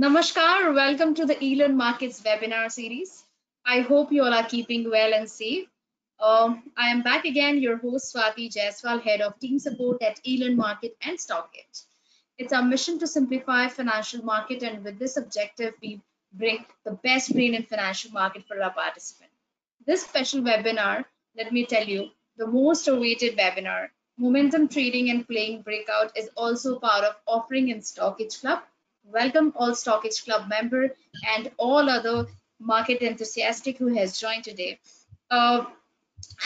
Namaskar, welcome to the eLearn Markets webinar series. I hope you all are keeping well and safe. Um, I am back again, your host Swati Jaiswal, Head of Team Support at eLearn Market and StockIt. It's our mission to simplify financial market and with this objective, we bring the best brain in financial market for our participants. This special webinar, let me tell you, the most awaited webinar, Momentum Trading and Playing Breakout is also part of offering in StockIt Club welcome all StockIt Club member and all other market enthusiastic who has joined today. Uh,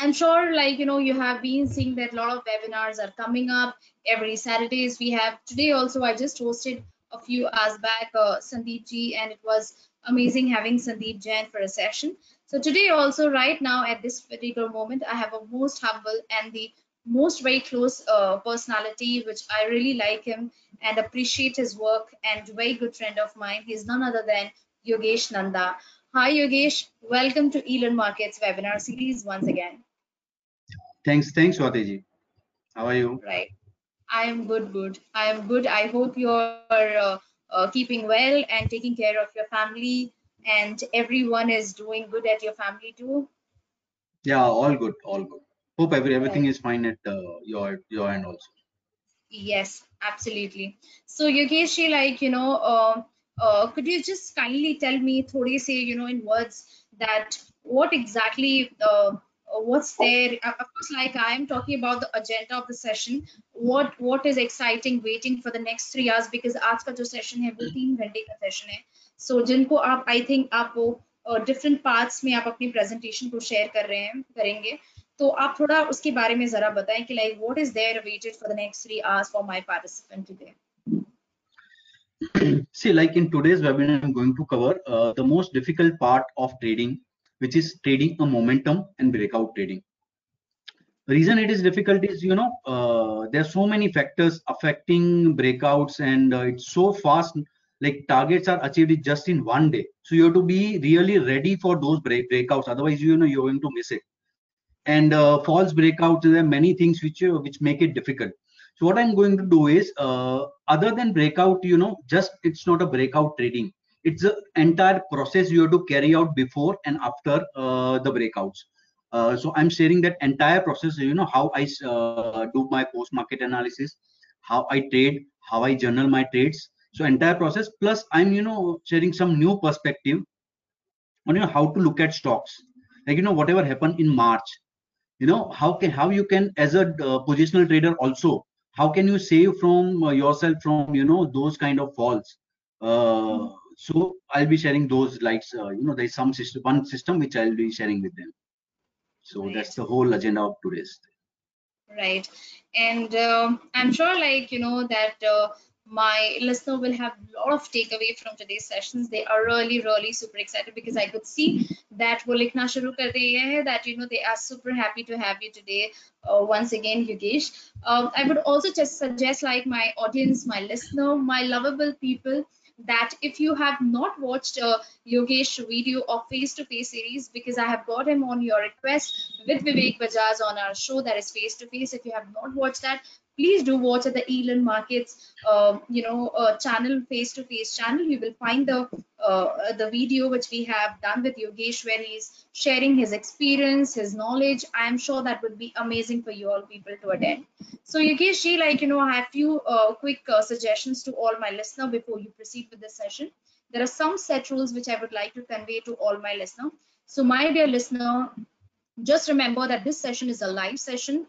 I'm sure like, you know, you have been seeing that a lot of webinars are coming up every Saturdays. We have today also, I just hosted a few hours back, uh, Sandeep Ji, and it was amazing having Sandeep Jain for a session. So today also right now at this particular moment, I have a most humble and the most very close uh, personality, which I really like him and appreciate his work and very good friend of mine. He's none other than Yogesh Nanda. Hi, Yogesh. Welcome to eLearn Markets webinar series once again. Thanks, thanks, Swatiji. How are you? Right. I am good, good. I am good. I hope you're uh, uh, keeping well and taking care of your family and everyone is doing good at your family too. Yeah, all good, all good hope every, everything is fine at uh, your your end also yes absolutely so yogesh like you know uh, uh, could you just kindly tell me thodi say you know in words that what exactly uh, what's there uh, of course like i am talking about the agenda of the session what what is exciting waiting for the next three hours because आज का जो session है वो तीन घंटे का session है so जिनको आप i think आप वो different parts में आप अपनी presentation को share कर रहे हैं करेंगे तो आप थोड़ा उसके बारे में जरा बताएं कि like what is there awaited for the next 3 hours for my participant today see like in today's webinar i'm going to cover uh, the most difficult part of trading which is trading a momentum and breakout trading the reason it is difficult is you know uh, there are so many factors affecting breakouts and uh, it's so fast like targets are achieved just in one day so you have to be really ready for those break breakouts otherwise you know you're going to miss it and uh, false breakouts there are many things which uh, which make it difficult. So what i'm going to do is uh, other than breakout you know just it's not a breakout trading. It's the entire process you have to carry out before and after uh, the breakouts. Uh, so i'm sharing that entire process you know how i uh, do my post market analysis how i trade how i journal my trades. So entire process plus i'm you know sharing some new perspective on you know how to look at stocks. Like you know whatever happened in march you know how can how you can as a uh, positional trader also how can you save from uh, yourself from you know those kind of falls? Uh, so i'll be sharing those likes uh, you know there's some system one system which i'll be sharing with them. So right. that's the whole agenda of today's. Right. And um, i'm sure like you know that uh, my listener will have a lot of takeaway from today's sessions. They are really, really super excited because I could see that that you know they are super happy to have you today uh, once again, Yogesh. Um, I would also just suggest like my audience, my listener, my lovable people that if you have not watched a Yogesh video of face-to-face series, because I have got him on your request with Vivek Bajaj on our show that is face-to-face. If you have not watched that, please do watch at the eLearn Markets, uh, you know, uh, channel, face-to-face channel. You will find the uh, the video which we have done with Yogesh where he's sharing his experience, his knowledge. I am sure that would be amazing for you all people to attend. So Yogesh, like, you know, I have few uh, quick uh, suggestions to all my listener before you proceed with the session. There are some set rules which I would like to convey to all my listener. So my dear listener, just remember that this session is a live session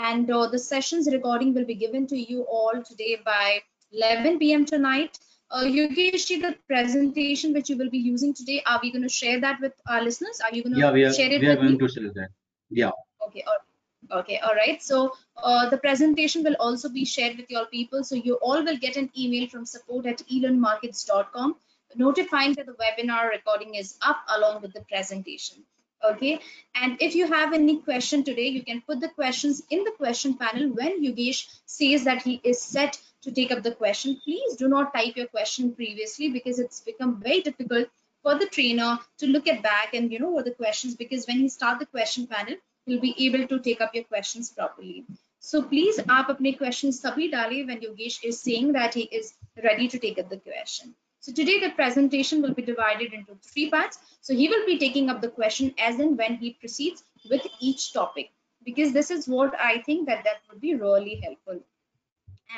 and uh, the session's recording will be given to you all today by 11 p.m. tonight. Uh, Yogesh, the presentation which you will be using today, are we going to share that with our listeners? Are you going to yeah, we are, share it we are going me? to share that. Yeah. Okay. All, okay. All right. So uh, the presentation will also be shared with your people. So you all will get an email from support at elearnmarkets.com notifying that the webinar recording is up along with the presentation okay. And if you have any question today you can put the questions in the question panel when Yogesh says that he is set to take up the question. Please do not type your question previously because it's become very difficult for the trainer to look at back and you know what the questions because when he start the question panel he'll be able to take up your questions properly. So please aap apne questions sabhi dale when Yogesh is saying that he is ready to take up the question So today the presentation will be divided into three parts. So he will be taking up the question as and when he proceeds with each topic because this is what I think that that would be really helpful.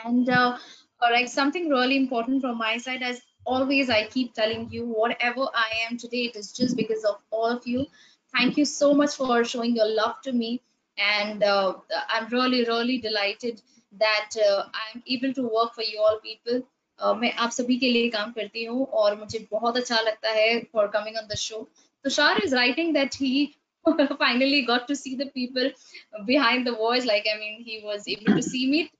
And uh, like something really important from my side as always I keep telling you whatever I am today it is just because of all of you. Thank you so much for showing your love to me and uh, I'm really really delighted that uh, I'm able to work for you all people. Uh, मैं आप सभी के लिए काम करती हूँ और मुझे बहुत अच्छा लगता है for coming on the show. Tushar is writing that he finally got to see the people behind the voice. Like I mean, he was able to see me.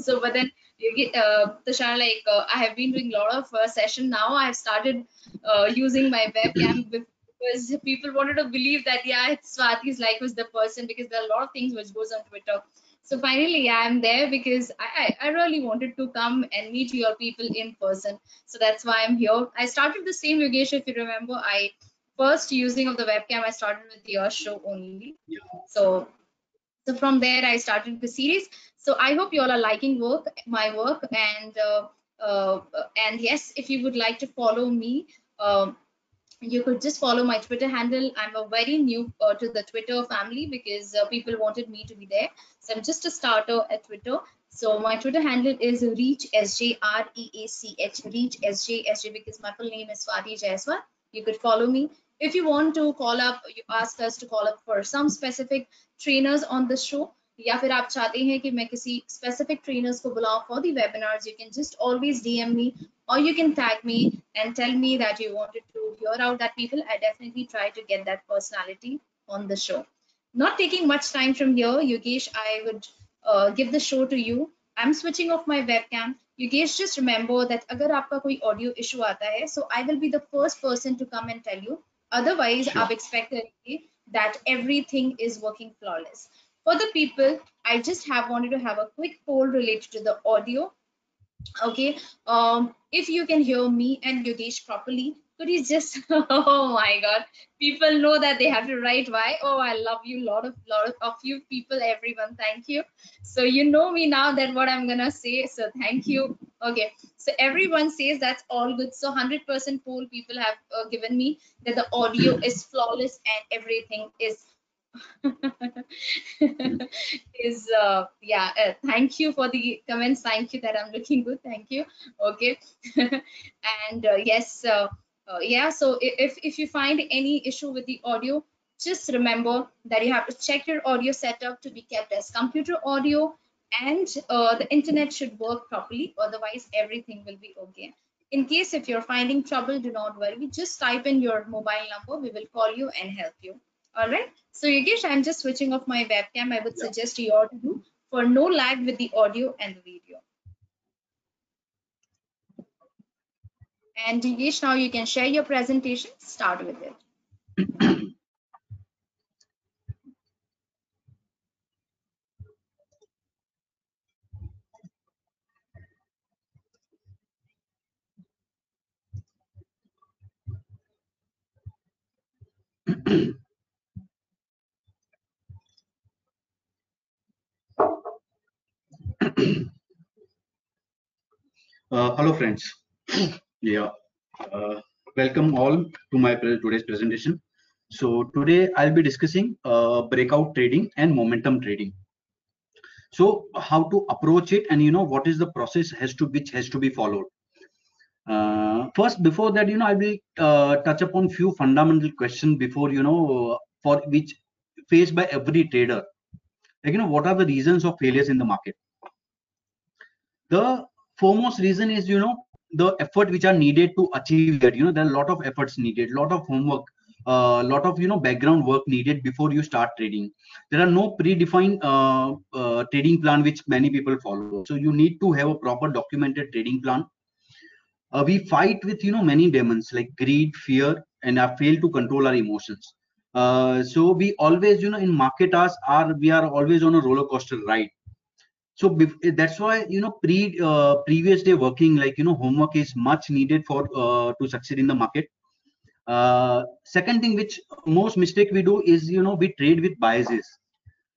So, but then you get uh, Tushar, like uh, I have been doing a lot of uh, session now. I have started uh, using my webcam because people wanted to believe that yeah, Swati's like was the person because there are a lot of things which goes on Twitter so finally i'm there because I, I really wanted to come and meet your people in person. So that's why i'm here. I started the same yogesh if you remember. I first using of the webcam i started with your show only. Yeah. so so from there i started the series. So i hope you all are liking work my work. And uh, uh, and yes if you would like to follow me um, you could just follow my Twitter handle. I'm a very new uh, to the Twitter family because uh, people wanted me to be there. So I'm just a starter at Twitter. So my Twitter handle is reach sj r e a c h reach sj sj because my full name is Swati Jaiswal. You could follow me. If you want to call up, you ask us to call up for some specific trainers on the show. या फिर आप चाहते हैं कि मैं किसी specific trainers को बुलाऊं for the webinars you can just always DM me और you can tag me and tell me that you wanted to hear out that people I definitely try to get that personality on the show not taking much time from here Yogesh I would give the show to you I am switching off my webcam Yogesh just remember that अगर आपका कोई audio issue आता है so I will be the first person to come and tell you otherwise आप expect करेंगे that everything is working flawless For the people, I just have wanted to have a quick poll related to the audio. Okay, um, if you can hear me and Yogesh properly, could you just? Oh my God, people know that they have to write why. Oh, I love you, lot of lot of, you people, everyone. Thank you. So you know me now that what I'm gonna say. So thank you. Okay, so everyone says that's all good. So 100% poll people have uh, given me that the audio is flawless and everything is is uh, yeah uh, thank you for the comments. Thank you that i'm looking good. Thank you. Okay. And uh, yes uh, uh, yeah so if if you find any issue with the audio just remember that you have to check your audio setup to be kept as computer audio and uh, the internet should work properly. Otherwise everything will be okay. In case if you're finding trouble do not worry. Just type in your mobile number. We will call you and help you all right so yogesh i'm just switching off my webcam. I would Yeah. suggest you all to do for no lag with the audio and the video. And yogesh now you can share your presentation. Start with it Uh, hello, friends. yeah, uh, welcome all to my today's presentation. So today I'll be discussing uh, breakout trading and momentum trading. So how to approach it, and you know what is the process has to which has to be followed. Uh, first, before that, you know, I will uh, touch upon few fundamental questions before you know for which faced by every trader. Like you know, what are the reasons of failures in the market? The foremost reason is you know the effort which are needed to achieve that you know there are a lot of efforts needed a lot of homework a uh, lot of you know background work needed before you start trading. There are no predefined uh, uh, trading plan which many people follow. So you need to have a proper documented trading plan. Uh, we fight with you know many demons like greed fear and uh, fail to control our emotions. Uh, so we always you know in market hours are we are always on a roller coaster ride so that's why you know pre uh, previous day working like you know homework is much needed for uh, to succeed in the market. Uh, second thing which most mistake we do is you know we trade with biases.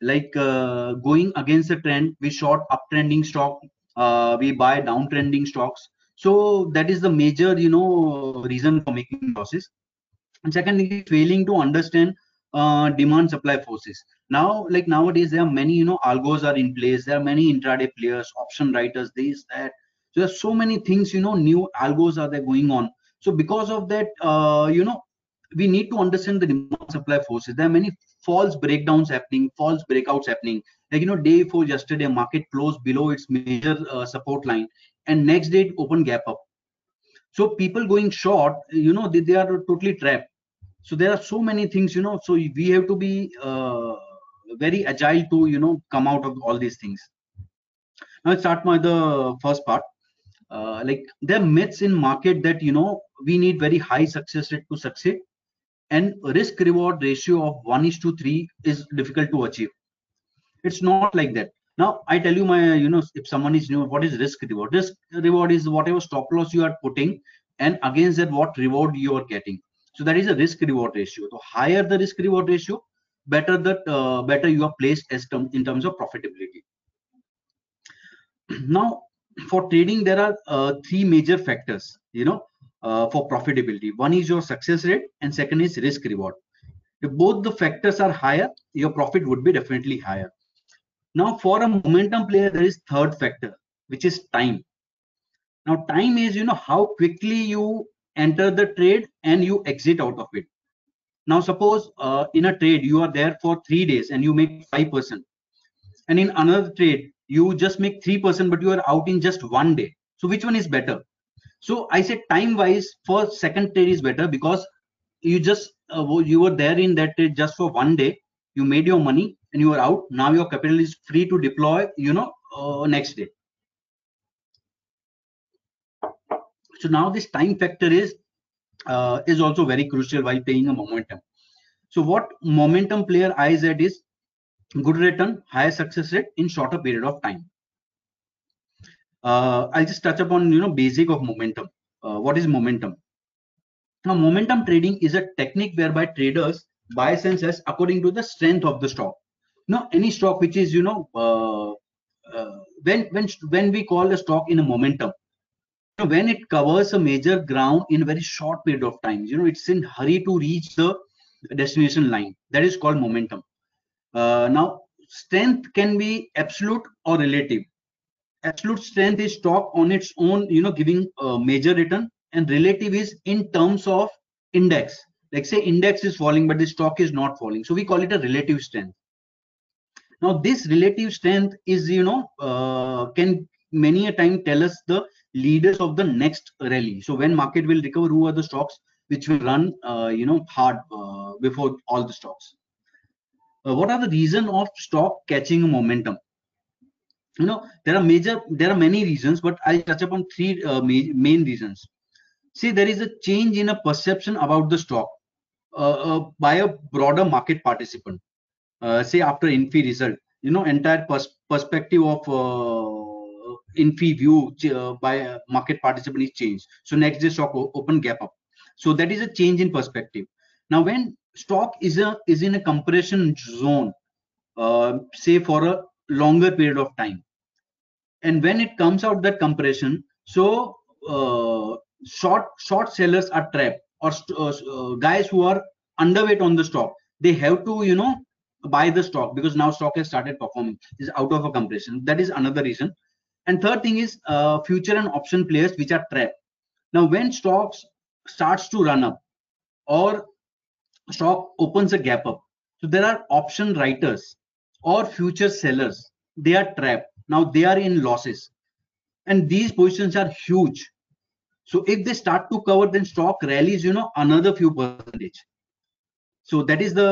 Like uh, going against the trend we short uptrending stock uh, we buy downtrending stocks. So that is the major, you know, reason for making losses. And second thing failing to understand uh, demand supply forces. Now, like nowadays, there are many, you know, algos are in place. There are many intraday players, option writers, this, that. So there's so many things, you know, new algos are there going on. So because of that, uh, you know, we need to understand the demand supply forces. There are many false breakdowns happening, false breakouts happening. Like you know, day before yesterday, market closed below its major uh, support line, and next day it open gap up. So people going short, you know, they, they are totally trapped. So there are so many things, you know. So we have to be uh, very agile to, you know, come out of all these things. Now let's start my the first part. Uh, like there are myths in market that you know we need very high success rate to succeed and risk reward ratio of 1 is to 3 is difficult to achieve it's not like that now i tell you my you know if someone is new what is risk reward risk reward is whatever stop loss you are putting and against that what reward you are getting so that is a risk reward ratio so higher the risk reward ratio better that uh, better you are placed as term, in terms of profitability now for trading there are uh, three major factors you know uh, for profitability. One is your success rate and second is risk reward. If both the factors are higher, your profit would be definitely higher. Now for a momentum player, there is third factor, which is time. Now time is, you know, how quickly you enter the trade and you exit out of it. Now suppose uh, in a trade, you are there for three days and you make 5%. And in another trade, you just make 3%, but you are out in just one day. So which one is better? So I said time wise for second trade is better because you just uh, you were there in that trade just for one day. You made your money and you are out. Now your capital is free to deploy. You know uh, next day. So now this time factor is uh, is also very crucial while playing a momentum. So what momentum player at is good return, higher success rate in shorter period of time uh, I'll just touch upon you know basic of momentum. Uh, what is momentum? Now, momentum trading is a technique whereby traders buy and sells according to the strength of the stock. Now, any stock which is you know uh, uh when when when we call a stock in a momentum, know, when it covers a major ground in a very short period of time, you know it's in hurry to reach the destination line. That is called momentum. Uh, now, strength can be absolute or relative absolute strength is stock on its own you know giving a major return and relative is in terms of index like say index is falling but the stock is not falling so we call it a relative strength now this relative strength is you know uh, can many a time tell us the leaders of the next rally. So when market will recover who are the stocks which will run uh, you know hard uh, before all the stocks? Uh, what are the reason of stock catching momentum? You know there are major there are many reasons but i'll touch upon three uh, main reasons. See there is a change in a perception about the stock uh, uh, by a broader market participant. Say after Infy result you know entire pers perspective of uh, Infy view uh, by a market participant is changed. So next day stock open gap up. So that is a change in perspective. Now when stock is a is in a compression zone say for a longer period of time and when it comes out that compression so uh, short short sellers are trapped or uh, uh, guys who are underweight on the stock they have to you know buy the stock because now stock has started performing. Is out of a compression. That is another reason and third thing is uh, future and option players which are trapped. Now when stocks starts to run up or stock opens a gap up so there are option writers or future sellers. They are trapped. Now they are in losses. And these positions are huge. So if they start to cover then stock rallies you know another few percentage so that is the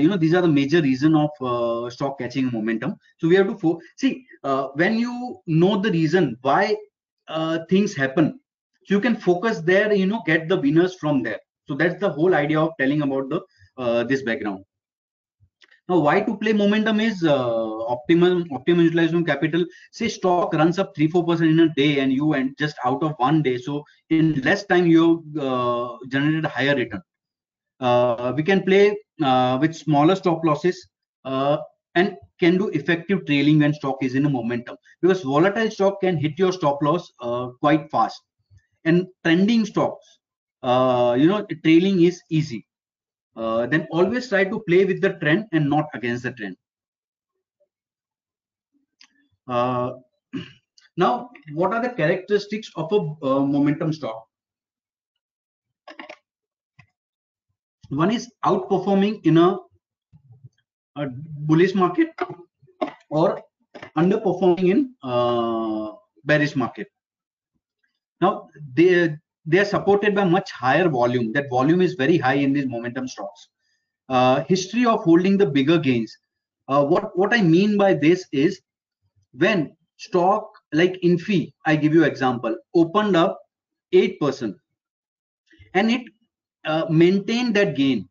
you know these are the major reason of uh, stock catching momentum so we have to see uh, when you know the reason why uh, things happen so you can focus there you know get the winners from there so that's the whole idea of telling about the uh, this background now, why to play momentum is uh, optimum optimum utilization capital. Say stock runs up three four percent in a day, and you and just out of one day. So in less time, you uh, generated higher return. Uh, we can play uh, with smaller stop losses uh, and can do effective trailing when stock is in a momentum because volatile stock can hit your stop loss quite fast. and trending stocks, you know, trailing is easy. Uh, then always try to play with the trend and not against the trend. Uh, now, what are the characteristics of a uh, momentum stock? One is outperforming in a, a bullish market or underperforming in uh, bearish market. Now they they are supported by much higher volume. That volume is very high in these momentum stocks. Uh, history of holding the bigger gains. Uh, what what I mean by this is when stock like Infy, I give you example, opened up eight percent, and it uh, maintained that gain.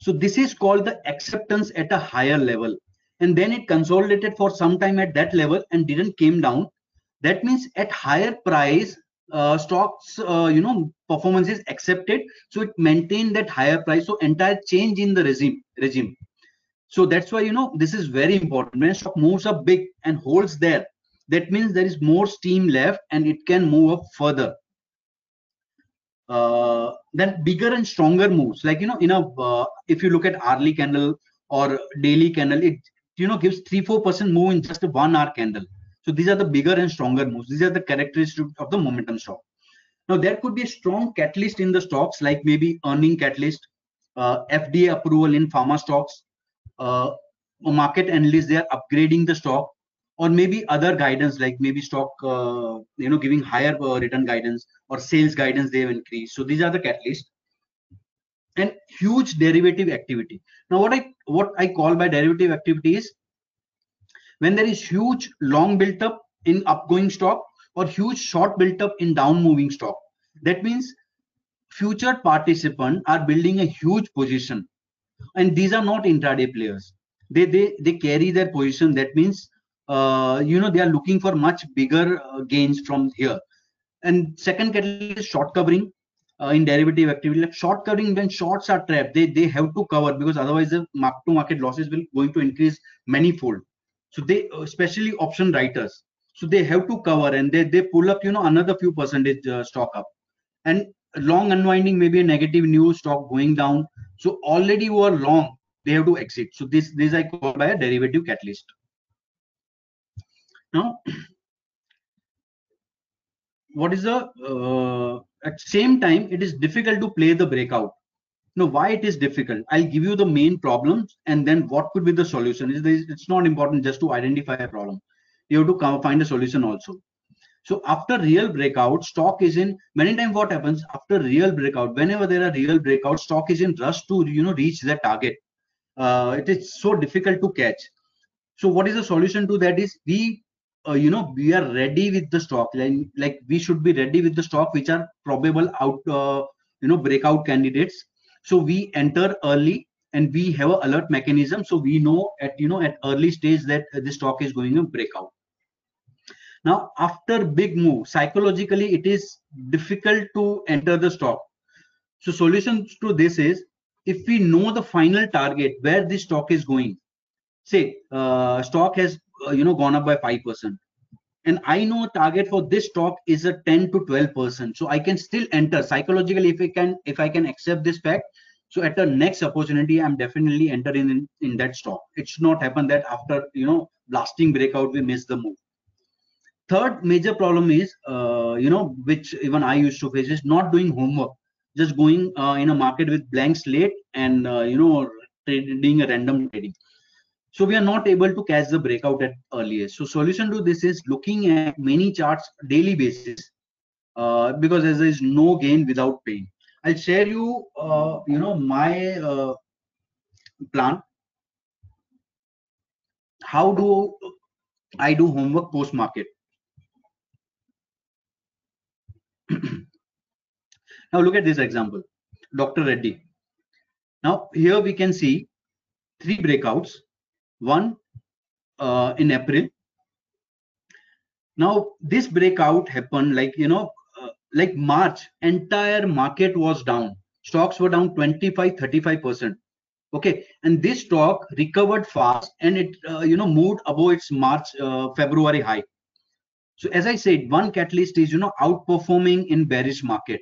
So this is called the acceptance at a higher level. And then it consolidated for some time at that level and didn't came down. That means at higher price uh, stocks uh, you know performance is accepted. So it maintained that higher price. So entire change in the regime regime. So that's why you know this is very important. When stock moves up big and holds there that means there is more steam left and it can move up further uh, then bigger and stronger moves. Like you know in a uh, if you look at hourly candle or daily candle it you know gives three four percent move in just a one hour candle. So these are the bigger and stronger moves. These are the characteristics of the momentum stock. Now there could be a strong catalyst in the stocks like maybe earning catalyst uh, fda approval in pharma stocks uh, market analysts they are upgrading the stock or maybe other guidance like maybe stock uh, you know giving higher uh, return guidance or sales guidance they have increased. So these are the catalysts. And huge derivative activity. Now what i what i call by derivative activity is when there is huge long built up in upgoing stock or huge short built up in down moving stock. That means future participants are building a huge position. And these are not intraday players. They they they carry their position. That means uh, you know they are looking for much bigger uh, gains from here. And second category is short covering uh, in derivative activity. Like short covering when shorts are trapped they they have to cover because otherwise the mark to market losses will going to increase manifold. So they especially option writers. So they have to cover and they they pull up you know another few percentage uh, stock up. And long unwinding maybe a negative news stock going down. So already you are long they have to exit. So this this i call by a derivative catalyst now what is the uh, at same time it is difficult to play the breakout. Now why it is difficult? I'll give you the main problems and then what could be the solution. It's not important just to identify a problem. You have to find a solution also. So after real breakout stock is in many times what happens after real breakout whenever there are real breakout stock is in rush to you know reach the target. Uh, it is so difficult to catch. So what is the solution to that is we uh, you know we are ready with the stock. Like, like we should be ready with the stock which are probable out uh, you know breakout candidates. So we enter early and we have an alert mechanism. So we know at you know at early stage that the stock is going to break out. Now after big move psychologically it is difficult to enter the stock. So solution to this is if we know the final target where this stock is going say uh, stock has uh, you know gone up by 5% and i know target for this stock is a 10 to 12% so i can still enter. Psychologically if i can if i can accept this fact so at the next opportunity i'm definitely entering in, in that stock. It should not happen that after you know blasting breakout we miss the move. Third major problem is uh, you know which even i used to face is not doing homework. Just going uh, in a market with blank slate and uh, you know trading a random trading so we are not able to catch the breakout at earliest. So solution to this is looking at many charts daily basis uh, because there is no gain without pain. I'll share you uh, you know my uh, plan. How do i do homework post market now look at this example. Dr reddy. Now here we can see three breakouts one uh, in April. Now this breakout happened like you know uh, like March entire market was down. Stocks were down 25 35 percent. Okay, and this stock recovered fast and it uh, you know moved above its March uh, February high. So as I said, one catalyst is, you know, outperforming in bearish market.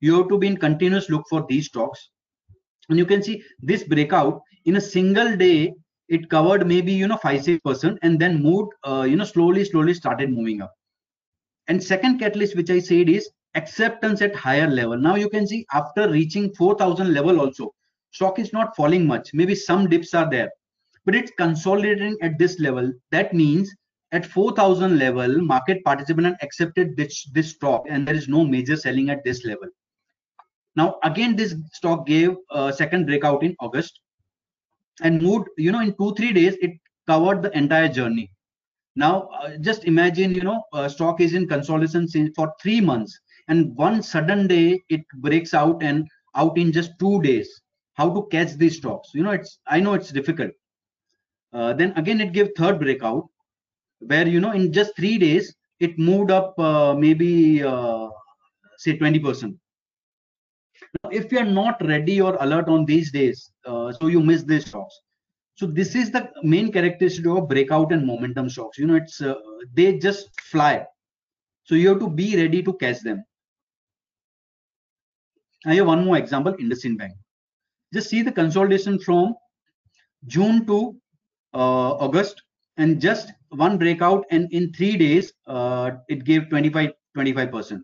You have to be in continuous look for these stocks. And you can see this breakout in a single day, it covered maybe, you know, 5 6% and then moved, uh, you know, slowly, slowly started moving up. And second catalyst, which I said is acceptance at higher level. Now you can see after reaching 4000 level also, stock is not falling much. Maybe some dips are there, but it's consolidating at this level. That means at 4000 level, market participant accepted this, this stock and there is no major selling at this level. Now again, this stock gave a second breakout in August and moved, you know, in two, three days, it covered the entire journey. Now, uh, just imagine, you know, uh, stock is in consolidation for three months and one sudden day it breaks out and out in just two days. How to catch these stocks? You know, it's, I know it's difficult. Uh, then again, it gave third breakout where, you know, in just three days, it moved up uh, maybe, uh, say 20%. Now, if you are not ready or alert on these days, uh, so you miss these stocks so this is the main characteristic of breakout and momentum stocks you know it's uh, they just fly. So you have to be ready to catch them. I have one more example IndusInd bank. Just see the consolidation from june to uh, august and just one breakout and in three days uh, it gave 25 25 percent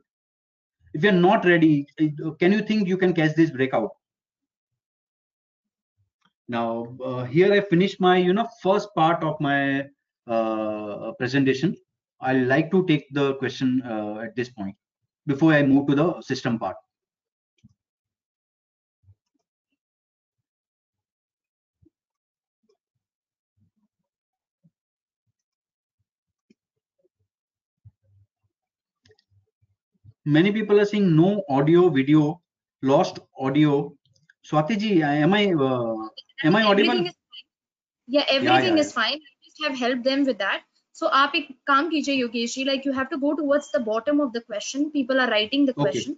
if you're not ready can you think you can catch this breakout now uh, here I finished my you know first part of my uh, presentation. I like to take the question uh, at this point before I move to the system part. Many people are saying no audio, video, lost audio. Swati ji, am I uh, am I audible? Everything is fine. Yeah, everything is fine. I just have helped them with that. So आप एक काम कीजिए Yogesh ji like you have to go towards the bottom of the question. People are writing the Okay. question.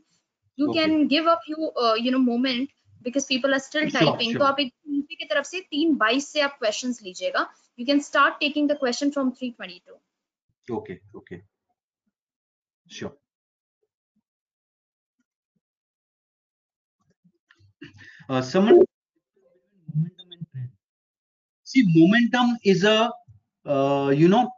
You Okay. can give a few uh, you know moment because people are still Sure, typing. sure. तो आप एक नीचे की तरफ से तीन बाईस से आप questions लीजिएगा. You can start taking the question from 322. Okay, okay. Sure. Uh, someone momentum and trend. See, momentum is a uh, you know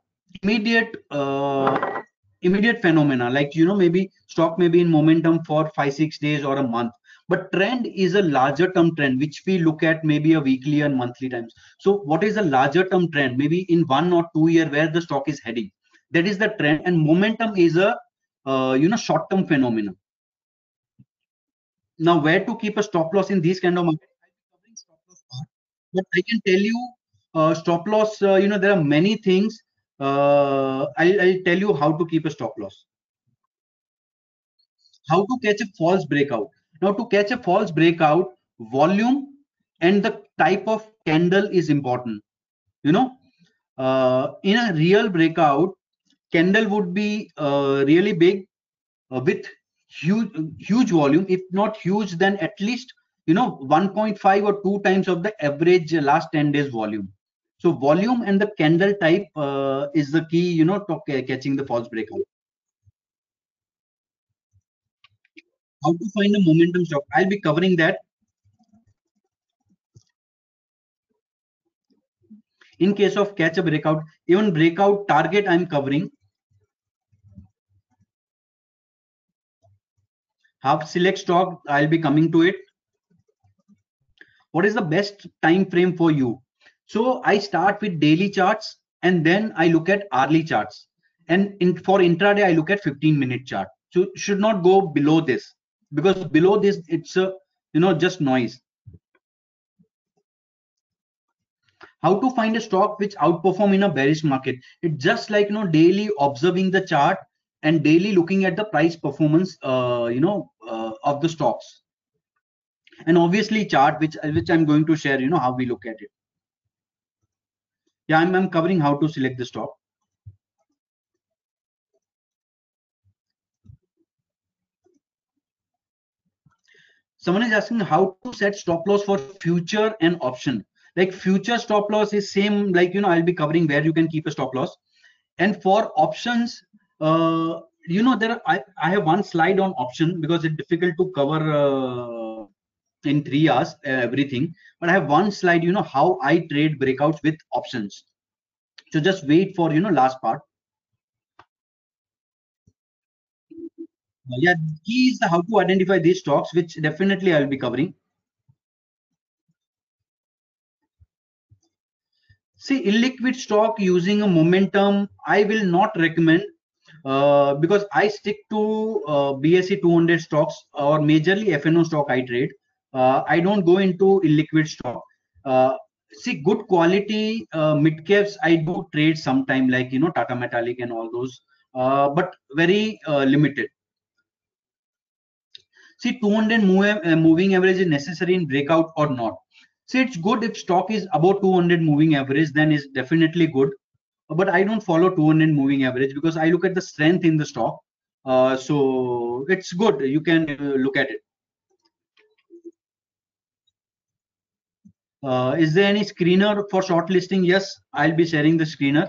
immediate uh, immediate phenomena. Like you know maybe stock may be in momentum for five six days or a month, but trend is a larger term trend which we look at maybe a weekly and monthly times. So what is a larger term trend? Maybe in one or two year where the stock is heading. That is the trend, and momentum is a uh, you know short term phenomena now where to keep a stop loss in these kind of market but i can tell you uh, stop loss uh, you know there are many things. Uh, I'll, I'll tell you how to keep a stop loss. How to catch a false breakout. Now to catch a false breakout volume and the type of candle is important you know. Uh, in a real breakout candle would be uh, really big uh, with huge huge volume if not huge then at least you know 1.5 or 2 times of the average last 10 days volume. So volume and the candle type uh, is the key you know to ca- catching the false breakout how to find a momentum stock? I'll be covering that. In case of catch a breakout even breakout target i'm covering to select stock i'll be coming to it. What is the best time frame for you? So i start with daily charts and then i look at hourly charts. And in for intraday i look at 15 minute chart. So should not go below this because below this it's a you know just noise. How to find a stock which outperform in a bearish market? It's just like you know daily observing the chart and daily looking at the price performance uh, you know uh, of the stocks. And obviously chart which which i'm going to share you know how we look at it. Yeah i'm, I'm covering how to select the stock. Someone is asking how to set stop loss for future and option. Like future stop loss is same like you know i'll be covering where you can keep a stop loss. And for options uh, you know there are, I, I have one slide on option because it's difficult to cover uh, in three hours uh, everything. But i have one slide you know how i trade breakouts with options. So just wait for you know last part. Yeah key is how to identify these stocks which definitely i'll be covering. See illiquid stock using a momentum i will not recommend uh, because I stick to uh, BSE 200 stocks or majorly FNO stock I trade. Uh, I don't go into illiquid stock. Uh, see, good quality uh, mid caps I do trade sometime, like you know Tata Metaliks and all those, but very limited. See, 200 move, moving average is necessary in breakout or not. See, it's good if stock is above 200 moving average, then it's definitely good but I don't follow 200 moving average because I look at the strength in the stock. Uh, so it's good. You can uh, look at it. Uh, is there any screener for shortlisting? Yes, I'll be sharing the screener.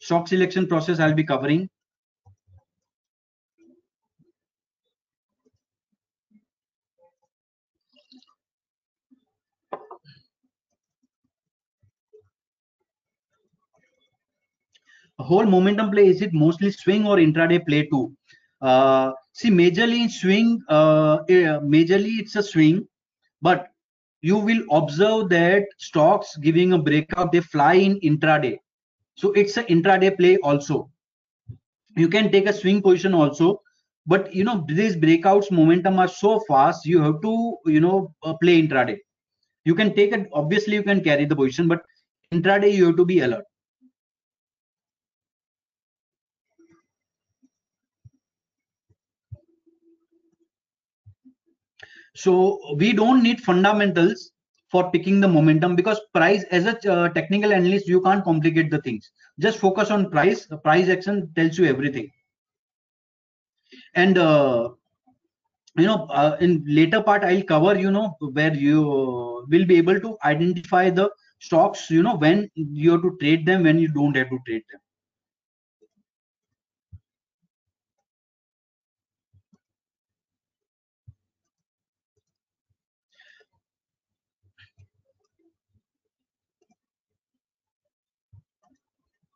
Stock selection process I'll be covering. Whole momentum play is it mostly swing or intraday play too? Uh, see majorly in swing uh, eh, majorly it's a swing but you will observe that stocks giving a breakout they fly in intraday. So it's an intraday play also. You can take a swing position also but you know these breakouts momentum are so fast you have to you know uh, play intraday. You can take it obviously you can carry the position but intraday you have to be alert So we don't need fundamentals for picking the momentum because price as a uh, technical analyst you can't complicate the things. Just focus on price. The price action tells you everything. And uh, you know uh, in later part i'll cover you know where you will be able to identify the stocks you know when you have to trade them when you don't have to trade them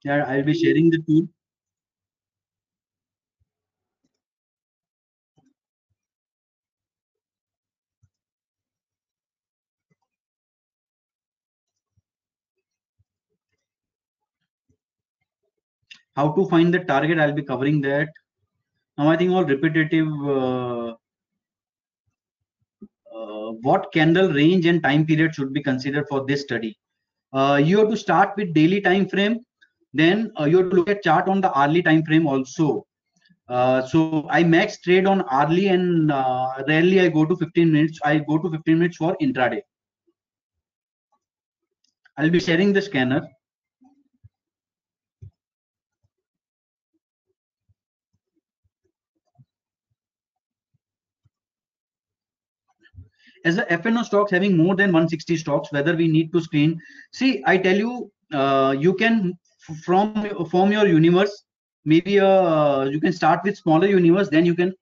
Yeah, I'll be sharing the tool. How to find the target, I'll be covering that. Now I think all repetitive uh, uh, what candle range and time period should be considered for this study. Uh, you have to start with daily time frame then uh, you have to look at chart on the hourly time frame also uh, so i max trade on hourly and uh, rarely i go to 15 minutes i go to 15 minutes for intraday i'll be sharing the scanner as a FNO stocks having more than 160 stocks, whether we need to screen. See, I tell you, uh, you can from from your universe maybe uh, you can start with smaller universe then you can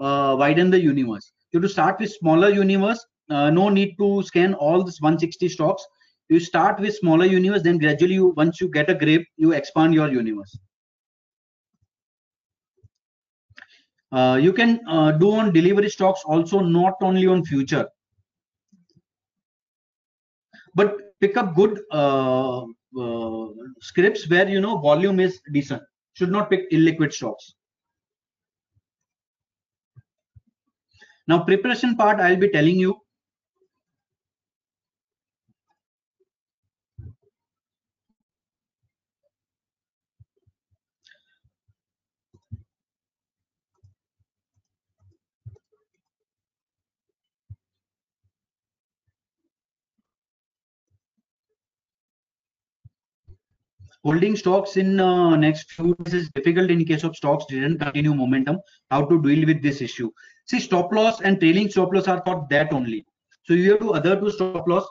uh, widen the universe. You to start with smaller universe uh, no need to scan all this 160 stocks. You start with smaller universe then gradually you once you get a grip you expand your universe. Uh, you can uh, do on delivery stocks also not only on future. But pick up good uh, uh, scripts where you know volume is decent. Should not pick illiquid stocks now preparation part i'll be telling you holding stocks in uh, next few days is difficult in case of stocks didn't continue momentum. How to deal with this issue? See stop loss and trailing stop loss are for that only. So you have to other to stop loss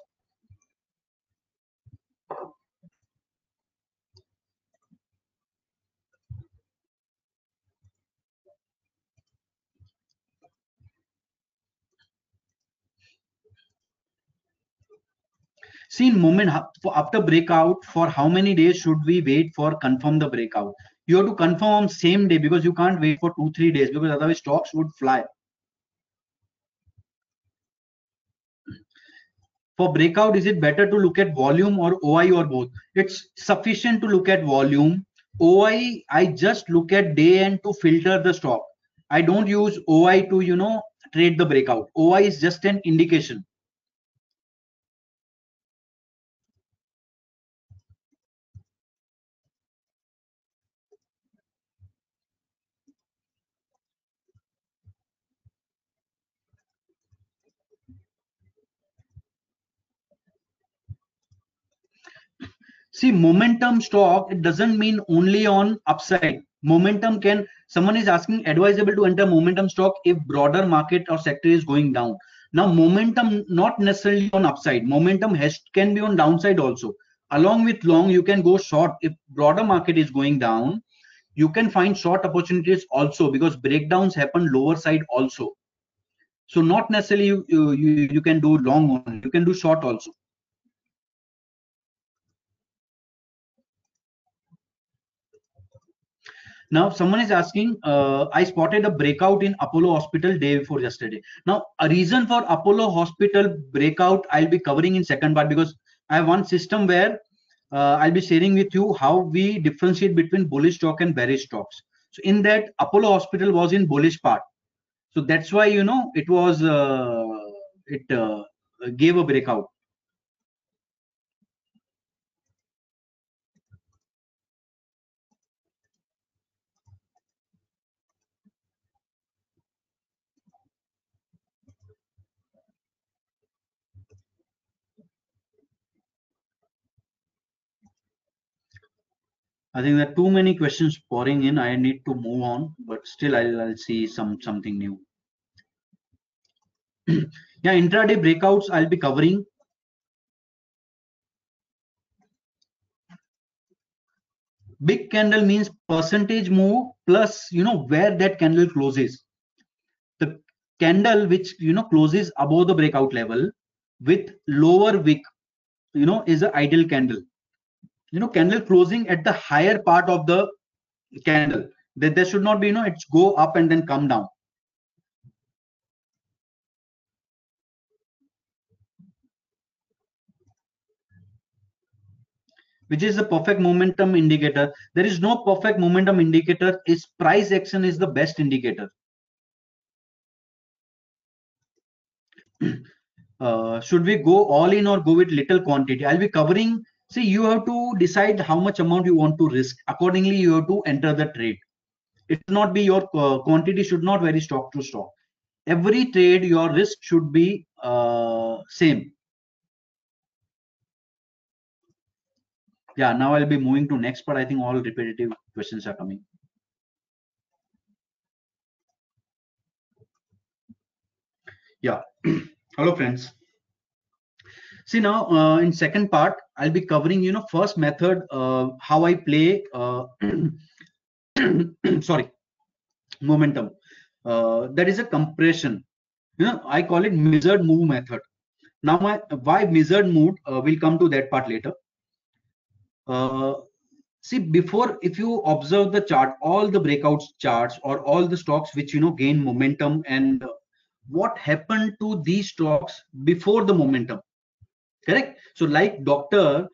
see moment after breakout for how many days should we wait for confirm the breakout? You have to confirm same day because you can't wait for two three days because otherwise stocks would fly. For breakout is it better to look at volume or oi or both? It's sufficient to look at volume. Oi i just look at day end to filter the stock. I don't use oi to you know trade the breakout. Oi is just an indication see momentum stock it doesn't mean only on upside. Momentum can someone is asking advisable to enter momentum stock if broader market or sector is going down. Now momentum not necessarily on upside. Momentum has can be on downside also. Along with long you can go short. If broader market is going down you can find short opportunities also because breakdowns happen lower side also. So not necessarily you you, you can do long one you can do short also Now, someone is asking, uh, I spotted a breakout in Apollo Hospital day before yesterday. Now, a reason for Apollo Hospital breakout, I'll be covering in second part because I have one system where uh, I'll be sharing with you how we differentiate between bullish stock and bearish stocks. So in that, Apollo Hospital was in bullish part. So that's why, you know, it was, uh, it uh, gave a breakout. I think there are too many questions pouring in. I need to move on, but still I'll, I'll see some something new. yeah, intraday breakouts I'll be covering. Big candle means percentage move plus you know where that candle closes. The candle which you know closes above the breakout level with lower wick, you know, is an ideal candle you know candle closing at the higher part of the candle. That there should not be you know it's go up and then come down. Which is the perfect momentum indicator. There is no perfect momentum indicator. Is price action is the best indicator. Uh, should we go all in or go with little quantity? I'll be covering See, you have to decide how much amount you want to risk. Accordingly, you have to enter the trade. It should not be your uh, quantity should not vary stock to stock. Every trade, your risk should be uh, same. Yeah, now I'll be moving to next, but I think all repetitive questions are coming. Yeah. Hello, friends. See now uh, in second part, I'll be covering, you know, first method, uh, how I play, uh, sorry, momentum. Uh, that is a compression. You know, I call it measured move method. Now, my why measured move, uh, we'll come to that part later. Uh, see, before, if you observe the chart, all the breakouts charts or all the stocks which, you know, gain momentum and what happened to these stocks before the momentum correct. So like doctor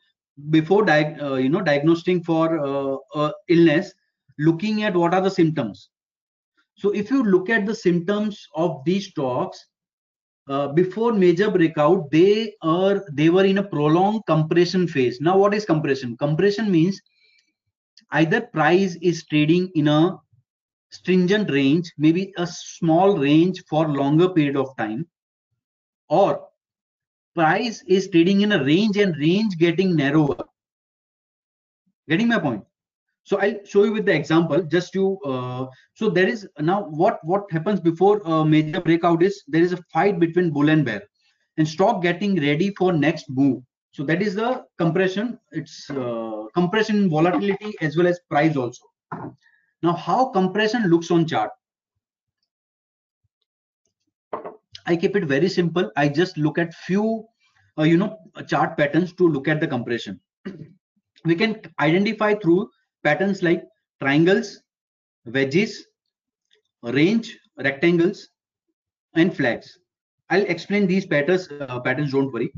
before uh, you know diagnosing for uh, illness looking at what are the symptoms. So if you look at the symptoms of these stocks uh, before major breakout they are they were in a prolonged compression phase. Now what is compression? Compression means either price is trading in a stringent range maybe a small range for longer period of time or price is trading in a range and range getting narrower. Getting my point? So I'll show you with the example just to, uh, so there is now what, what happens before a major breakout is there is a fight between bull and bear and stock getting ready for next move. So that is the compression. It's uh, compression volatility as well as price also. Now how compression looks on chart. I keep it very simple. I just look at few uh, you know chart patterns to look at the compression. We can identify through patterns like triangles wedges range rectangles and flags. I'll explain these patterns uh, patterns don't worry.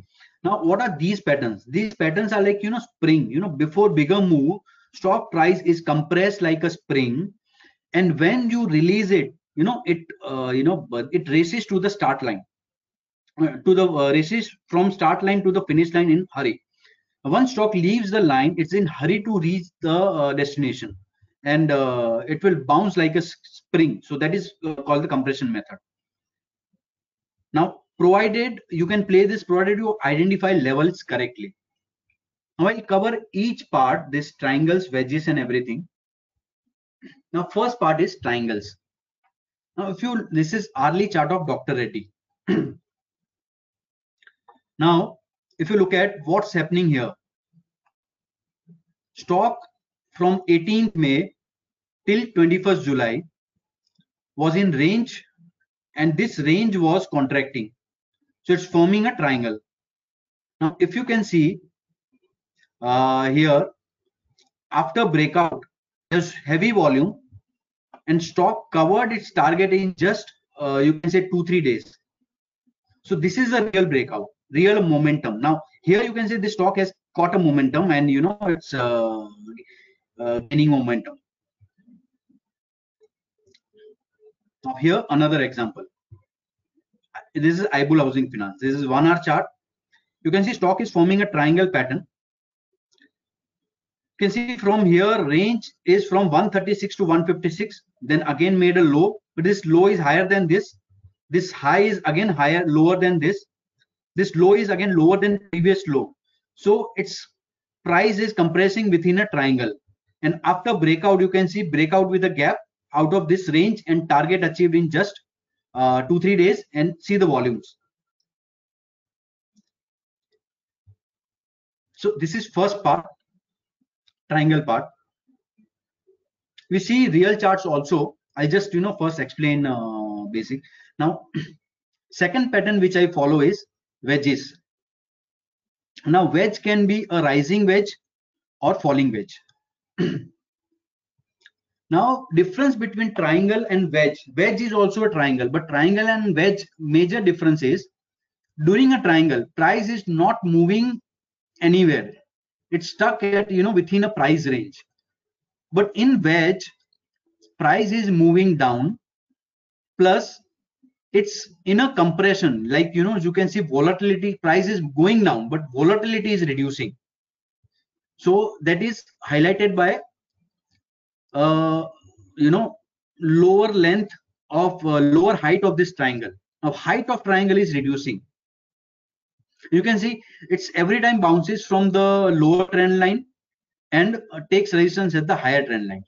Now what are these patterns? These patterns are like you know spring. You know before bigger move stock price is compressed like a spring. And when you release it you know it uh, you know it races to the start line. Uh, to the uh, races from start line to the finish line in hurry. Once stock leaves the line it's in hurry to reach the uh, destination. And it will bounce like a spring. So that is called the compression method. Now provided you can play this provided you identify levels correctly. Now i'll cover each part this triangles wedges and everything. Now first part is triangles now if you this is hourly chart of dr reddy. Now if you look at what's happening here. Stock from 18th may till 21st july was in range and this range was contracting. So it's forming a triangle. Now if you can see uh, here after breakout there's heavy volume and stock covered its target in just uh, you can say two three days. So this is a real breakout real momentum. Now here you can say the stock has caught a momentum and you know it's uh, uh, gaining momentum. Now here another example. This is Ibul housing finance. This is one hour chart. You can see stock is forming a triangle pattern you can see from here range is from 136 to 156 then again made a low. But this low is higher than this. This high is again higher lower than this. This low is again lower than previous low. So its price is compressing within a triangle. And after breakout you can see breakout with a gap out of this range and target achieved in just uh, two three days and see the volumes. So this is first part triangle part. We see real charts also. I just you know first explain uh, basic. Now second pattern which i follow is wedges. Now wedge can be a rising wedge or falling wedge. Now difference between triangle and wedge. Wedge is also a triangle but triangle and wedge major difference is during a triangle price is not moving anywhere it's stuck at you know within a price range. But in wedge price is moving down plus it's in a compression. Like you know you can see volatility price is going down but volatility is reducing. So that is highlighted by uh, you know lower length of uh, lower height of this triangle. Now height of triangle is reducing you can see it's every time bounces from the lower trend line and uh, takes resistance at the higher trend line.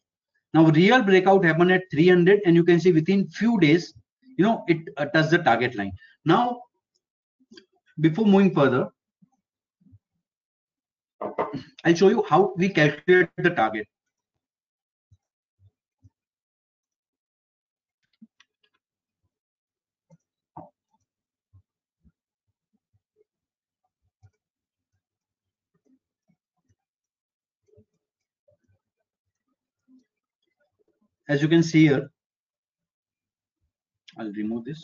Now real breakout happened at 300 and you can see within few days you know it uh, touches the target line. Now before moving further i'll show you how we calculate the target as you can see here i'll remove this.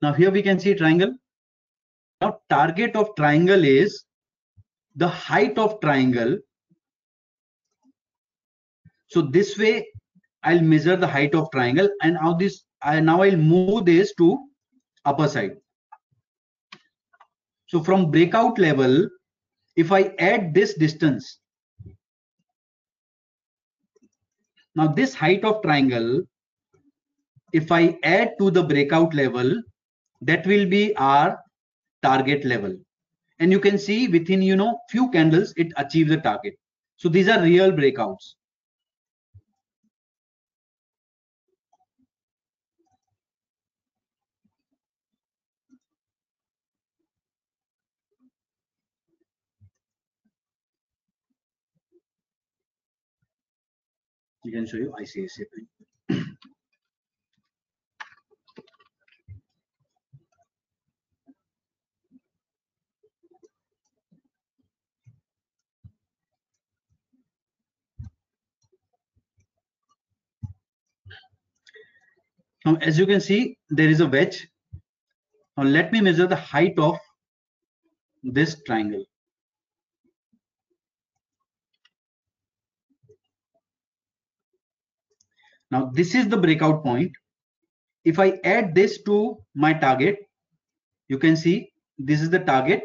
Now here we can see triangle. Now target of triangle is the height of triangle so this way I'll measure the height of triangle and now this I now I'll move this to upper side. So from breakout level, if I add this distance, now this height of triangle, if I add to the breakout level, that will be our target level. And you can see within, you know, few candles, it achieves the target. So these are real breakouts. You can show you ICICI Bank. Now, as you can see, there is a wedge. Now, let me measure the height of this triangle. Now, this is the breakout point. If I add this to my target, you can see this is the target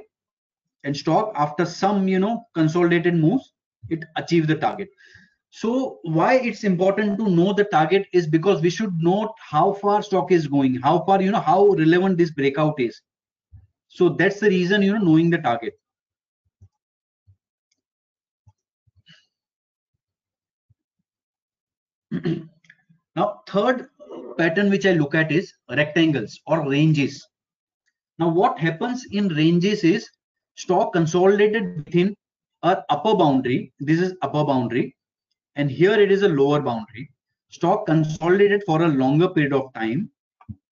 and stock after some, you know, consolidated moves, it achieves the target. So why it's important to know the target is because we should know how far stock is going, how far, you know, how relevant this breakout is. So that's the reason, you know, knowing the target. now, third pattern which I look at is rectangles or ranges. Now, what happens in ranges is stock consolidated within a upper boundary. This is upper boundary and here it is a lower boundary stock consolidated for a longer period of time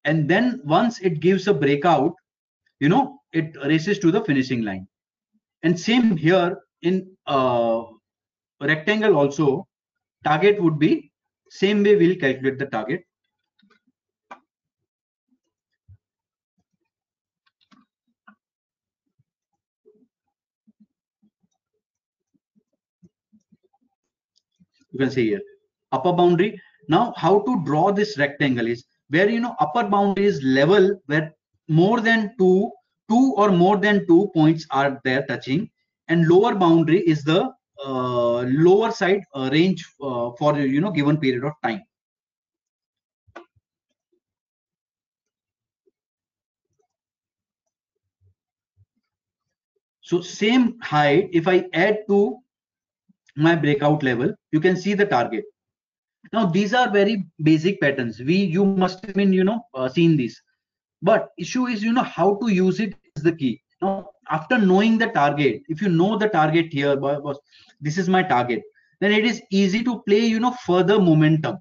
and then once it gives a breakout you know it races to the finishing line and same here in uh, rectangle also target would be same way we'll calculate the target. You can see here upper boundary. Now how to draw this rectangle is where you know upper boundary is level where more than two two or more than two points are there touching and lower boundary is the lower side uh, range uh, for you know given period of time. So same height if i add to my breakout level you can see the target. Now these are very basic patterns. We you must have been you know uh, seen these but issue is you know how to use it is the key now after knowing the target if you know the target here this is my target then it is easy to play you know further momentum.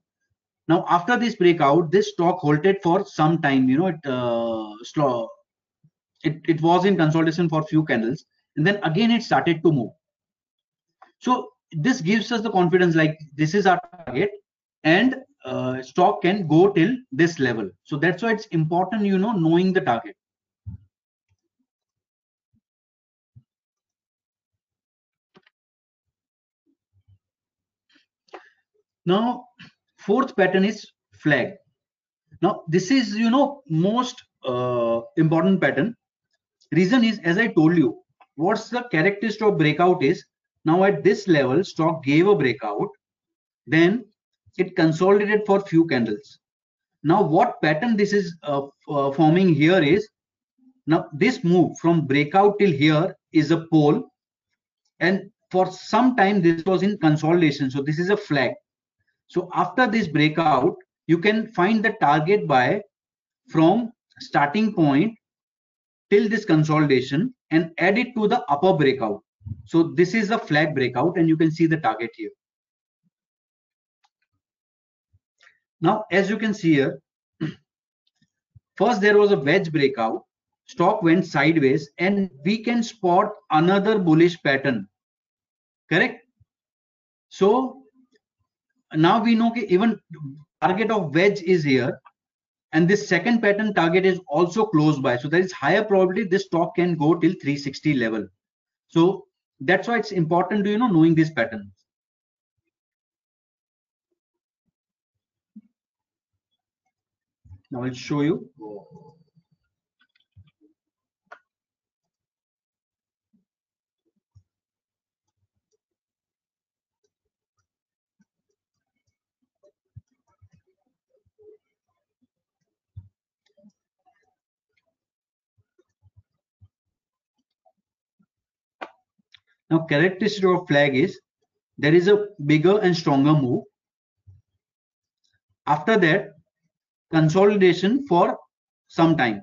Now after this breakout this stock halted for some time you know it uh, slow it, it was in consolidation for few candles and then again it started to move. So this gives us the confidence like this is our target and uh, stock can go till this level. So that's why it's important you know knowing the target now fourth pattern is flag now this is you know most uh, important pattern reason is as i told you what's the characteristic of breakout is now at this level, stock gave a breakout, then it consolidated for few candles. Now what pattern this is uh, uh, forming here is, now this move from breakout till here is a pole and for some time this was in consolidation. So this is a flag. So after this breakout, you can find the target by from starting point till this consolidation and add it to the upper breakout. So this is a flag breakout and you can see the target here. Now, as you can see here, first there was a wedge breakout, stock went sideways and we can spot another bullish pattern, correct? So now we know okay, even target of wedge is here and this second pattern target is also close by. So there is higher probability this stock can go till 360 level. So that's why it's important to you know knowing these patterns now i'll show you oh. Now, characteristic of flag is there is a bigger and stronger move. After that, consolidation for some time.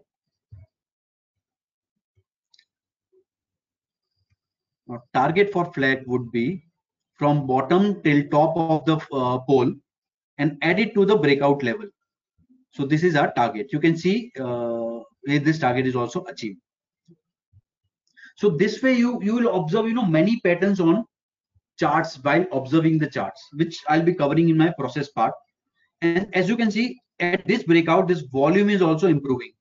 Now, target for flag would be from bottom till top of the uh, pole and add it to the breakout level. So this is our target. You can see uh, where this target is also achieved. So this way you, you will observe, you know, many patterns on charts while observing the charts, which I'll be covering in my process part. And as you can see at this breakout, this volume is also improving.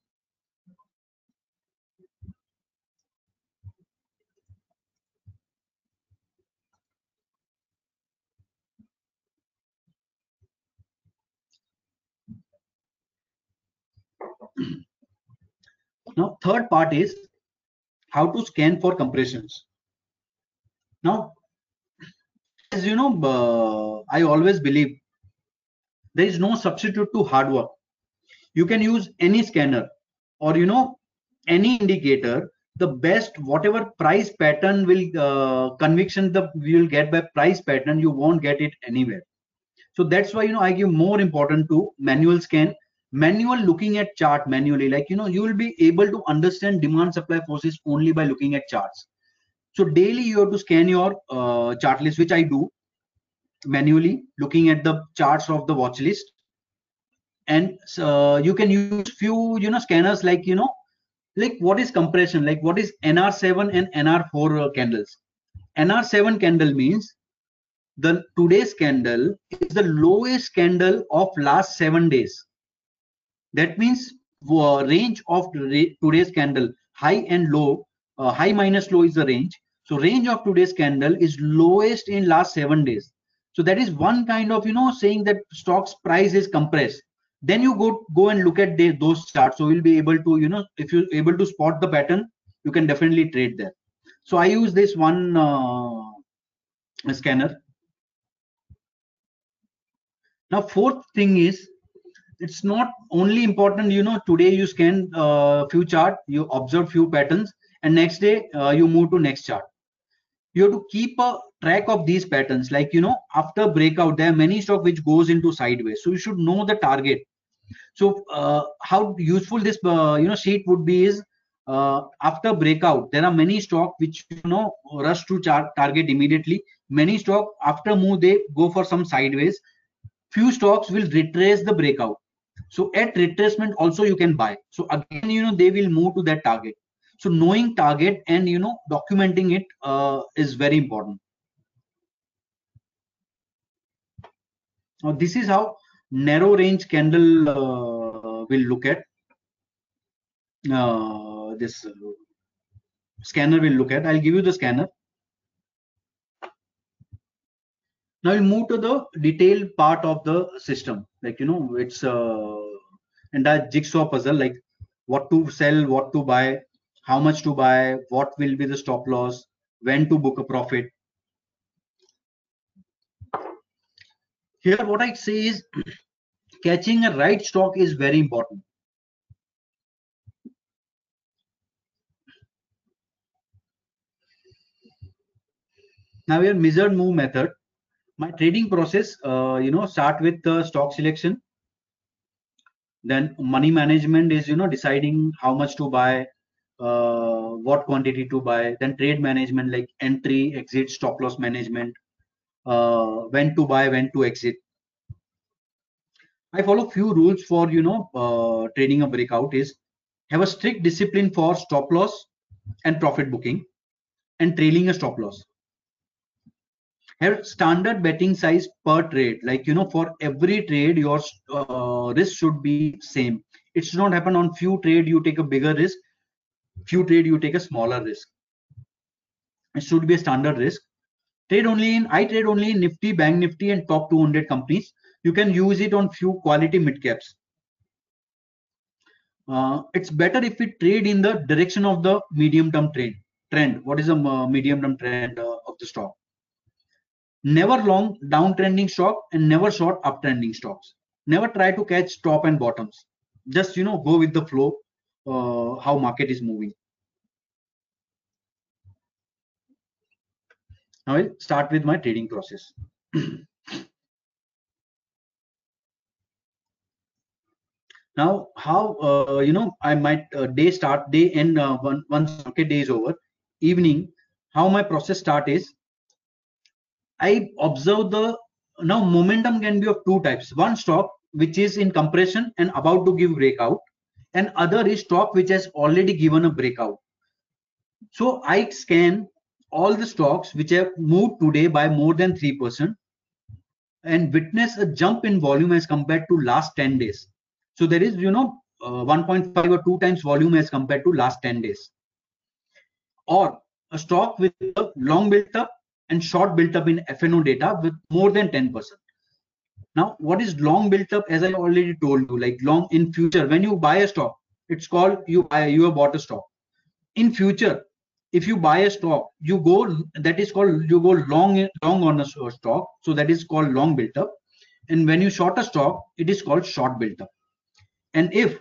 now third part is how to scan for compressions. Now as you know uh, i always believe there is no substitute to hard work. You can use any scanner or you know any indicator. The best whatever price pattern will uh, conviction the you will get by price pattern you won't get it anywhere. So that's why you know i give more important to manual scan manual looking at chart manually like you know you will be able to understand demand supply forces only by looking at charts. So daily you have to scan your uh, chart list which i do manually looking at the charts of the watch list. And uh, you can use few you know scanners like you know like what is compression like what is nr7 and nr4 uh, candles. Nr7 candle means the today's candle is the lowest candle of last seven days that means uh, range of today's candle high and low uh, high minus low is the range. So range of today's candle is lowest in last seven days. So that is one kind of you know saying that stocks price is compressed. Then you go go and look at the, those charts. So you'll be able to you know if you're able to spot the pattern you can definitely trade there. So i use this one uh, scanner. Now fourth thing is it's not only important you know today you scan a uh, few chart you observe few patterns and next day uh, you move to next chart. You have to keep a track of these patterns. Like you know after breakout there are many stock which goes into sideways. So you should know the target. So uh, how useful this uh, you know sheet would be is uh, after breakout there are many stock which you know rush to chart target immediately. Many stock after move they go for some sideways. Few stocks will retrace the breakout so at retracement also you can buy. So again you know they will move to that target. So knowing target and you know documenting it uh, is very important. Now this is how narrow range candle uh, will look at. Uh, this uh, scanner will look at. I'll give you the scanner. Now we'll move to the detailed part of the system like you know it's uh entire jigsaw puzzle like what to sell what to buy how much to buy what will be the stop loss when to book a profit. Here what i say is catching a right stock is very important. Now here measured move method my trading process uh, you know start with the stock selection. Then money management is you know deciding how much to buy uh, what quantity to buy. Then trade management like entry exit stop loss management uh, when to buy when to exit. I follow few rules for you know uh, trading a breakout is have a strict discipline for stop loss and profit booking and trailing a stop loss have standard betting size per trade. Like you know for every trade your uh, risk should be same. It should not happen on few trade you take a bigger risk few trade you take a smaller risk. It should be a standard risk. Trade only in i trade only in nifty bank nifty and top 200 companies. You can use it on few quality mid caps. Uh, it's better if we trade in the direction of the medium term trend. Trend what is the uh, medium term trend uh, of the stock never long downtrending stock and never short uptrending stocks. Never try to catch top and bottoms. Just you know go with the flow uh, how market is moving. I'll start with my trading process. Now how uh, you know i might uh, day start day end uh, one, once market day is over evening how my process start is I observe the now momentum can be of two types. One stock which is in compression and about to give breakout, and other is stock which has already given a breakout. So I scan all the stocks which have moved today by more than 3% and witness a jump in volume as compared to last 10 days. So there is, you know, uh, 1.5 or 2 times volume as compared to last 10 days. Or a stock with a long built up and short built up in FNO data with more than 10%. Now, what is long built up? As I already told you, like long in future, when you buy a stock, it's called you buy you have bought a stock. In future, if you buy a stock, you go that is called you go long long on a stock, so that is called long built up. And when you short a stock, it is called short built up. And if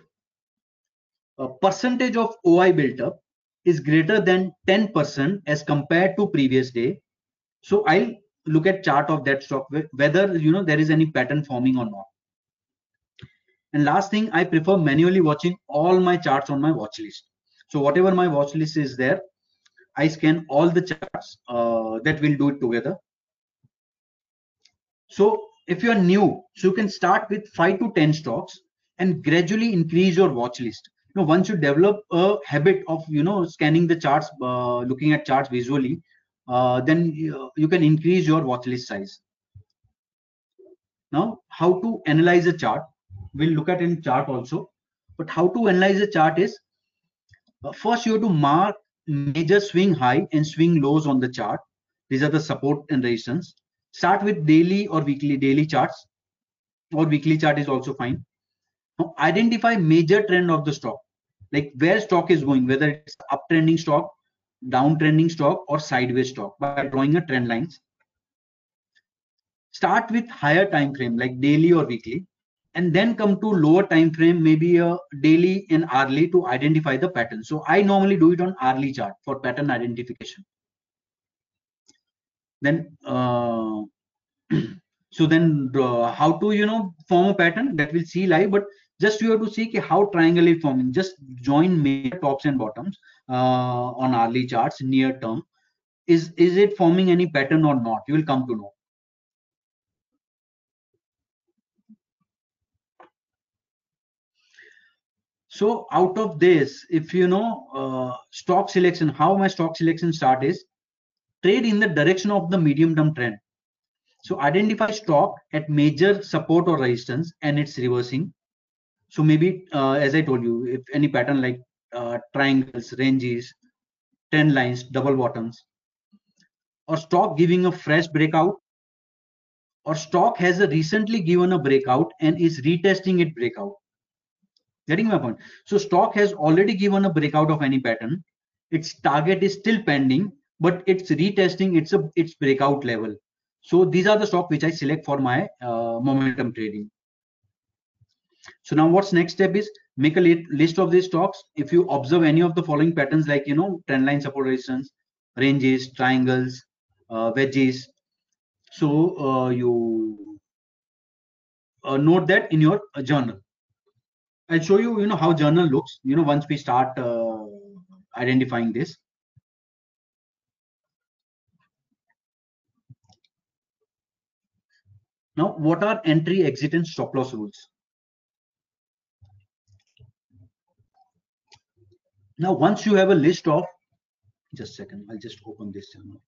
a percentage of OI built up is greater than 10% as compared to previous day, so I'll look at chart of that stock whether you know there is any pattern forming or not. And last thing, I prefer manually watching all my charts on my watch list. So whatever my watch list is there, I scan all the charts uh, that will do it together. So if you are new, so you can start with five to 10 stocks and gradually increase your watch list. Know, once you develop a habit of, you know, scanning the charts, uh, looking at charts visually, uh, then you, you can increase your watch list size. Now, how to analyze a chart? We'll look at in chart also. But how to analyze a chart is uh, first you have to mark major swing high and swing lows on the chart. These are the support and resistance. Start with daily or weekly daily charts or weekly chart is also fine. Now identify major trend of the stock, like where stock is going, whether it's uptrending stock downtrending stock or sideways stock by drawing a trend lines. Start with higher time frame like daily or weekly and then come to lower time frame maybe a daily and hourly to identify the pattern. So I normally do it on hourly chart for pattern identification. Then uh, so then uh, how to you know form a pattern that we'll see live but just you have to see how triangle is forming just join major tops and bottoms on hourly charts near term. Is is it forming any pattern or not? You will come to know. So out of this if you know uh, stock selection how my stock selection start is trade in the direction of the medium term trend. So identify stock at major support or resistance and it's reversing. So maybe uh, as i told you if any pattern like uh, triangles, ranges, trend lines, double bottoms, or stock giving a fresh breakout, or stock has recently given a breakout and is retesting it breakout. Getting my point? So stock has already given a breakout of any pattern. Its target is still pending, but it's retesting its a, its breakout level. So these are the stock which I select for my uh, momentum trading. So now what's next step is make a list of these stocks. If you observe any of the following patterns like, you know, trend line support resistance, ranges, triangles, uh, wedges. So uh, you uh, note that in your journal. I'll show you, you know, how journal looks, you know, once we start uh, identifying this. Now, what are entry, exit, and stop loss rules? Now, once you have a list of, just a second, I'll just open this channel.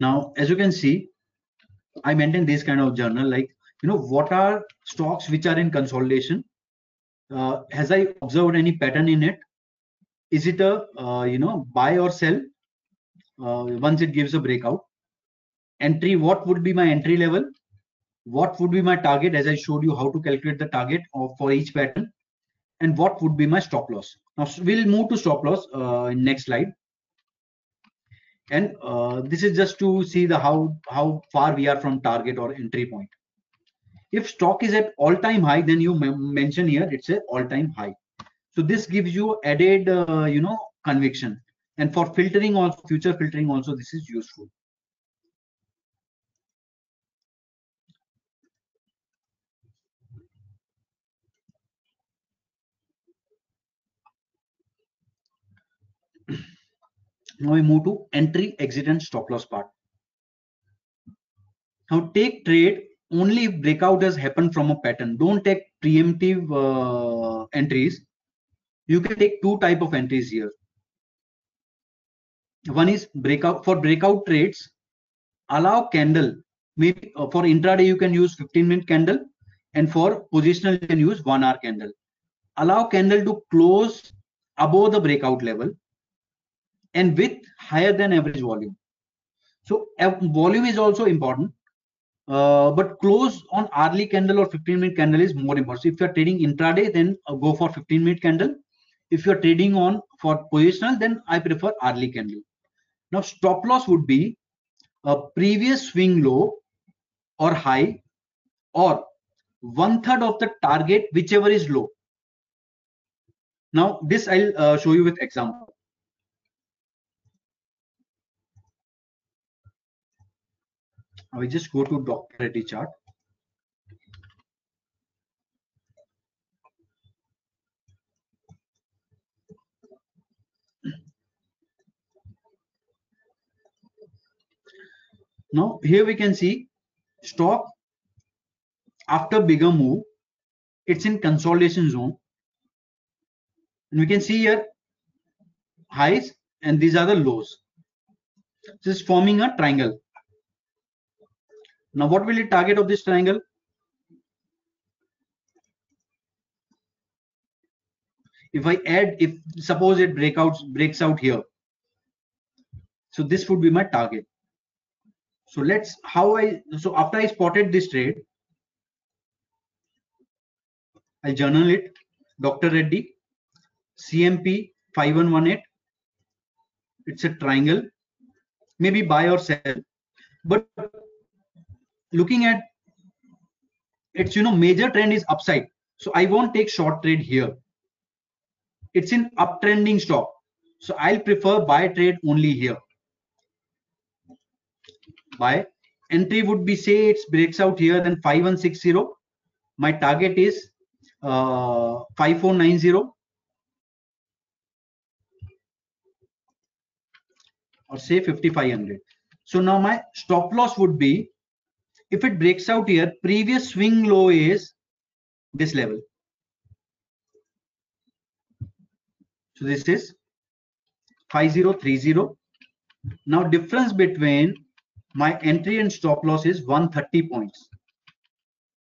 Now, as you can see, I maintain this kind of journal, like, you know, what are stocks which are in consolidation uh, has I observed any pattern in it? Is it a uh, you know buy or sell uh, once it gives a breakout? Entry, what would be my entry level? What would be my target as I showed you how to calculate the target of, for each pattern? And what would be my stop loss? Now we'll move to stop loss uh, in next slide. And uh, this is just to see the how how far we are from target or entry point if stock is at all-time high then you mention here it's a all-time high. So this gives you added uh, you know conviction. And for filtering also future filtering also this is useful. Now we move to entry exit and stop loss part. Now take trade only breakout has happened from a pattern. Don't take preemptive uh, entries. You can take two type of entries here. One is breakout for breakout trades allow candle. Maybe uh, for intraday you can use 15 minute candle and for positional you can use one hour candle. Allow candle to close above the breakout level and with higher than average volume. So uh, volume is also important uh, but close on hourly candle or 15 minute candle is more important if you're trading intraday then uh, go for 15 minute candle if you're trading on for positional then i prefer hourly candle now stop loss would be a previous swing low or high or one third of the target whichever is low. Now this I'll uh, show you with example. I will just go to Dr. Reddy chart. Now here we can see stock after bigger move, it's in consolidation zone. And we can see here highs and these are the lows. This is forming a triangle. Now what will the target of this triangle? If I add, if suppose it breakouts breaks out here. So this would be my target. So let's how I so after I spotted this trade, I'll journal it. Dr. Reddy, CMP 5118. It's a triangle, maybe buy or sell. But looking at its you know major trend is upside. So I won't take short trade here. It's in uptrending stock. So I'll prefer buy trade only here buy entry would be say it breaks out here then 5160 my target is uh, 5490 or say 5500 so now my stop loss would be if it breaks out here previous swing low is this level. So this is 5030 now difference between my entry and stop loss is 130 points.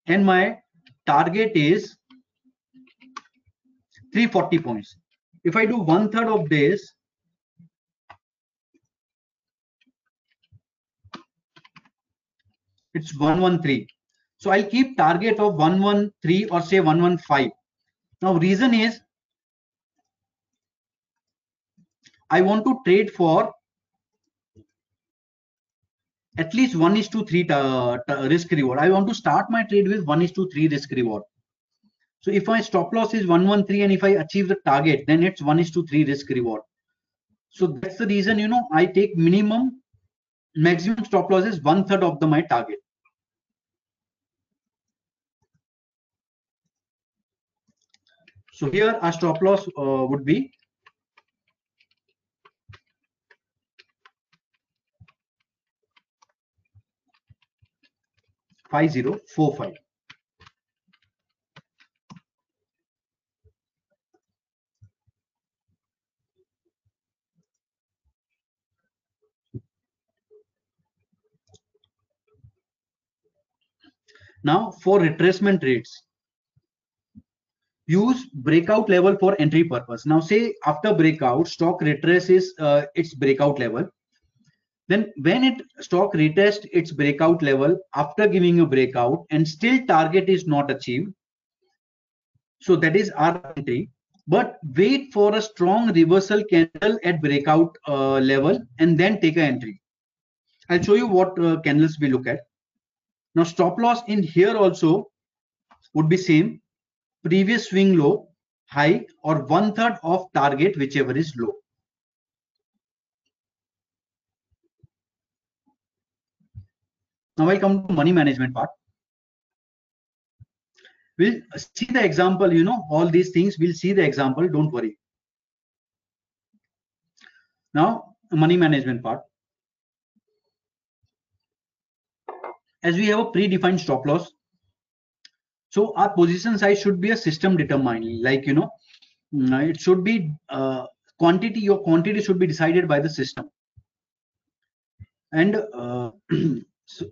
And my target is 340 points. If i do one third of this it's 113 so i'll keep target of 113 or say 115 now reason is i want to trade for at least one is to three uh, risk reward. I want to start my trade with one is to three risk reward. So if my stop loss is 113 and if I achieve the target, then it's one is to three risk reward. So that's the reason, you know, I take minimum, maximum stop loss is one third of the my target. So here our stop loss uh, would be 5045. Now for retracement rates, use breakout level for entry purpose. Now say after breakout, stock retraces uh, its breakout level. Then when it stock retest its breakout level after giving a breakout and still target is not achieved so that is our entry. But wait for a strong reversal candle at breakout uh, level and then take an entry. I'll show you what uh, candles we look at. Now stop loss in here also would be same previous swing low, high, or one third of target, whichever is low. Now I come to money management part. We'll see the example, you know, all these things, we'll see the example, don't worry. Now, money management part. As we have a predefined stop loss, so our position size should be a system determined, like, you know, mm, it should be uh, quantity, your quantity should be decided by the system. And uh, so,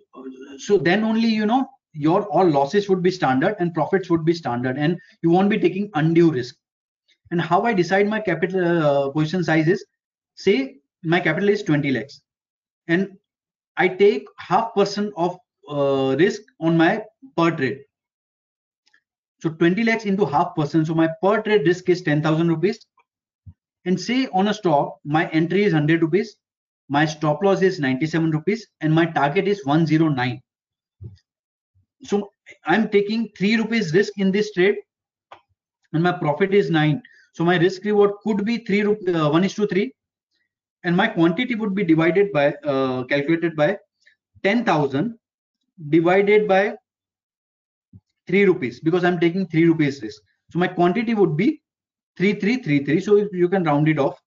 so then only, you know, your all losses would be standard and profits would be standard and you won't be taking undue risk and how i decide my capital uh, position size is say my capital is 20 lakhs and i take half percent of uh, risk on my per trade so 20 lakhs into half percent. So my per trade risk is 10000 rupees. And say on a stock my entry is 100 rupees my stop loss is 97 rupees and my target is 109 so i'm taking 3 rupees risk in this trade and my profit is 9 so my risk reward could be 3 uh, 1 is to 3 and my quantity would be divided by uh, calculated by 10000 divided by 3 rupees because i'm taking 3 rupees risk so my quantity would be 3333 so you can round it off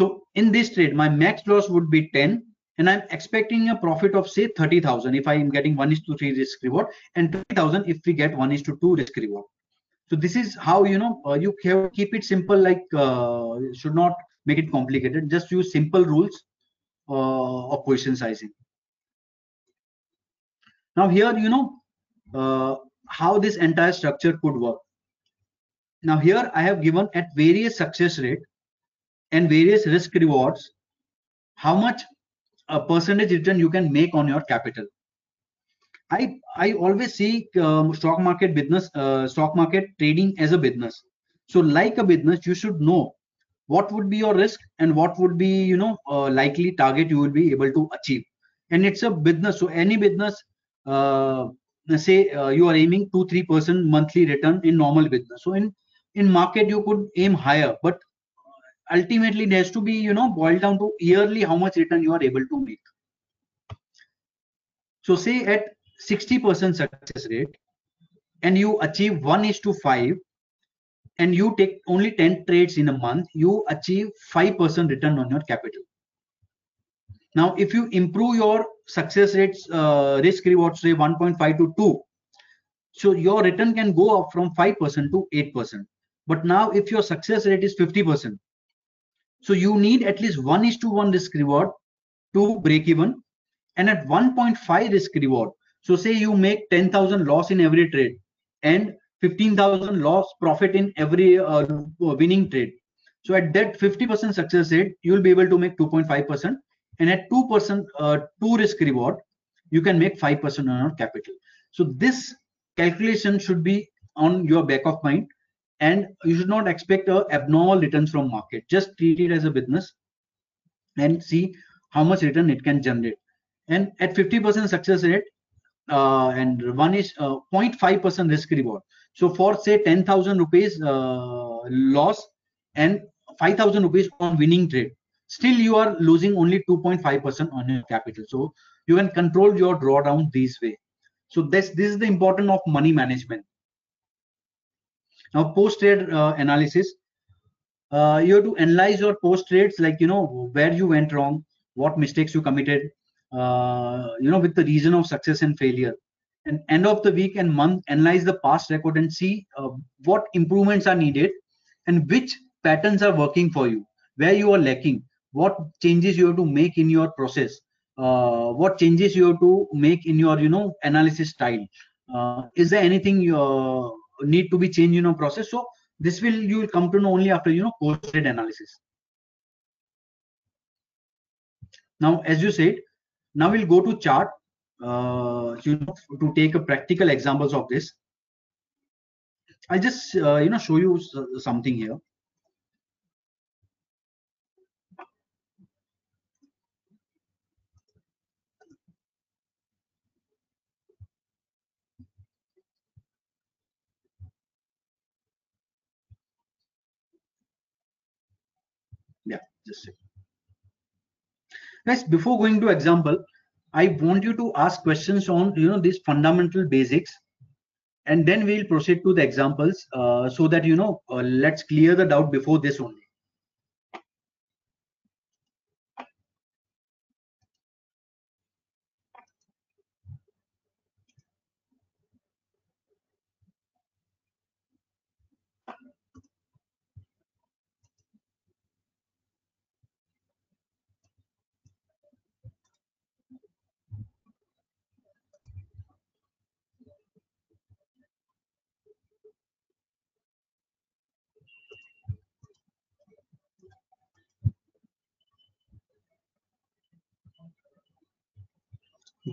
so in this trade my max loss would be 10 and I'm expecting a profit of say 30,000 if I am getting 1 is to 3 risk reward and 20,000 if we get 1 is to 2 risk reward. So this is how you know uh, you keep it simple like uh, should not make it complicated just use simple rules uh, of position sizing. Now here you know uh, how this entire structure could work. Now here I have given at various success rate and various risk rewards how much a percentage return you can make on your capital. I i always see um, stock market business uh, stock market trading as a business. So like a business you should know what would be your risk and what would be you know likely target you will be able to achieve. And it's a business. So any business uh, say uh, you are aiming 2 3 percent monthly return in normal business. So in in market you could aim higher but ultimately it has to be you know boiled down to yearly how much return you are able to make. So say at 60 percent success rate and you achieve 1 is to 5 and you take only 10 trades in a month you achieve 5 percent return on your capital now if you improve your success rates uh, risk reward say 1.5 to 2 so your return can go up from 5 percent to 8 percent but now if your success rate is 50 percent so you need at least one is to one risk reward to break even. And at 1.5 risk reward, so say you make 10,000 loss in every trade and 15,000 loss profit in every uh, winning trade. So at that 50% success rate, you will be able to make 2.5%. And at 2% uh, two risk reward, you can make 5% on your capital. So this calculation should be on your back of mind and you should not expect a abnormal returns from market. Just treat it as a business and see how much return it can generate. And at 50% success rate uh, and one is 0.5% uh, risk reward. So for say 10000 rupees uh, loss and 5000 rupees on winning trade still you are losing only 2.5% on your capital. So you can control your drawdown this way. So this this is the importance of money management. Now, post-trade uh, analysis, uh, you have to analyze your post-trades, like, you know, where you went wrong, what mistakes you committed, uh, you know, with the reason of success and failure. And end of the week and month, analyze the past record and see uh, what improvements are needed and which patterns are working for you, where you are lacking, what changes you have to make in your process, uh, what changes you have to make in your, you know, analysis style. Uh, is there anything you need to be changed in a process? So this will you will come to know only after you know post analysis. Now as you said now we'll go to chart uh, you know to take a practical examples of this. I'll just uh, you know show you something here just guys before going to example I want you to ask questions on you know these fundamental basics, and then we'll proceed to the examples uh, so that you know uh, let's clear the doubt before this only.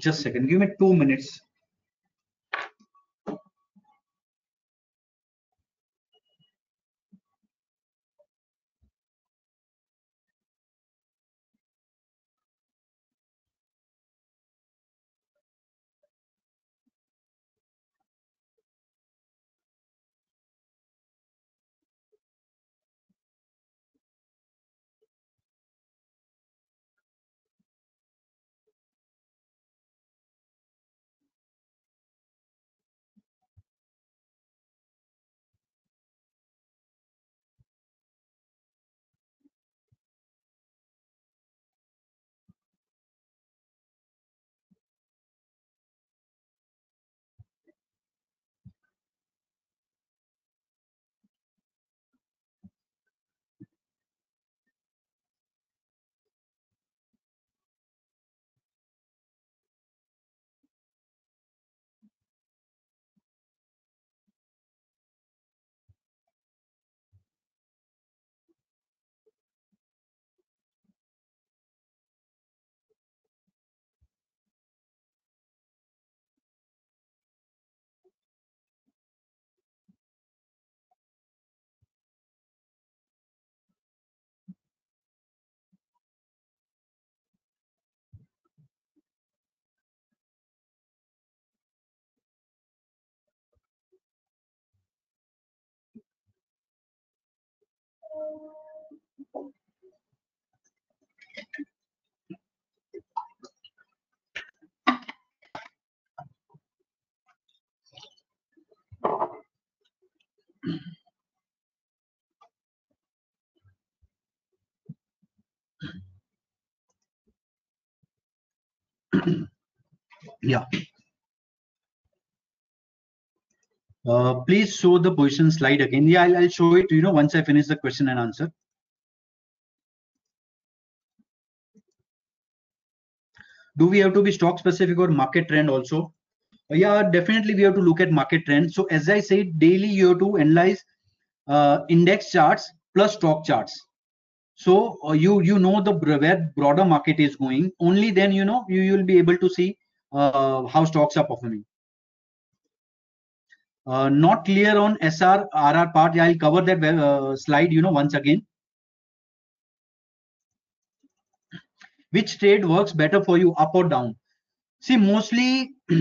Just a second, give me two minutes. Yeah. Uh, please show the position slide again. Yeah, I'll, I'll show it, you know, once I finish the question and answer. Do we have to be stock specific or market trend also? Uh, yeah, definitely we have to look at market trend. So as I said, daily you have to analyze uh, index charts plus stock charts. So uh, you you know the where broader market is going. Only then you know you will be able to see how stocks are performing. Uh, not clear on SR RR part. I'll cover that uh, slide. You know once again. Which trade works better for you, up or down? See, mostly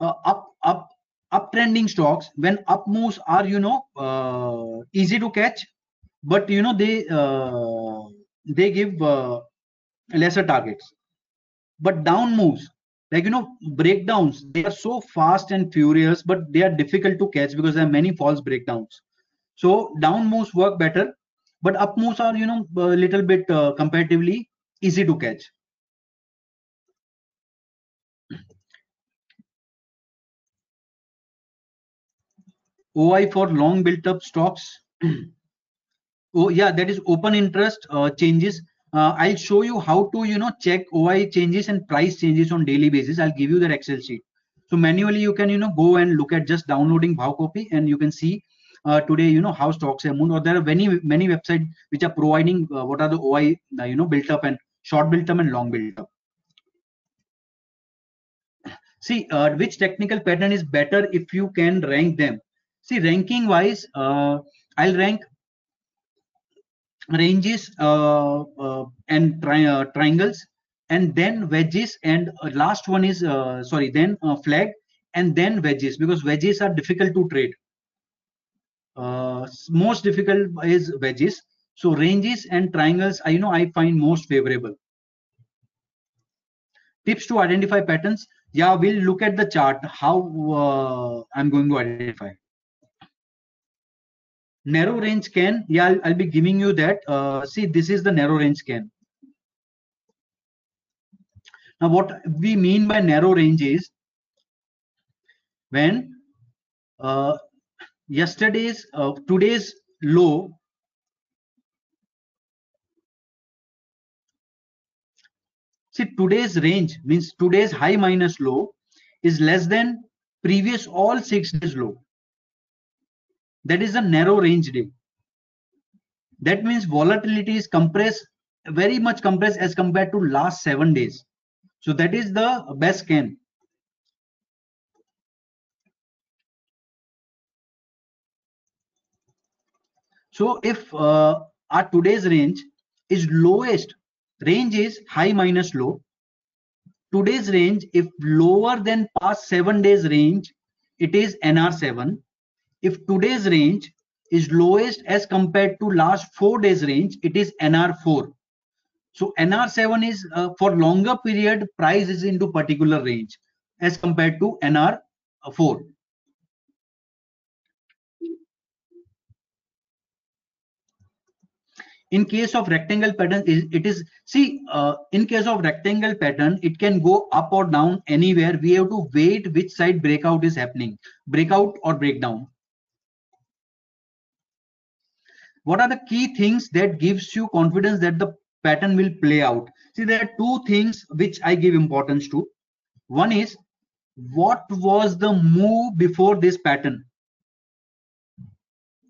uh, up up uptrending stocks when up moves are you know uh, easy to catch but you know they uh, they give uh, lesser targets but down moves like you know breakdowns they are so fast and furious but they are difficult to catch because there are many false breakdowns. So down moves work better but up moves are you know a little bit uh, comparatively easy to catch. Oi for long built up stocks oh yeah that is open interest uh, changes uh, i'll show you how to you know check oi changes and price changes on daily basis. I'll give you that excel sheet. So manually you can you know go and look at just downloading Bhav copy and you can see uh, today you know how stocks have moved. Or there are many many websites which are providing uh, what are the oi uh, you know built up and short built up and long built up see uh, which technical pattern is better if you can rank them? See ranking wise i'll rank ranges uh, uh, and tri uh, triangles and then wedges and last one is sorry then flag and then wedges because wedges are difficult to trade. Most difficult is wedges. So ranges and triangles i you know i find most favorable. Tips to identify patterns. Yeah we'll look at the chart how uh, i'm going to identify narrow range scan yeah I'll, I'll be giving you that. Uh, see this is the narrow range scan now what we mean by narrow range is when uh, yesterday's uh, today's low see today's range means today's high minus low is less than previous all six days low that is a narrow range day. That means volatility is compressed very much compressed as compared to last seven days. So that is the best scan. So if uh, our today's range is lowest range is high minus low. Today's range if lower than past seven days range it is nr7 if today's range is lowest as compared to last four days range it is nr4 so nr7 is uh, for longer period price is into particular range as compared to nr4 in case of rectangle pattern it is see uh, in case of rectangle pattern it can go up or down anywhere. We have to wait which side breakout is happening breakout or breakdown what are the key things that gives you confidence that the pattern will play out? See there are two things which i give importance to. One is what was the move before this pattern?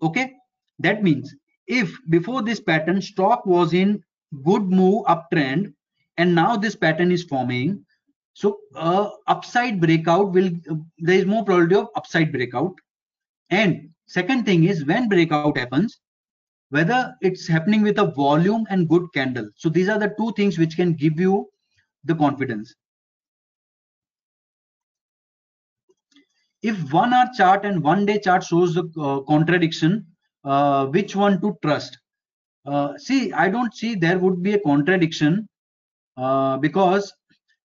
Okay? That means if before this pattern stock was in good move uptrend and now this pattern is forming so uh, upside breakout will uh, there is more probability of upside breakout. And second thing is when breakout happens whether it's happening with a volume and good candle. So these are the two things which can give you the confidence. If one hour chart and one day chart shows the uh, contradiction uh, which one to trust? Uh, see i don't see there would be a contradiction uh, because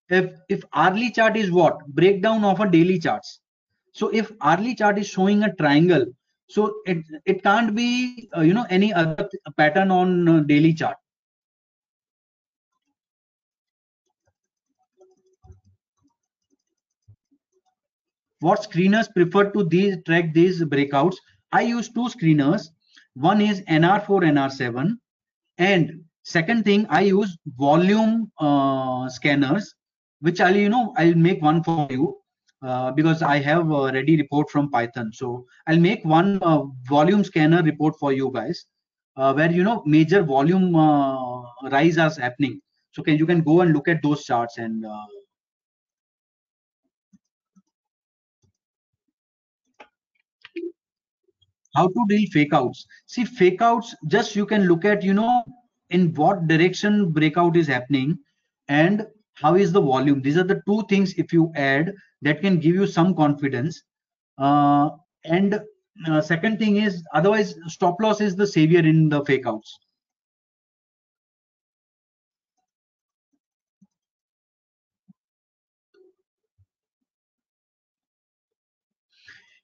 if if hourly chart is what? Breakdown of a daily charts. So if hourly chart is showing a triangle so it it can't be uh, you know any other pattern on uh, daily chart. What screeners prefer to these track these breakouts? I use two screeners. One is NR4, NR7, and second thing I use volume uh, scanners, which I'll you know I'll make one for you uh, because I have a ready report from Python. So I'll make one uh, volume scanner report for you guys, uh, where you know major volume uh, rise is happening. So can you can go and look at those charts and uh, how to deal fake outs see fake outs just you can look at you know in what direction breakout is happening and how is the volume? These are the two things if you add that can give you some confidence. Uh, and uh, second thing is otherwise stop loss is the savior in the fake outs.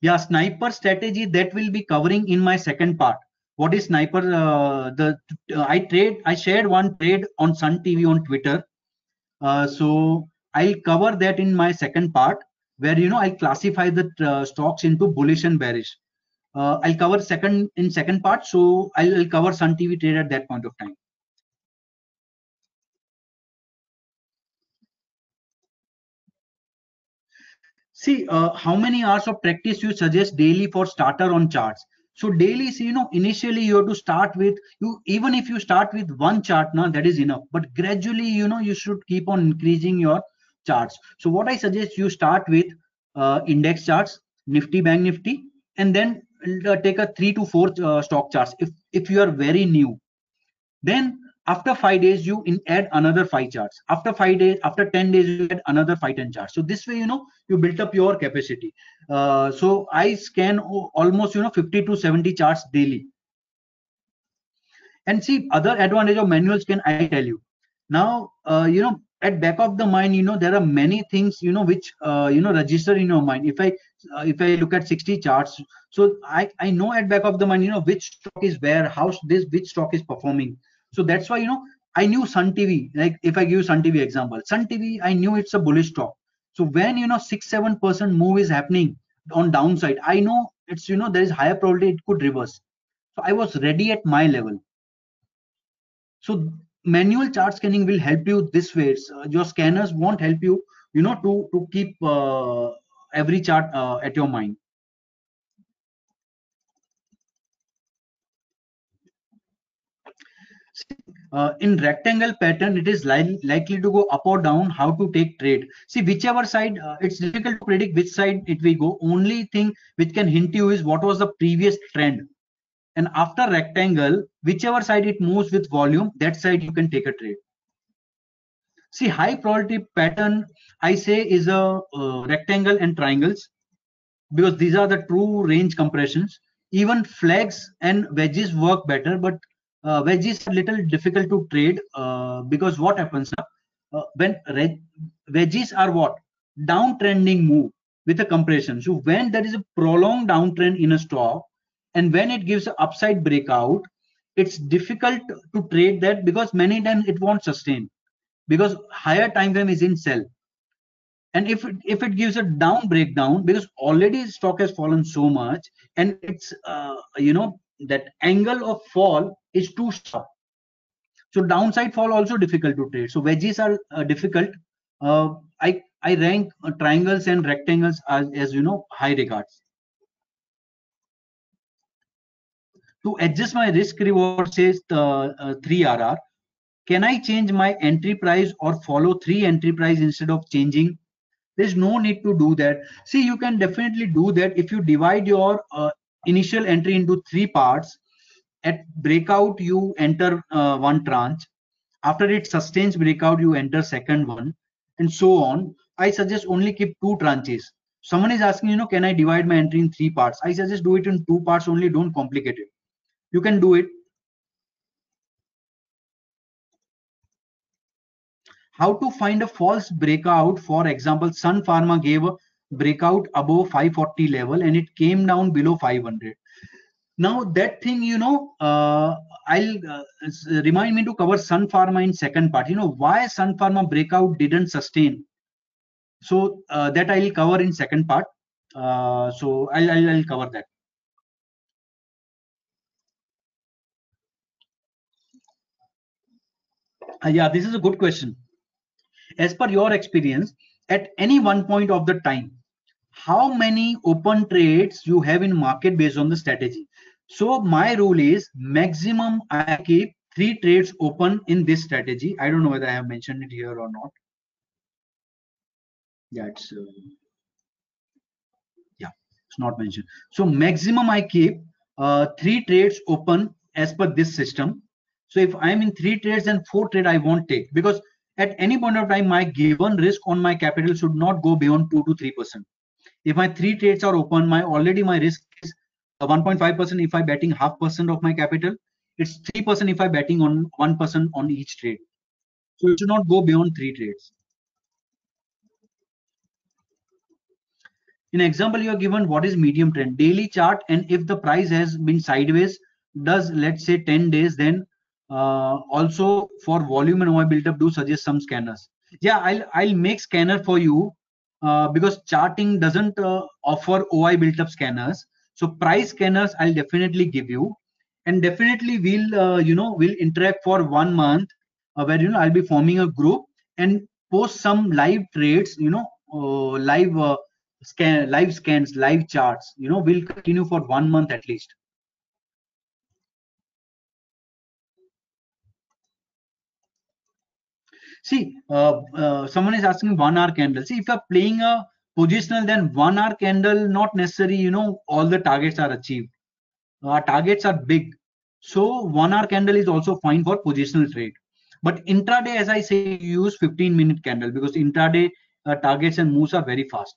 Yeah sniper strategy that will be covering in my second part. What is sniper uh, the uh, i trade i shared one trade on sun tv on twitter so i'll cover that in my second part where you know I'll classify the uh, stocks into bullish and bearish. Uh, i'll cover second in second part so I'll, I'll cover sun tv trade at that point of time. See uh, how many hours of practice you suggest daily for starter on charts so daily see you know initially you have to start with you even if you start with one chart now that is enough. But gradually you know you should keep on increasing your charts. So what i suggest you start with uh, index charts nifty bank nifty and then uh, take a three to four uh, stock charts. If if you are very new then after five days you in add another five charts. After five days after 10 days you add another five 10 charts. So this way you know you built up your capacity. Uh, so i scan almost you know 50 to 70 charts daily. And see other advantage of manual scan i tell you? Now uh, you know at back of the mind you know there are many things you know which uh, you know register in your mind. If i uh, if i look at 60 charts so i i know at back of the mind you know which stock is where how this which stock is performing so that's why you know i knew sun tv like if i give sun tv example sun tv i knew it's a bullish stock. So when you know six seven percent move is happening on downside i know it's you know there is higher probability it could reverse. So i was ready at my level. So manual chart scanning will help you this way. Uh, your scanners won't help you you know to to keep uh, every chart uh, at your mind uh, in rectangle pattern it is li likely to go up or down how to take trade. See whichever side uh, it's difficult to predict which side it will go. Only thing which can hint you is what was the previous trend. And after rectangle whichever side it moves with volume that side you can take a trade. See high probability pattern i say is a uh, rectangle and triangles because these are the true range compressions. Even flags and wedges work better but uh, wedges are little difficult to trade uh, because what happens uh, when wedges are what? Downtrending move with a compression. So when there is a prolonged downtrend in a stock and when it gives an upside breakout it's difficult to trade that because many times it won't sustain because higher time frame is in sell. And if it, if it gives a down breakdown because already stock has fallen so much and it's uh, you know that angle of fall is too sharp so downside fall also difficult to trade so wedges are uh, difficult. Uh, i i rank uh, triangles and rectangles as, as you know high regards. To adjust my risk reward says the uh, 3rr can i change my entry price or follow three entry price instead of changing? There's no need to do that. See you can definitely do that if you divide your uh, initial entry into three parts at breakout you enter uh, one tranche. After it sustains breakout you enter second one and so on. I suggest only keep two tranches. Someone is asking you know can i divide my entry in three parts? I suggest do it in two parts only don't complicate it. You can do it. How to find a false breakout? For example sun pharma gave a breakout above 540 level and it came down below 500 now that thing you know uh, i'll uh, remind me to cover sun pharma in second part you know why sun pharma breakout didn't sustain so uh, that i'll cover in second part uh, so I'll, I'll, I'll cover that Uh, yeah, this is a good question. As per your experience, at any one point of the time, how many open trades you have in market based on the strategy? So my rule is maximum I keep three trades open in this strategy. I don't know whether I have mentioned it here or not. That's uh, yeah, it's not mentioned. So maximum I keep uh, three trades open as per this system so if I'm in three trades and four trade, I won't take because at any point of time, my given risk on my capital should not go beyond two to three percent. If my three trades are open, my already my risk is 1.5 percent. If I betting half percent of my capital, it's three percent if I betting on one percent on each trade. So it should not go beyond three trades. In example, you are given what is medium trend daily chart, and if the price has been sideways, does let's say 10 days, then uh, also for volume and OI buildup, do suggest some scanners. Yeah, I'll I'll make scanner for you uh, because Chartink doesn't uh, offer OI built-up scanners. So price scanners I'll definitely give you, and definitely we'll uh, you know we'll interact for one month uh, where you know I'll be forming a group and post some live trades, you know, uh, live scan, live scans, live charts. You know, we'll continue for one month at least. See, uh, uh, someone is asking one hour candle. See, if you're playing a positional, then one hour candle, not necessary, you know, all the targets are achieved. Our targets are big. So one hour candle is also fine for positional trade. But intraday, as I say, use 15 minute candle because intraday uh, targets and moves are very fast.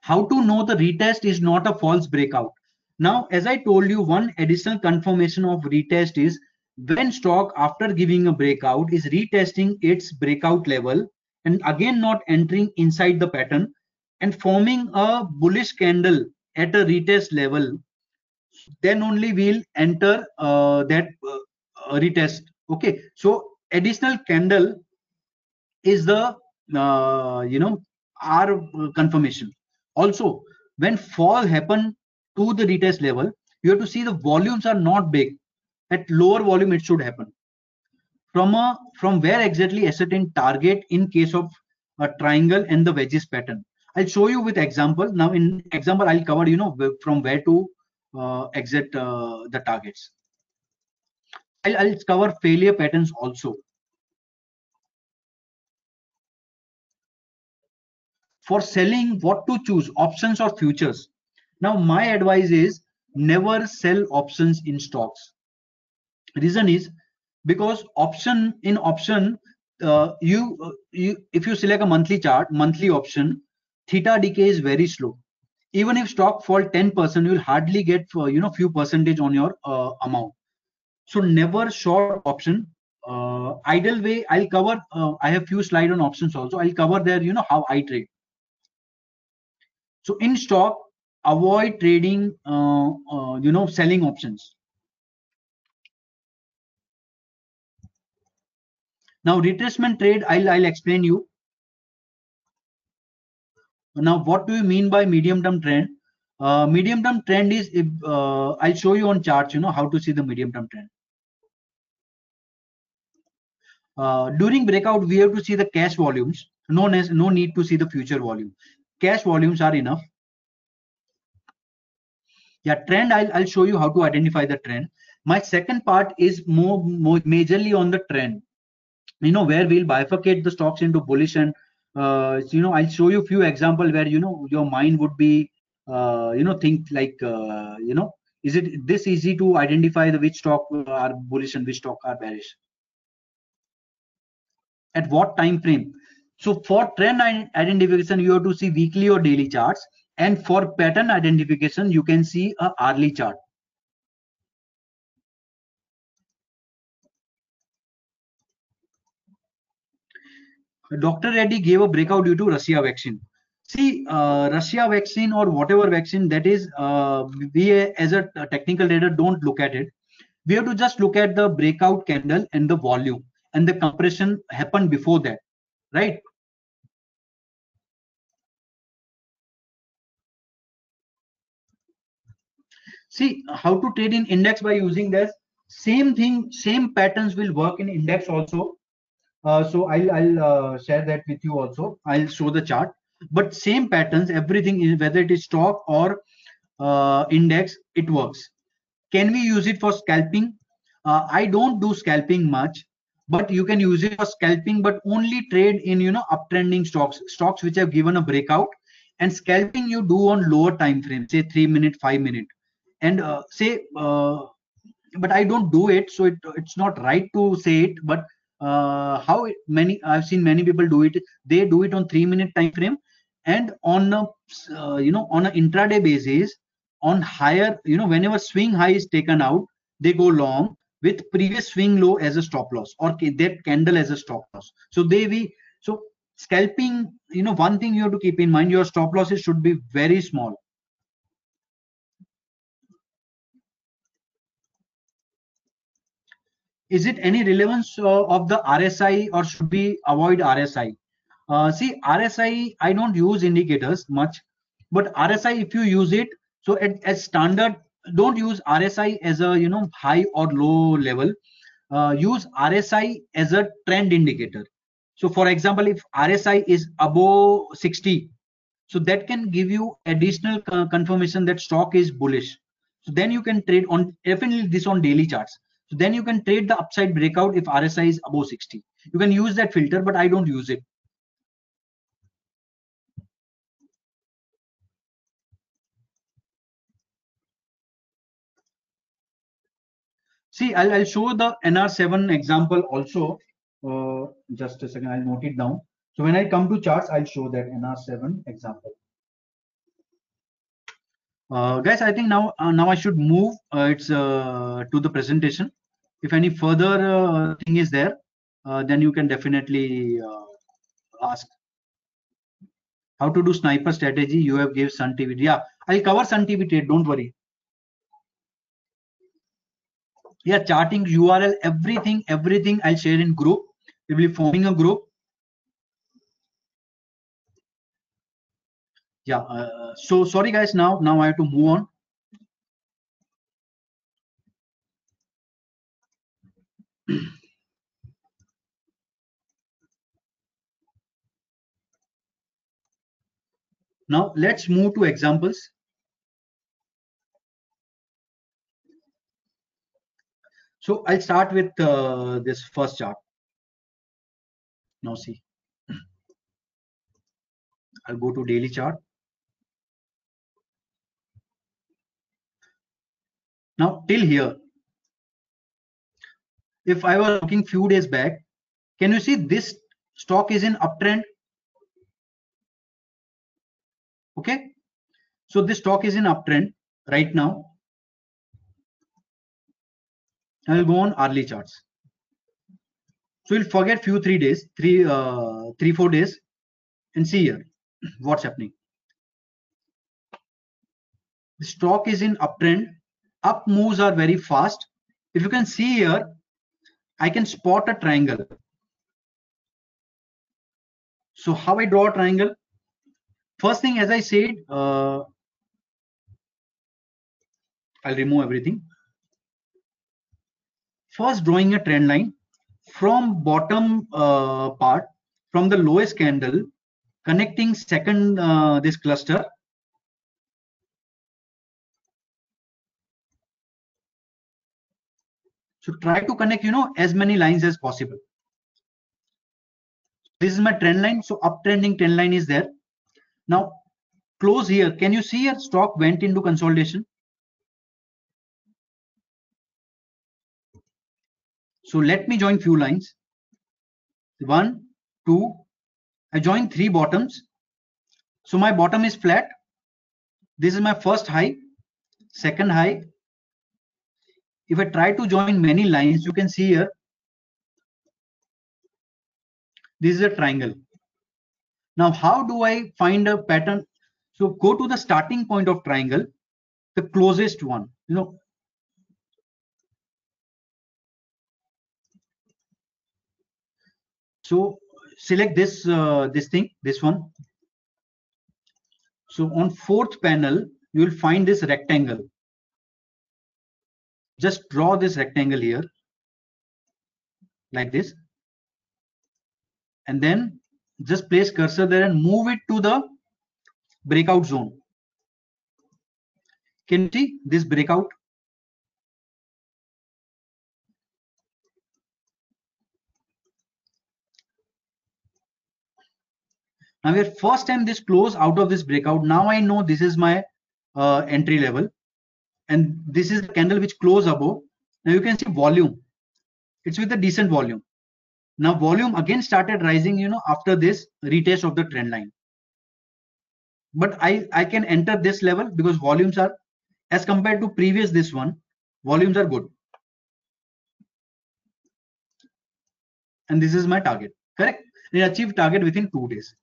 How to know the retest is not a false breakout? Now, as I told you, one additional confirmation of retest is when stock after giving a breakout is retesting its breakout level and again not entering inside the pattern and forming a bullish candle at a retest level. Then only we'll enter uh, that uh, retest. Okay. So additional candle is the uh, you know our confirmation. Also when fall happen to the retest level you have to see the volumes are not big. At lower volume it should happen from a from where exactly ascertain target in case of a triangle and the wedges pattern. I'll show you with example. Now in example i'll cover you know from where to uh, exit uh, the targets. I'll, I'll cover failure patterns also. For selling what to choose options or futures. Now my advice is never sell options in stocks. Reason is because option in option uh, you uh, you if you select a monthly chart monthly option theta decay is very slow. Even if stock fall 10% you will hardly get for you know few percentage on your uh, amount. So never short option. Uh, ideal way i'll cover uh, i have few slide on options also. I'll cover there you know how i trade. So in stock avoid trading uh, uh, you know selling options now retracement trade i'll i'll explain you. Now what do you mean by medium term trend? Uh, medium term trend is if uh, i'll show you on charts you know how to see the medium term trend. Uh, during breakout we have to see the cash volumes. No no need to see the future volume. Cash volumes are enough. Yeah trend I'll, I'll show you how to identify the trend. My second part is more, more majorly on the trend you know where we'll bifurcate the stocks into bullish and uh, you know i'll show you a few example where you know your mind would be uh, you know think like uh, you know is it this easy to identify the which stock are bullish and which stock are bearish? At what time frame? So for trend identification you have to see weekly or daily charts and for pattern identification you can see a hourly chart Dr. Reddy gave a breakout due to Russia vaccine. See, uh, Russia vaccine or whatever vaccine that is, uh, we as a technical trader don't look at it. We have to just look at the breakout candle and the volume and the compression happened before that, right? See how to trade in index by using this same thing, same patterns will work in index also so I'll, I'll uh, share that with you also. I'll show the chart. But same patterns, everything is whether it is stock or uh, index, it works. Can we use it for scalping? Uh, I don't do scalping much, but you can use it for scalping, but only trade in you know uptrending stocks, stocks which have given a breakout. And scalping you do on lower time frame, say three minute, five minute, and uh, say. but I don't do it, so it, it's not right to say it. But uh, how many I've seen many people do it. They do it on three minute time frame, and on a uh, you know on an intraday basis, on higher you know whenever swing high is taken out, they go long with previous swing low as a stop loss or that candle as a stop loss. So they we so scalping you know one thing you have to keep in mind your stop losses should be very small is it any relevance uh, of the RSI or should we avoid RSI? Uh, see, RSI, I don't use indicators much, but RSI, if you use it, so at, as standard, don't use RSI as a you know high or low level. Uh, use RSI as a trend indicator. So, for example, if RSI is above 60, so that can give you additional confirmation that stock is bullish. So then you can trade on definitely this on daily charts. So then you can trade the upside breakout if RSI is above 60. You can use that filter, but I don't use it. See, I'll, I'll show the NR7 example also. Uh, just a second, I'll note it down. So when I come to charts, I'll show that NR7 example. Uh, guys, I think now uh, now I should move. Uh, it's uh, to the presentation. if any further uh, thing is there then you can definitely ask how to do sniper strategy you have gave sun tv yeah i'll cover sun tv trade don't worry yeah Chartink url everything everything i'll share in group we will be forming a group yeah uh, so sorry guys now now i have to move on. Now let's move to examples. So i'll start with uh, this first chart. Now see. I'll go to daily chart now till here if I was looking few days back, can you see this stock is in uptrend? Okay. So this stock is in uptrend right now. I will go on hourly charts. So we'll forget few three days, three, uh, three, four days and see here what's happening. The stock is in uptrend. Up moves are very fast. If you can see here, I can spot a triangle. So how I draw a triangle? First thing, as I said, uh, I'll remove everything. First, drawing a trend line from bottom uh, part, from the lowest candle, connecting second uh, this cluster So try to connect, you know, as many lines as possible. This is my trend line. So uptrending trend line is there. Now close here. Can you see your stock went into consolidation? So let me join few lines. One, two, I join three bottoms. So my bottom is flat. This is my first high, second high, if I try to join many lines, you can see here, this is a triangle. Now, how do I find a pattern? So go to the starting point of triangle, the closest one, you know. So select this, uh, this thing, this one. So on fourth panel, you will find this rectangle just draw this rectangle here like this. And then just place cursor there and move it to the breakout zone. Can you see this breakout? Now here first time this close out of this breakout. Now i know this is my uh, entry level and this is the candle which close above. Now you can see volume. It's with a decent volume. Now volume again started rising you know after this retest of the trend line. But i i can enter this level because volumes are as compared to previous this one volumes are good. And this is my target. Correct? I achieve target within two days.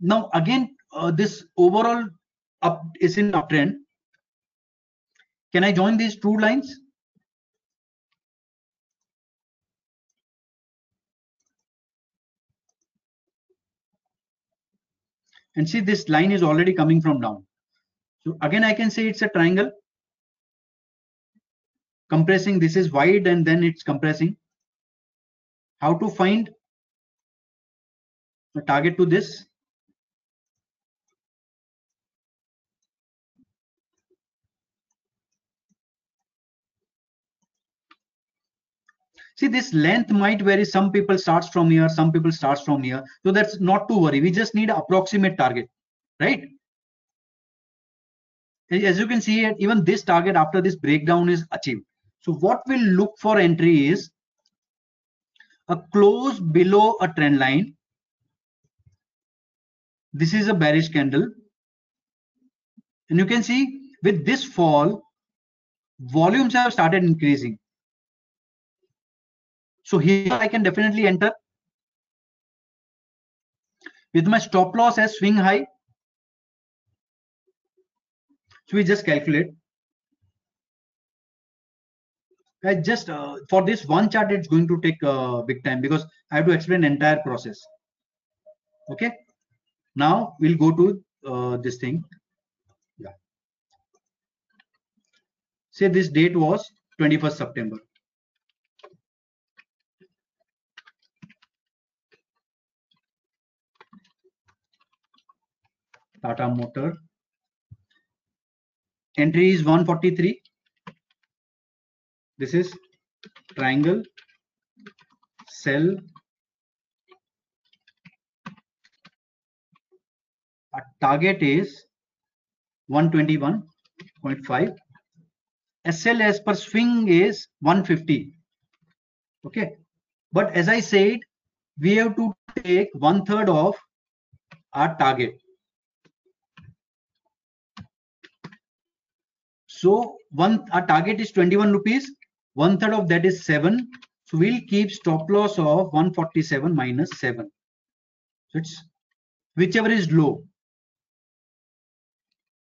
Now again uh, this overall up is in uptrend. Can I join these two lines? And see this line is already coming from down. So again, I can say it's a triangle. Compressing, this is wide and then it's compressing. How to find the target to this? See this length might vary. Some people starts from here some people starts from here. So that's not to worry. We just need approximate target right? As you can see even this target after this breakdown is achieved. So what we'll look for entry is a close below a trend line. This is a bearish candle. And you can see with this fall volumes have started increasing. So here I can definitely enter with my stop loss as swing high. So we just calculate. I just uh, for this one chart, it's going to take uh, big time because I have to explain entire process. Okay. Now we'll go to uh, this thing. Yeah. Say this date was 21st September. Tata Motor. Entry is 143. This is triangle, sell. Our target is 121.5. SL as per swing is 150. Okay. But as I said, we have to take one third of our target. So one our target is 21 rupees. One third of that is seven. So we'll keep stop loss of 147 minus seven. So it's whichever is low.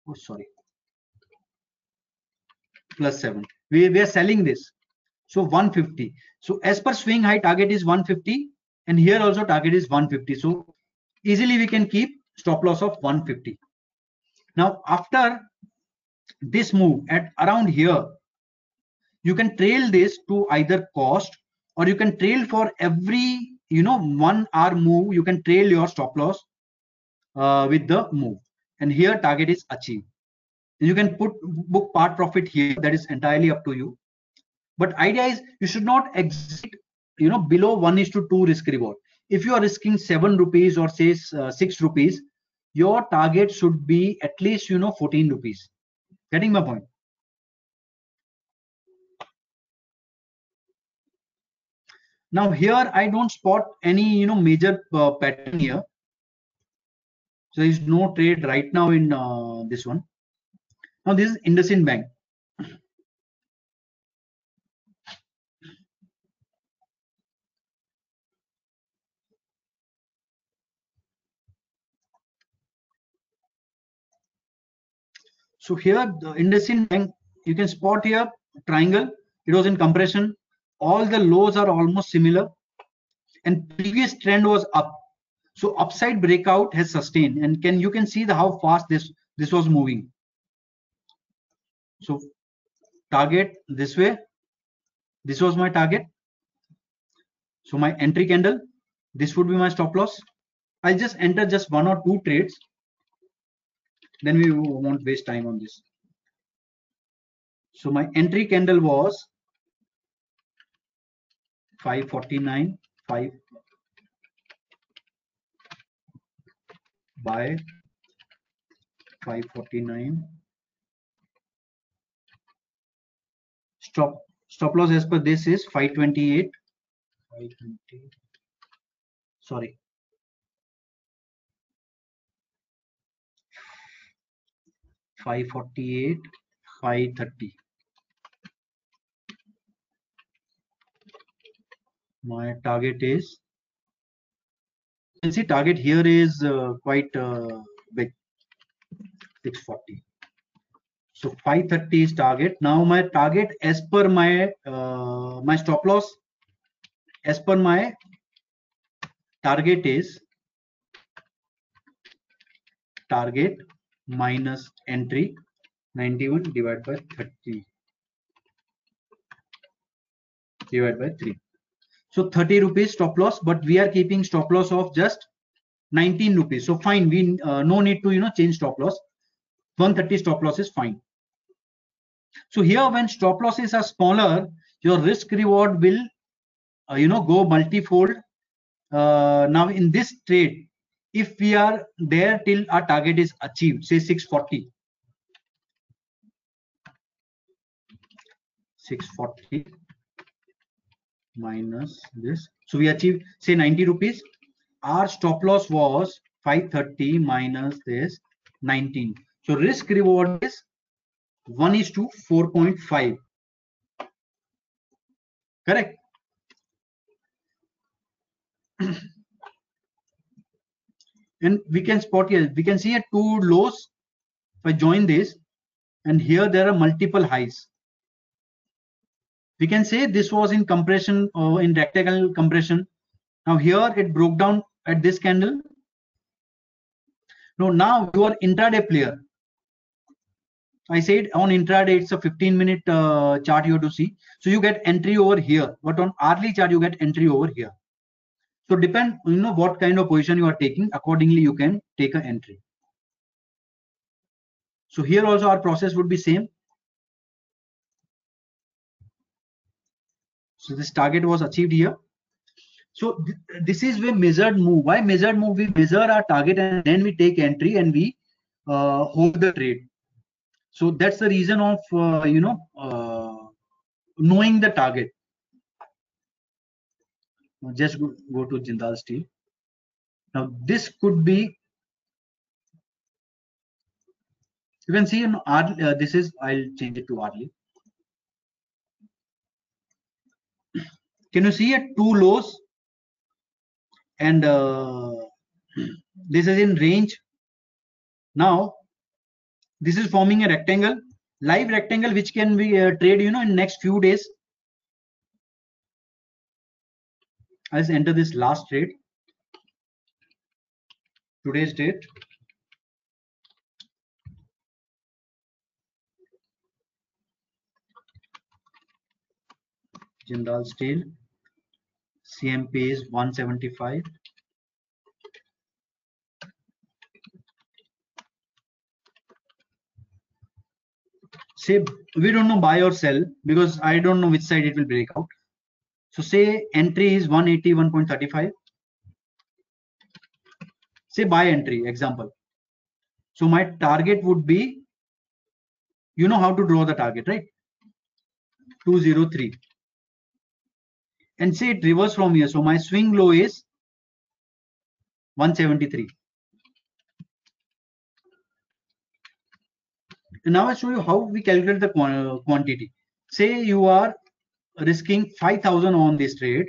Oh, sorry. Plus seven. We, we are selling this. So 150. So as per swing high target is 150 and here also target is 150. So easily we can keep stop loss of 150. Now after this move at around here. You can trail this to either cost or you can trail for every you know one hour move you can trail your stop loss uh, with the move. And here target is achieved. You can put book part profit here. That is entirely up to you. But idea is you should not exit you know below one is to two risk reward. If you are risking seven rupees or say uh, six rupees your target should be at least you know 14 rupees Getting my point? Now here I don't spot any you know major uh, pattern here. So there is no trade right now in uh, this one. Now this is IndusInd Bank. So here the IndusInd Bank, you can spot here triangle. It was in compression. All the lows are almost similar. And previous trend was up. So upside breakout has sustained. And can you can see the how fast this this was moving. So target this way. This was my target. So my entry candle. This would be my stop loss. I'll just enter just one or two trades then we won't waste time on this. So my entry candle was 549 5 by 549 stop stop loss as per this is 528 520 sorry 548 530 my target is you can see target here is uh, quite uh, big 640 so 530 is target. Now my target as per my uh, my stop loss as per my target is target minus entry 91 divided by 30 divided by 3 so 30 rupees stop loss but we are keeping stop loss of just 19 rupees. So fine we uh, no need to you know change stop loss. 130 stop loss is fine. So here when stop losses are smaller your risk reward will uh, you know go multifold. Uh, now in this trade if we are there till our target is achieved say 640 640 minus this. So we achieve say 90 rupees. Our stop loss was 530 minus this 19 so risk reward is 1 is to 4.5 correct and we can spot here we can see a two lows. If i join this and here there are multiple highs. We can say this was in compression or in rectangle compression. Now here it broke down at this candle. No now you are intraday player. I said on intraday it's a 15 minute uh, chart you have to see. So you get entry over here but on hourly chart you get entry over here so depend, you know, what kind of position you are taking. Accordingly, you can take an entry. So here also our process would be same. So this target was achieved here. So th this is where measured move. Why measured move? We measure our target and then we take entry and we uh, hold the trade. So that's the reason of uh, you know uh, knowing the target just go, to Jindal Steel. Now this could be, you can see in uh, this is, I'll change it to hourly. Can you see it two lows and uh, this is in range. Now this is forming a rectangle, live rectangle which can be uh, trade, you know, in next few days Let's enter this last trade. Today's date. Jindal Steel. CMP is 175. Say we don't know buy or sell because I don't know which side it will break out. So say entry is 181.35. Say buy entry example. So my target would be, you know how to draw the target, right? 203. And say it reverse from here. So my swing low is 173. And now I show you how we calculate the quantity. Say you are risking 5000 on this trade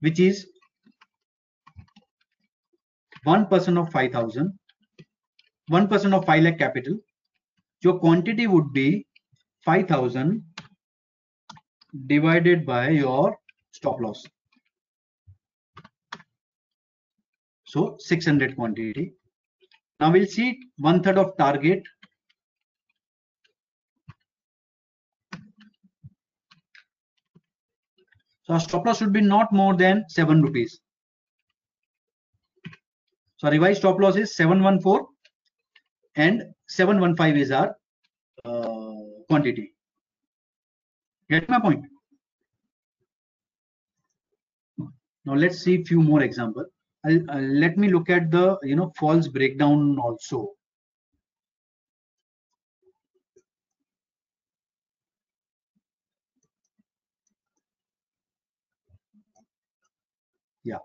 which is 1% of 5000 1% of 5 lakh capital. Your quantity would be 5000 divided by your stop loss. So 600 quantity. Now we'll see one third of target So our stop loss should be not more than 7 rupees. So revised stop loss is 714 and 715 is our uh, quantity. Get my point? Now let's see few more example. Uh, let me look at the you know false breakdown also. Yeah.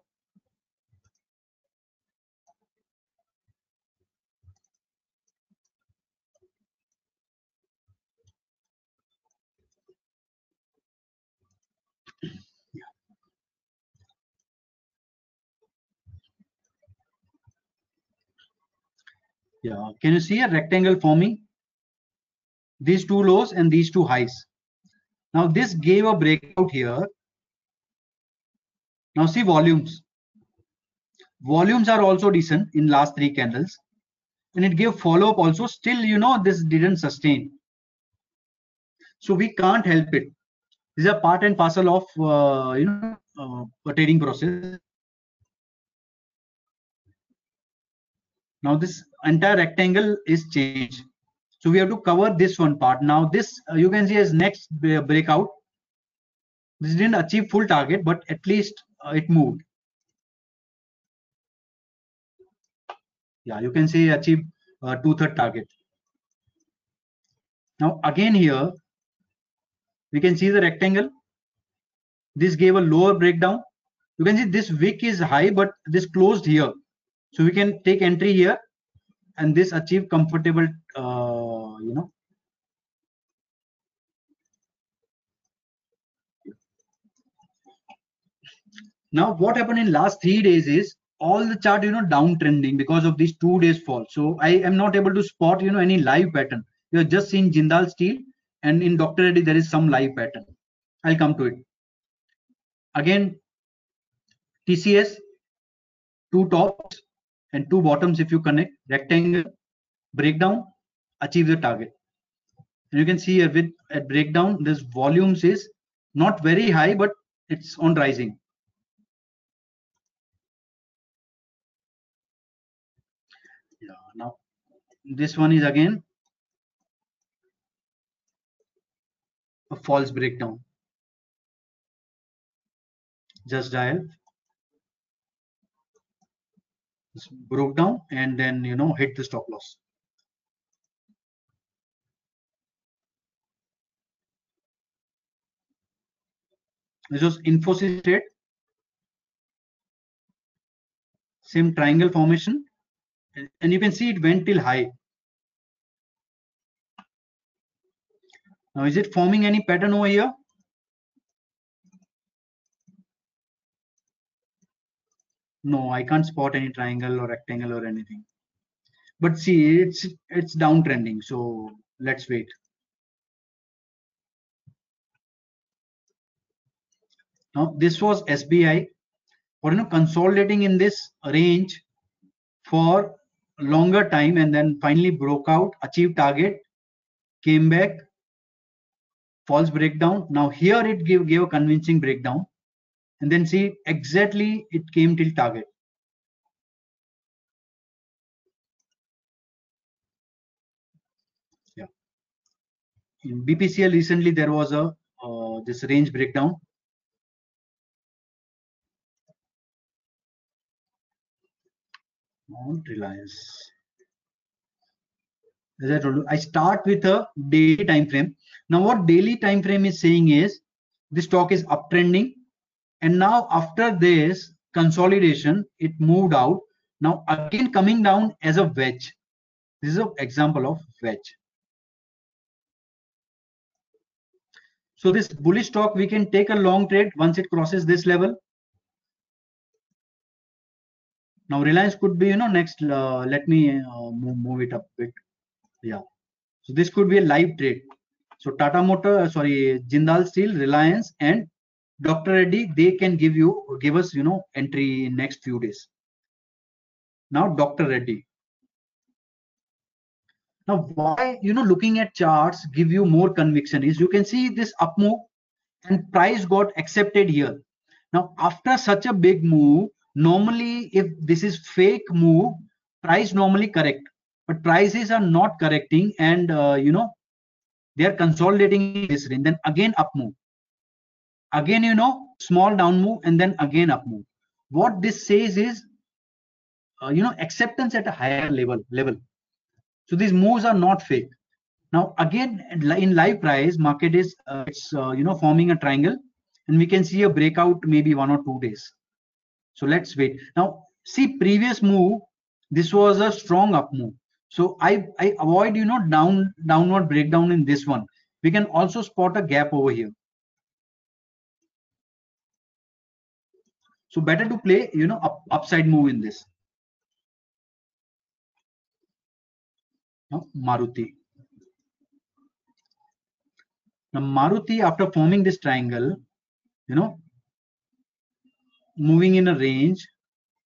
Yeah, can you see a rectangle forming? These two lows and these two highs. Now this gave a breakout here now see volumes. Volumes are also decent in last three candles. And it gave follow up also. Still, you know, this didn't sustain. So we can't help it. These are part and parcel of, uh, you know, uh, a trading process. Now this entire rectangle is changed. So we have to cover this one part. Now this uh, you can see as next breakout. This didn't achieve full target, but at least uh, it moved. Yeah, you can see achieve uh, two-third target. Now again here, we can see the rectangle. This gave a lower breakdown. You can see this wick is high, but this closed here. So we can take entry here and this achieve comfortable uh, you know. Now what happened in last three days is all the chart you know downtrending because of these two days fall. So i am not able to spot you know any live pattern. You have just seen jindal steel and in dr reddy there is some live pattern. I'll come to it. Again tcs two tops and two bottoms if you connect rectangle breakdown achieve the target. And you can see here with at breakdown this volumes is not very high but it's on rising. Yeah now this one is again a false breakdown. Justdial broke down and then you know hit the stop loss. This was infosys trade same triangle formation. And you can see it went till high. Now is it forming any pattern over here no i can't spot any triangle or rectangle or anything. But see it's it's downtrending so let's wait. Now this was sbi for you know consolidating in this range for longer time and then finally broke out achieved target came back false breakdown. Now here it gave, gave a convincing breakdown and then see exactly it came till target. Yeah. In bpcl recently there was a uh, this range breakdown. On reliance. As i told you i start with a daily time frame. Now what daily time frame is saying is this stock is uptrending and now after this consolidation it moved out. Now again coming down as a wedge. This is an example of wedge. So this bullish stock we can take a long trade once it crosses this level. Now reliance could be you know next uh, let me uh, move, move it up a bit. Yeah. So this could be a live trade. So tata motor uh, sorry jindal steel reliance and dr reddy they can give you give us you know entry in next few days. Now dr reddy. Now why you know looking at charts give you more conviction is you can see this up move and price got accepted here. Now after such a big move normally if this is fake move price normally correct. But prices are not correcting and uh, you know they are consolidating this range. Then again up move again you know small down move and then again up move what this says is uh, you know acceptance at a higher level level so these moves are not fake now again in live price market is uh, it's uh, you know forming a triangle and we can see a breakout maybe one or two days so let's wait. Now, see previous move, this was a strong up move. So I, I avoid, you know, down downward breakdown in this one. We can also spot a gap over here. So better to play, you know, up, upside move in this. Now, Maruti. Now Maruti, after forming this triangle, you know, moving in a range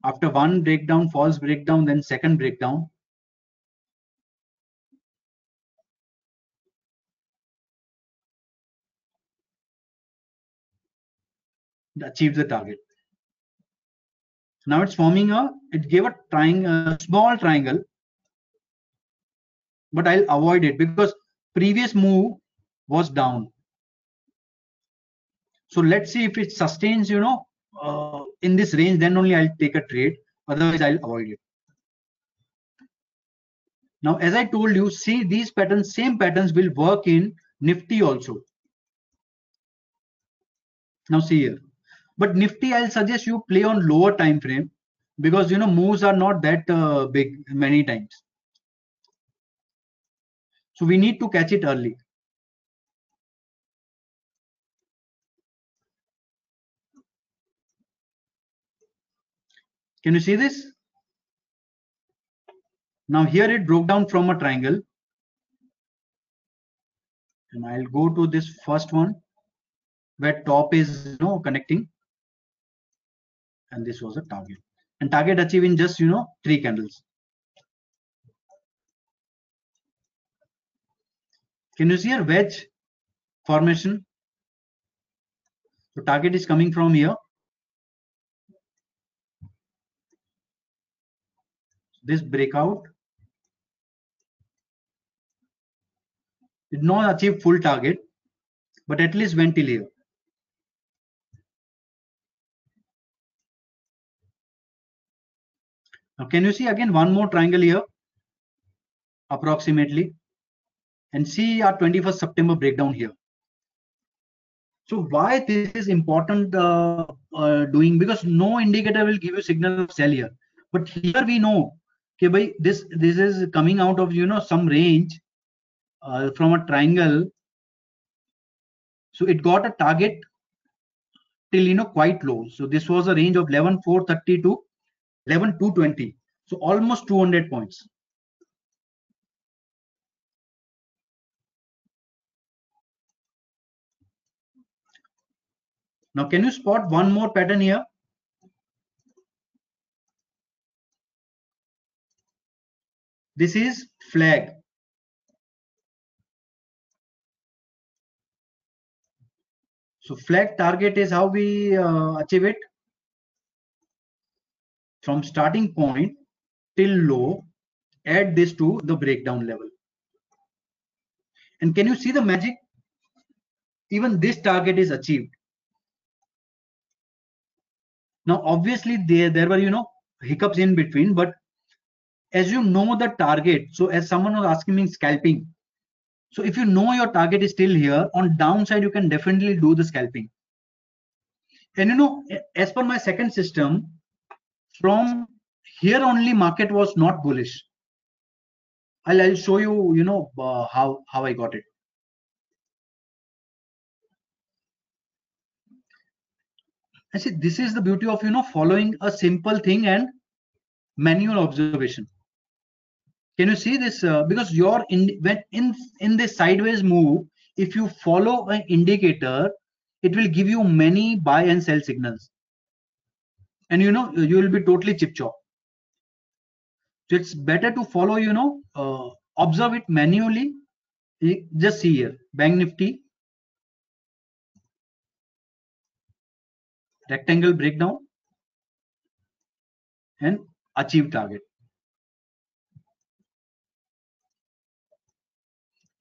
after one breakdown false breakdown then second breakdown achieve the target now it's forming a it gave a triangle a small triangle but i'll avoid it because previous move was down so let's see if it sustains you know uh, in this range, then only I'll take a trade. Otherwise, I'll avoid it. Now, as I told you, see these patterns, same patterns will work in Nifty also. Now see here. But Nifty, I'll suggest you play on lower time frame because you know moves are not that uh, big many times. So we need to catch it early. Can you see this? Now here it broke down from a triangle. And I'll go to this first one where top is you know connecting. And this was a target. And target achieving just you know three candles. Can you see a wedge formation? So target is coming from here. This breakout did not achieve full target, but at least went till here. Now, can you see again one more triangle here, approximately, and see our 21st September breakdown here. So why this is important uh, uh, doing because no indicator will give you signal of sell here, but here we know, okay, by this this is coming out of you know some range uh, from a triangle. So it got a target till you know quite low. So this was a range of 11,430 to 11,220. So almost 200 points. Now can you spot one more pattern here? This is flag. So flag target is how we uh, achieve it. From starting point till low, add this to the breakdown level. And can you see the magic? Even this target is achieved. Now, obviously, there, there were, you know, hiccups in between, but as you know the target, so as someone was asking me scalping, so if you know your target is still here, on downside, you can definitely do the scalping. And you know, as per my second system, from here only market was not bullish. I'll, I'll show you, you know, uh, how, how I got it. I see this is the beauty of, you know, following a simple thing and manual observation can you see this uh, because you're in when in in this sideways move if you follow an indicator it will give you many buy and sell signals and you know you will be totally chip chop so it's better to follow you know uh, observe it manually. Just see here bank nifty. Rectangle breakdown. And achieve target.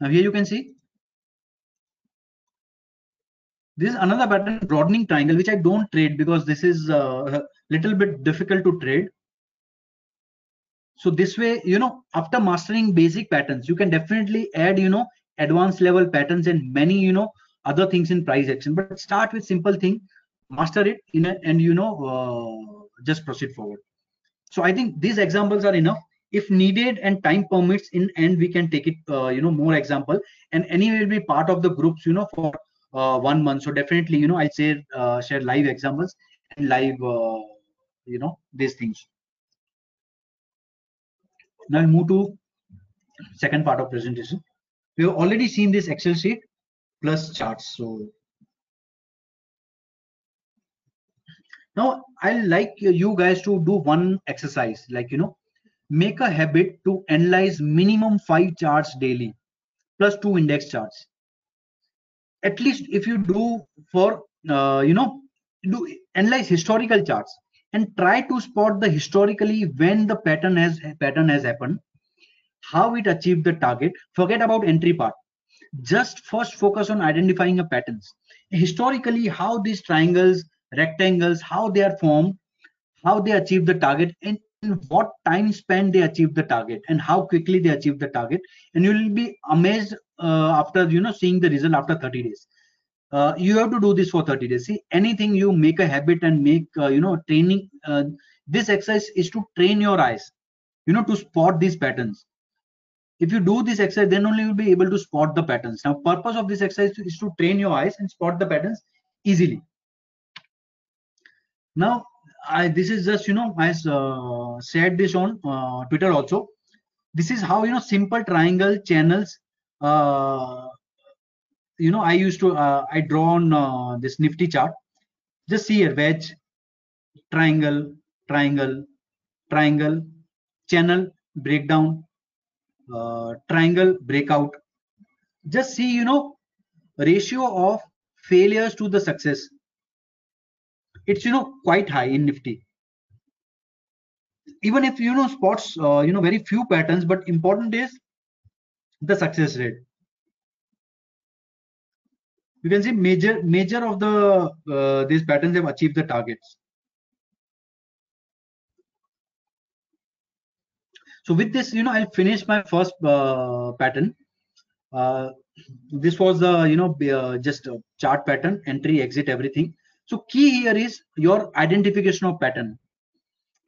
Now here you can see this is another pattern broadening triangle which I don't trade because this is a uh, little bit difficult to trade. So this way, you know, after mastering basic patterns, you can definitely add, you know, advanced level patterns and many, you know, other things in price action. But start with simple thing, master it in a, and you know, uh, just proceed forward. So I think these examples are enough if needed and time permits in end we can take it uh, you know more example and any will be part of the groups you know for uh, one month. So definitely you know i'll share uh, share live examples and live uh, you know these things. Now we'll move to second part of presentation. We have already seen this excel sheet plus charts so. Now i like you guys to do one exercise like you know make a habit to analyze minimum five charts daily plus two index charts at least if you do for uh, you know do analyze historical charts and try to spot the historically when the pattern has pattern has happened how it achieved the target forget about entry part. Just first focus on identifying a patterns. Historically how these triangles rectangles how they are formed how they achieve the target and what time span they achieve the target and how quickly they achieve the target. And you will be amazed uh, after you know seeing the result after 30 days. Uh, you have to do this for 30 days. See anything you make a habit and make uh, you know training uh, this exercise is to train your eyes you know to spot these patterns. If you do this exercise then only you'll be able to spot the patterns. Now purpose of this exercise is to train your eyes and spot the patterns easily. Now I, this is just you know i uh, said this on uh, twitter also. This is how you know simple triangle channels uh, you know i used to uh, i draw on uh, this nifty chart. Just see here wedge triangle triangle triangle channel breakdown uh, triangle breakout. Just see you know ratio of failures to the success it's you know quite high in nifty. Even if you know spots uh, you know very few patterns but important is the success rate. You can see major major of the uh, these patterns have achieved the targets. So with this you know i'll finish my first uh, pattern. Uh, this was the you know uh, just chart pattern entry exit everything so key here is your identification of pattern.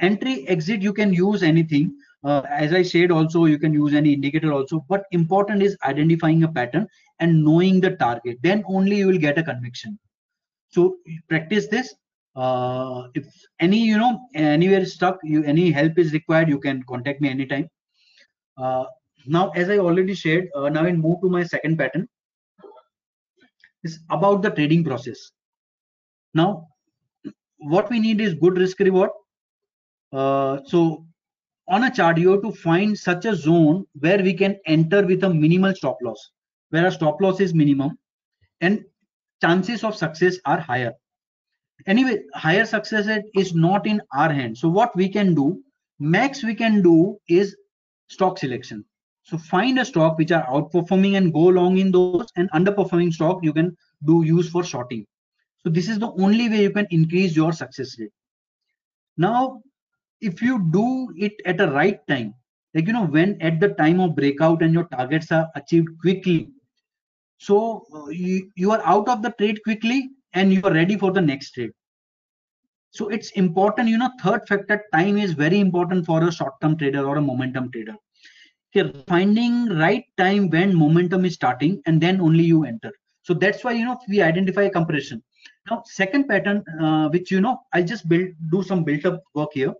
Entry exit you can use anything. Uh, as i said also you can use any indicator also. But important is identifying a pattern and knowing the target. Then only you will get a conviction. So practice this. Uh, if any you know anywhere stuck you any help is required you can contact me anytime. Uh, now as i already shared uh, now i move to my second pattern. Is about the trading process now what we need is good risk reward. Uh, so on a chart you have to find such a zone where we can enter with a minimal stop loss where a stop loss is minimum and chances of success are higher. Anyway higher success rate is not in our hand. So what we can do max we can do is stock selection. So find a stock which are outperforming and go long in those and underperforming stock you can do use for shorting so this is the only way you can increase your success rate. Now if you do it at a right time like you know when at the time of breakout and your targets are achieved quickly so uh, you, you are out of the trade quickly and you are ready for the next trade. So it's important you know third factor time is very important for a short term trader or a momentum trader. Okay, finding right time when momentum is starting and then only you enter. So that's why you know we identify compression now second pattern uh, which you know I'll just build do some built up work here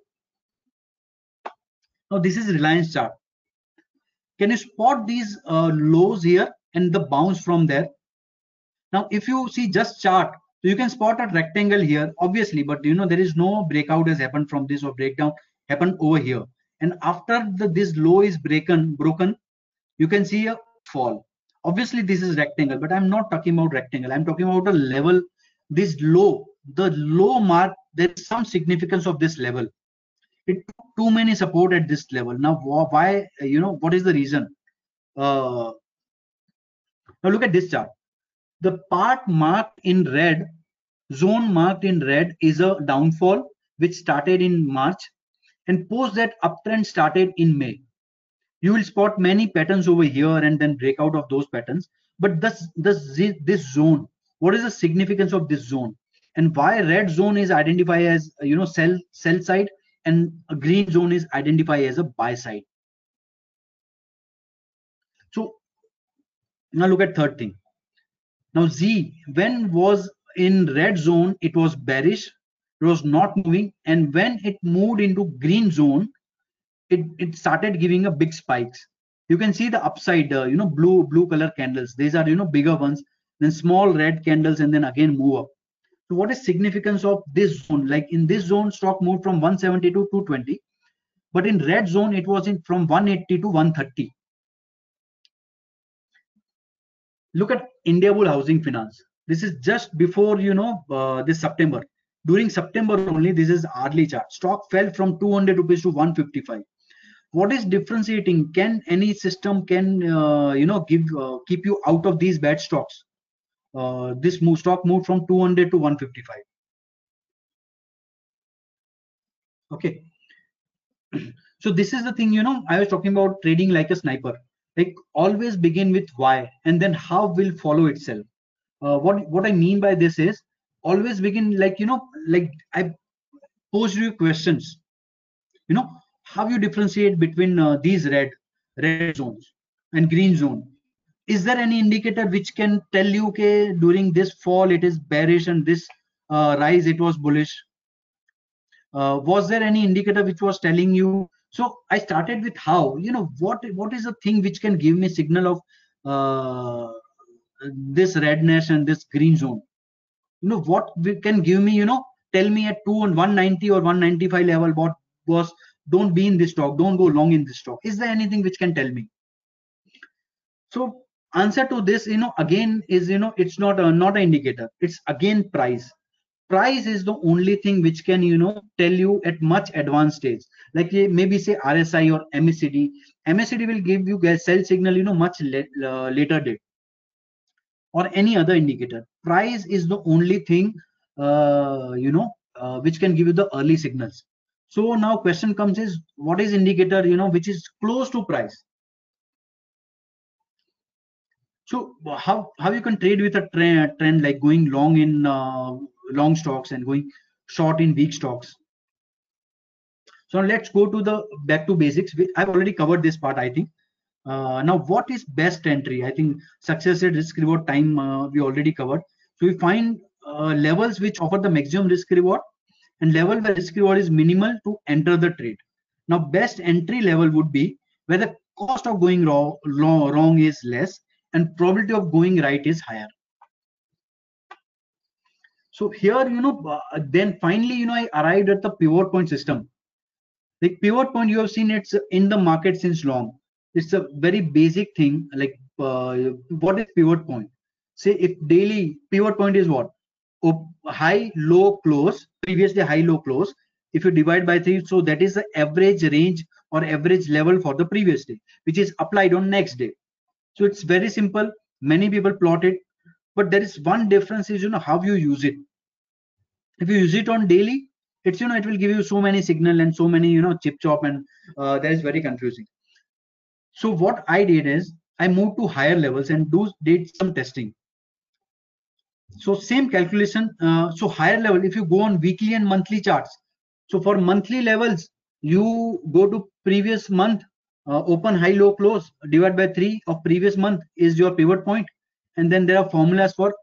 now this is reliance chart can you spot these uh, lows here and the bounce from there now, if you see just chart, so you can spot a rectangle here, obviously, but you know, there is no breakout has happened from this or breakdown happened over here. And after the, this low is broken, broken, you can see a fall. Obviously, this is rectangle, but I'm not talking about rectangle. I'm talking about a level, this low, the low mark, there is some significance of this level. It took too many support at this level. Now, why, you know, what is the reason? Uh, now look at this chart the part marked in red, zone marked in red is a downfall which started in March and post that uptrend started in May. You will spot many patterns over here and then break out of those patterns. But this, this, this zone, what is the significance of this zone? And why red zone is identified as, you know, sell, sell side and a green zone is identified as a buy side. So now look at third thing now Z, when was in red zone, it was bearish, it was not moving. And when it moved into green zone, it, it started giving a big spikes. You can see the upside, uh, you know, blue, blue color candles. These are, you know, bigger ones, then small red candles, and then again move up. So what is significance of this zone? Like in this zone, stock moved from 170 to 220. But in red zone, it was in from 180 to 130. look at Indiabulls Housing Finance. This is just before you know uh, this September. During September only, this is hourly chart. Stock fell from 200 rupees to 155. What is differentiating? Can any system can uh, you know give uh, keep you out of these bad stocks? Uh, this move stock moved from 200 to 155. Okay. so this is the thing you know I was talking about trading like a sniper like always begin with why and then how will follow itself uh, what what i mean by this is always begin like you know like i pose you questions you know how you differentiate between uh, these red red zones and green zone is there any indicator which can tell you okay during this fall it is bearish and this uh, rise it was bullish? Uh, was there any indicator which was telling you? So i started with how you know what what is the thing which can give me signal of uh, this redness and this green zone? You know what we can give me you know tell me at 2 and 190 or 195 level what was don't be in this stock don't go long in this stock. Is there anything which can tell me? So answer to this you know again is you know it's not a not an indicator. It's again price. Price is the only thing which can you know tell you at much advanced stage. Like maybe say rsi or macd macd will give you sell signal you know much late, uh, later date. Or any other indicator. Price is the only thing uh, you know uh, which can give you the early signals. So now question comes is what is indicator you know which is close to price so how how you can trade with a trend, trend like going long in uh, long stocks and going short in weak stocks? So let's go to the back to basics. I've already covered this part i think. Uh, now what is best entry? I think success rate risk reward time uh, we already covered. So we find uh, levels which offer the maximum risk reward and level where risk reward is minimal to enter the trade. Now best entry level would be where the cost of going wrong, wrong is less and probability of going right is higher. So here you know uh, then finally you know i arrived at the pivot point system. Like pivot point you have seen it's in the market since long. It's a very basic thing like uh, what is pivot point? Say if daily pivot point is what? High low close previously high low close. If you divide by 3 so that is the average range or average level for the previous day which is applied on next day so it's very simple. Many people plot it but there is one difference is you know how you use it. If you use it on daily it's you know it will give you so many signal and so many you know chip chop and uh, that is very confusing. So what i did is i moved to higher levels and do did some testing. So same calculation uh, so higher level if you go on weekly and monthly charts so for monthly levels you go to previous month uh, open high low close divided by 3 of previous month is your pivot point. And then there are formulas for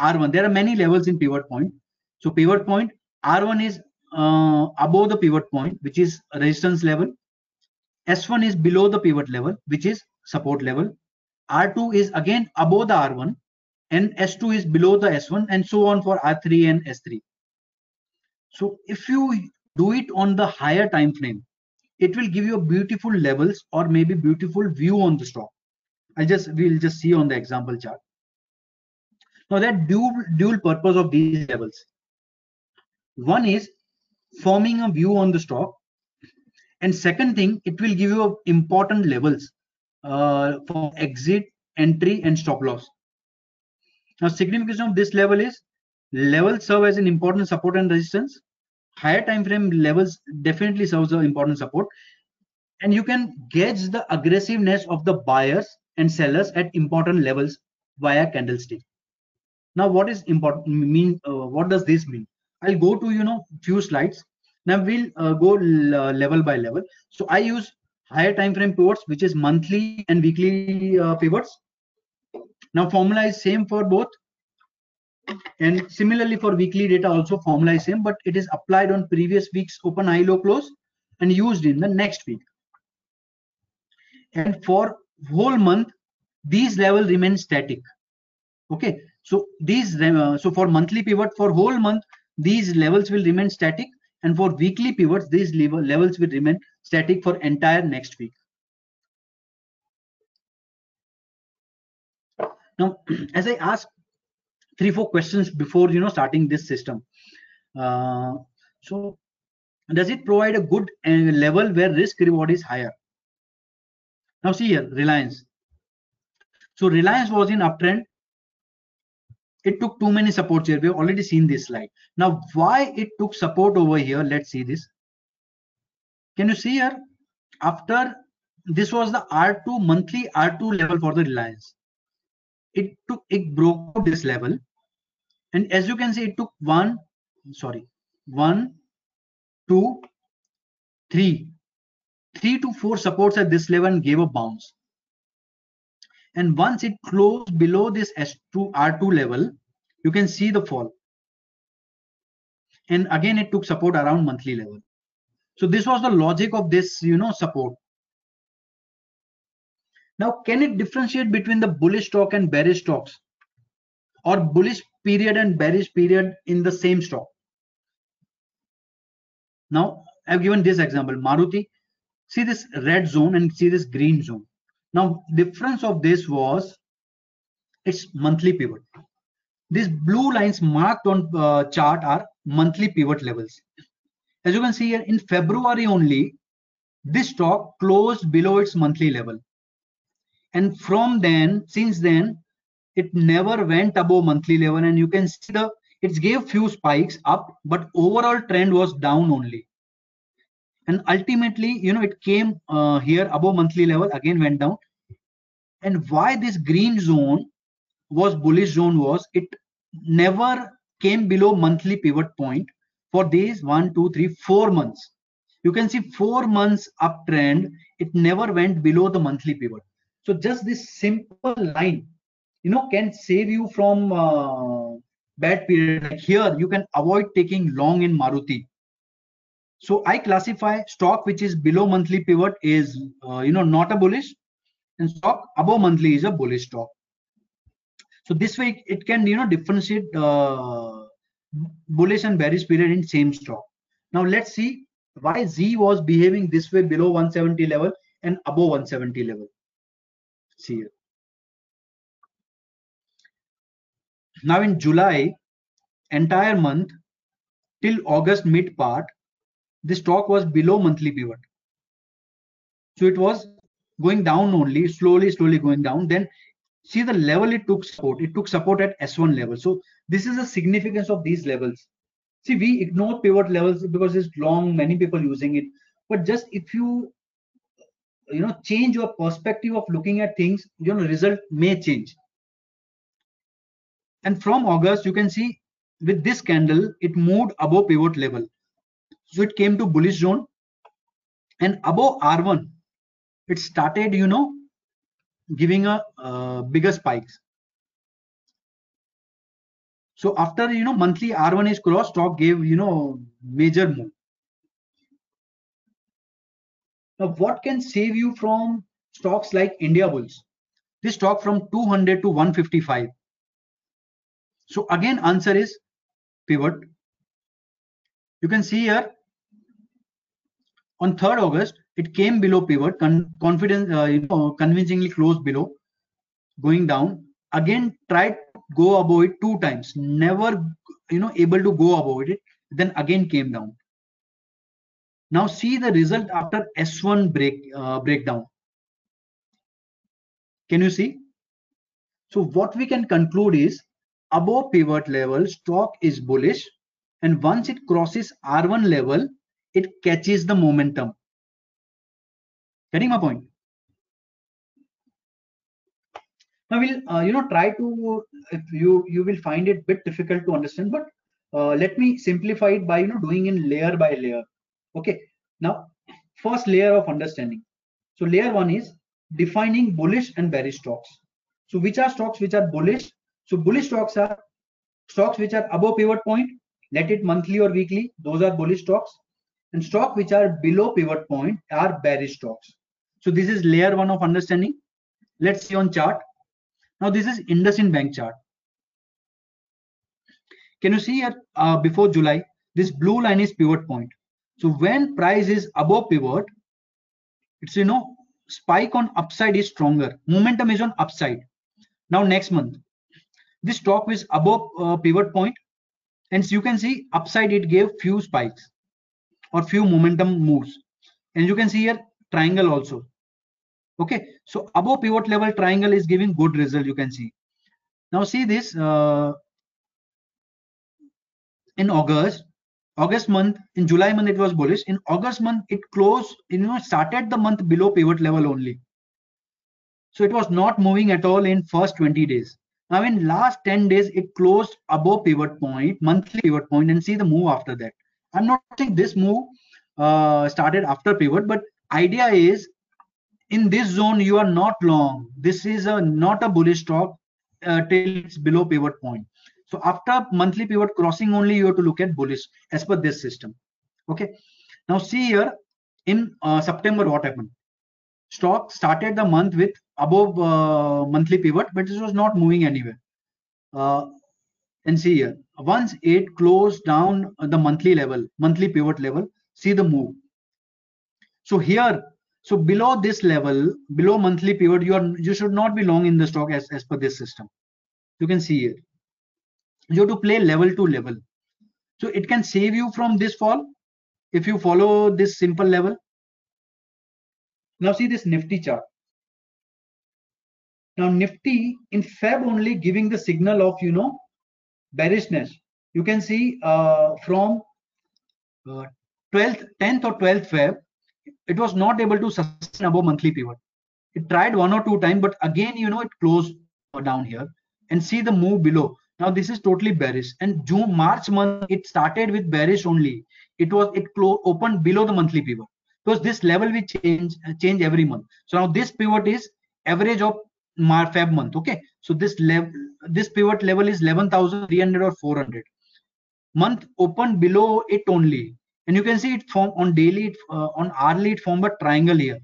r1 there are many levels in pivot point. So pivot point r1 is uh, above the pivot point which is resistance level. S1 is below the pivot level which is support level. R2 is again above the r1 and s2 is below the s1 and so on for r3 and s3 so if you do it on the higher time frame it will give you a beautiful levels or maybe beautiful view on the stock. I just we'll just see on the example chart. Now that dual dual purpose of these levels. One is forming a view on the stock. And second thing it will give you important levels uh, for exit entry and stop loss. Now significance of this level is levels serve as an important support and resistance higher time frame levels definitely serves an important support. And you can gauge the aggressiveness of the buyers and sellers at important levels via candlestick. Now what is important mean uh, what does this mean? I'll go to you know few slides. Now we'll uh, go uh, level by level. So i use higher time frame pivots which is monthly and weekly uh, pivots. Now formula is same for both and similarly for weekly data also formula is same but it is applied on previous week's open high low close and used in the next week. And for whole month these levels remain static. Okay so these uh, so for monthly pivot for whole month these levels will remain static. And for weekly pivots these level, levels will remain static for entire next week. Now as i asked three four questions before you know starting this system. Uh, so does it provide a good uh, level where risk reward is higher? Now see here reliance. So reliance was in uptrend. It took too many supports here. We've already seen this slide. Now why it took support over here? Let's see this. Can you see here? After this was the r2 monthly r2 level for the reliance it took it broke this level and as you can see it took one sorry one two three three to four supports at this level and gave a bounce and once it closed below this S2 R2 level, you can see the fall. And again, it took support around monthly level. So this was the logic of this, you know, support. Now, can it differentiate between the bullish stock and bearish stocks or bullish period and bearish period in the same stock? Now, I've given this example, Maruti. See this red zone and see this green zone. Now, difference of this was its monthly pivot. These blue lines marked on uh, chart are monthly pivot levels. As you can see here, in February only, this stock closed below its monthly level. And from then, since then, it never went above monthly level. And you can see the it gave few spikes up, but overall trend was down only. And ultimately, you know, it came uh, here above monthly level, again went down. And why this green zone was bullish zone was it never came below monthly pivot point for these one, two, three, four months. You can see four months uptrend, it never went below the monthly pivot. So just this simple line, you know, can save you from uh, bad period. Like here, you can avoid taking long in Maruti. So I classify stock which is below monthly pivot is, uh, you know, not a bullish, and stock above monthly is a bullish stock. So this way it can, you know, differentiate uh, bullish and bearish period in same stock. Now let's see why Zee was behaving this way below 170 level and above 170 level. See here. Now in July, entire month till August mid part, the stock was below monthly pivot. So it was going down only, slowly, slowly going down. Then see the level it took support. It took support at S1 level. So this is the significance of these levels. See, we ignore pivot levels because it's long, many people using it. But just if you you know change your perspective of looking at things, you know, result may change. And from August, you can see with this candle, it moved above pivot level. So it came to bullish zone and above R1, it started, you know, giving a uh, bigger spikes. So after, you know, monthly R1 is crossed, stock gave, you know, major move. Now, what can save you from stocks like Indiabulls? This stock from 200 to 155 so again, answer is pivot. You can see here on 3rd August, it came below pivot, con uh, you know, convincingly closed below, going down. Again, tried to go above it two times, never, you know, able to go above it. Then again came down. Now see the result after S1 break uh, breakdown. Can you see? So what we can conclude is above pivot level, stock is bullish. And once it crosses R1 level, it catches the momentum. Getting my point? Now we'll, uh, you know, try to, if you, you will find it bit difficult to understand, but uh, let me simplify it by, you know, doing in layer by layer. Okay. Now, first layer of understanding. So layer one is defining bullish and bearish stocks. So which are stocks which are bullish so bullish stocks are stocks which are above pivot point, let it monthly or weekly, those are bullish stocks. And stock which are below pivot point are bearish stocks. So this is layer one of understanding. Let's see on chart. Now this is IndusInd Bank chart. Can you see here uh, before July, this blue line is pivot point. So when price is above pivot, it's you know spike on upside is stronger. Momentum is on upside. Now next month, this stock is above uh, pivot point and you can see upside it gave few spikes or few momentum moves and you can see here triangle also okay so above pivot level triangle is giving good result you can see now see this uh, in august august month in july month it was bullish. In august month it closed you know started the month below pivot level only. So it was not moving at all in first 20 days. Now in last 10 days, it closed above pivot point, monthly pivot point and see the move after that. I'm not saying this move uh, started after pivot, but idea is in this zone you are not long. This is a not a bullish stock uh, till it's below pivot point so after monthly pivot crossing only you have to look at bullish as per this system. Okay. Now see here in uh, september what happened? Stock started the month with above uh, monthly pivot but this was not moving anywhere. Uh, and see here once it closed down the monthly level monthly pivot level see the move. So here so below this level below monthly pivot you are you should not be long in the stock as, as per this system. You can see here you have to play level to level. So it can save you from this fall if you follow this simple level. Now see this nifty chart. Now nifty in feb only giving the signal of you know bearishness. You can see uh, from uh, 12th 10th or 12th feb it was not able to sustain above monthly pivot. It tried one or two times but again you know it closed down here. And see the move below now this is totally bearish. And june march month it started with bearish only. It was it closed opened below the monthly pivot. Because this level will change change every month. So now this pivot is average of March Feb month okay? So this level this pivot level is 11300 or 400 month opened below it only. And you can see it form on daily it, uh, on hourly it formed a triangle here.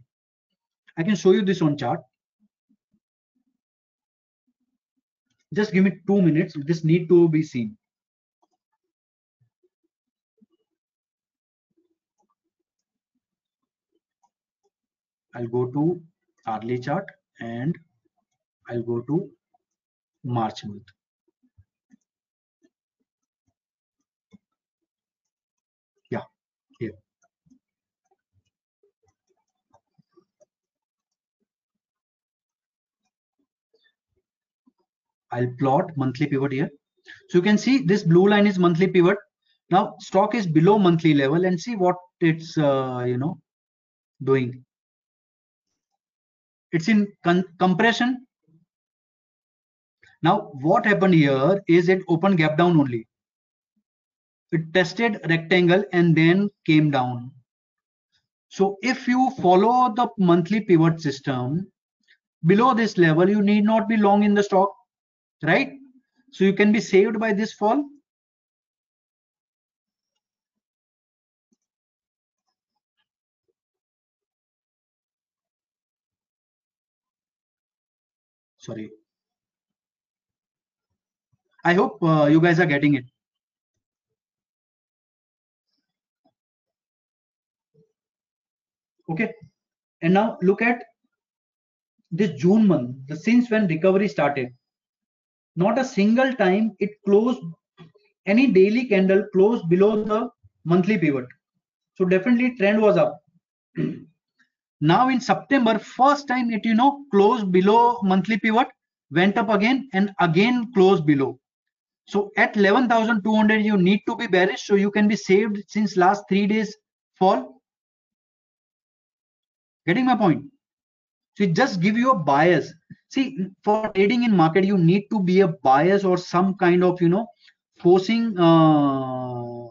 I can show you this on chart just give me two minutes. This need to be seen. I'll go to hourly chart and i'll go to march month yeah here I'll plot monthly pivot here. So you can see this blue line is monthly pivot. Now stock is below monthly level and see what it's, uh, you know, doing. It's in compression. Now what happened here is it opened gap down only. It tested rectangle and then came down. So if you follow the monthly pivot system, below this level, you need not be long in the stock right? So you can be saved by this fall. Sorry. I hope uh, you guys are getting it. Okay. And now look at this june month the since when recovery started not a single time it closed any daily candle closed below the monthly pivot. So definitely trend was up. Now in september first time it you know closed below monthly pivot went up again and again closed below. So at 11200 you need to be bearish so you can be saved since last three days fall. Getting my point? So it just give you a bias see for trading in market you need to be a bias or some kind of you know forcing uh,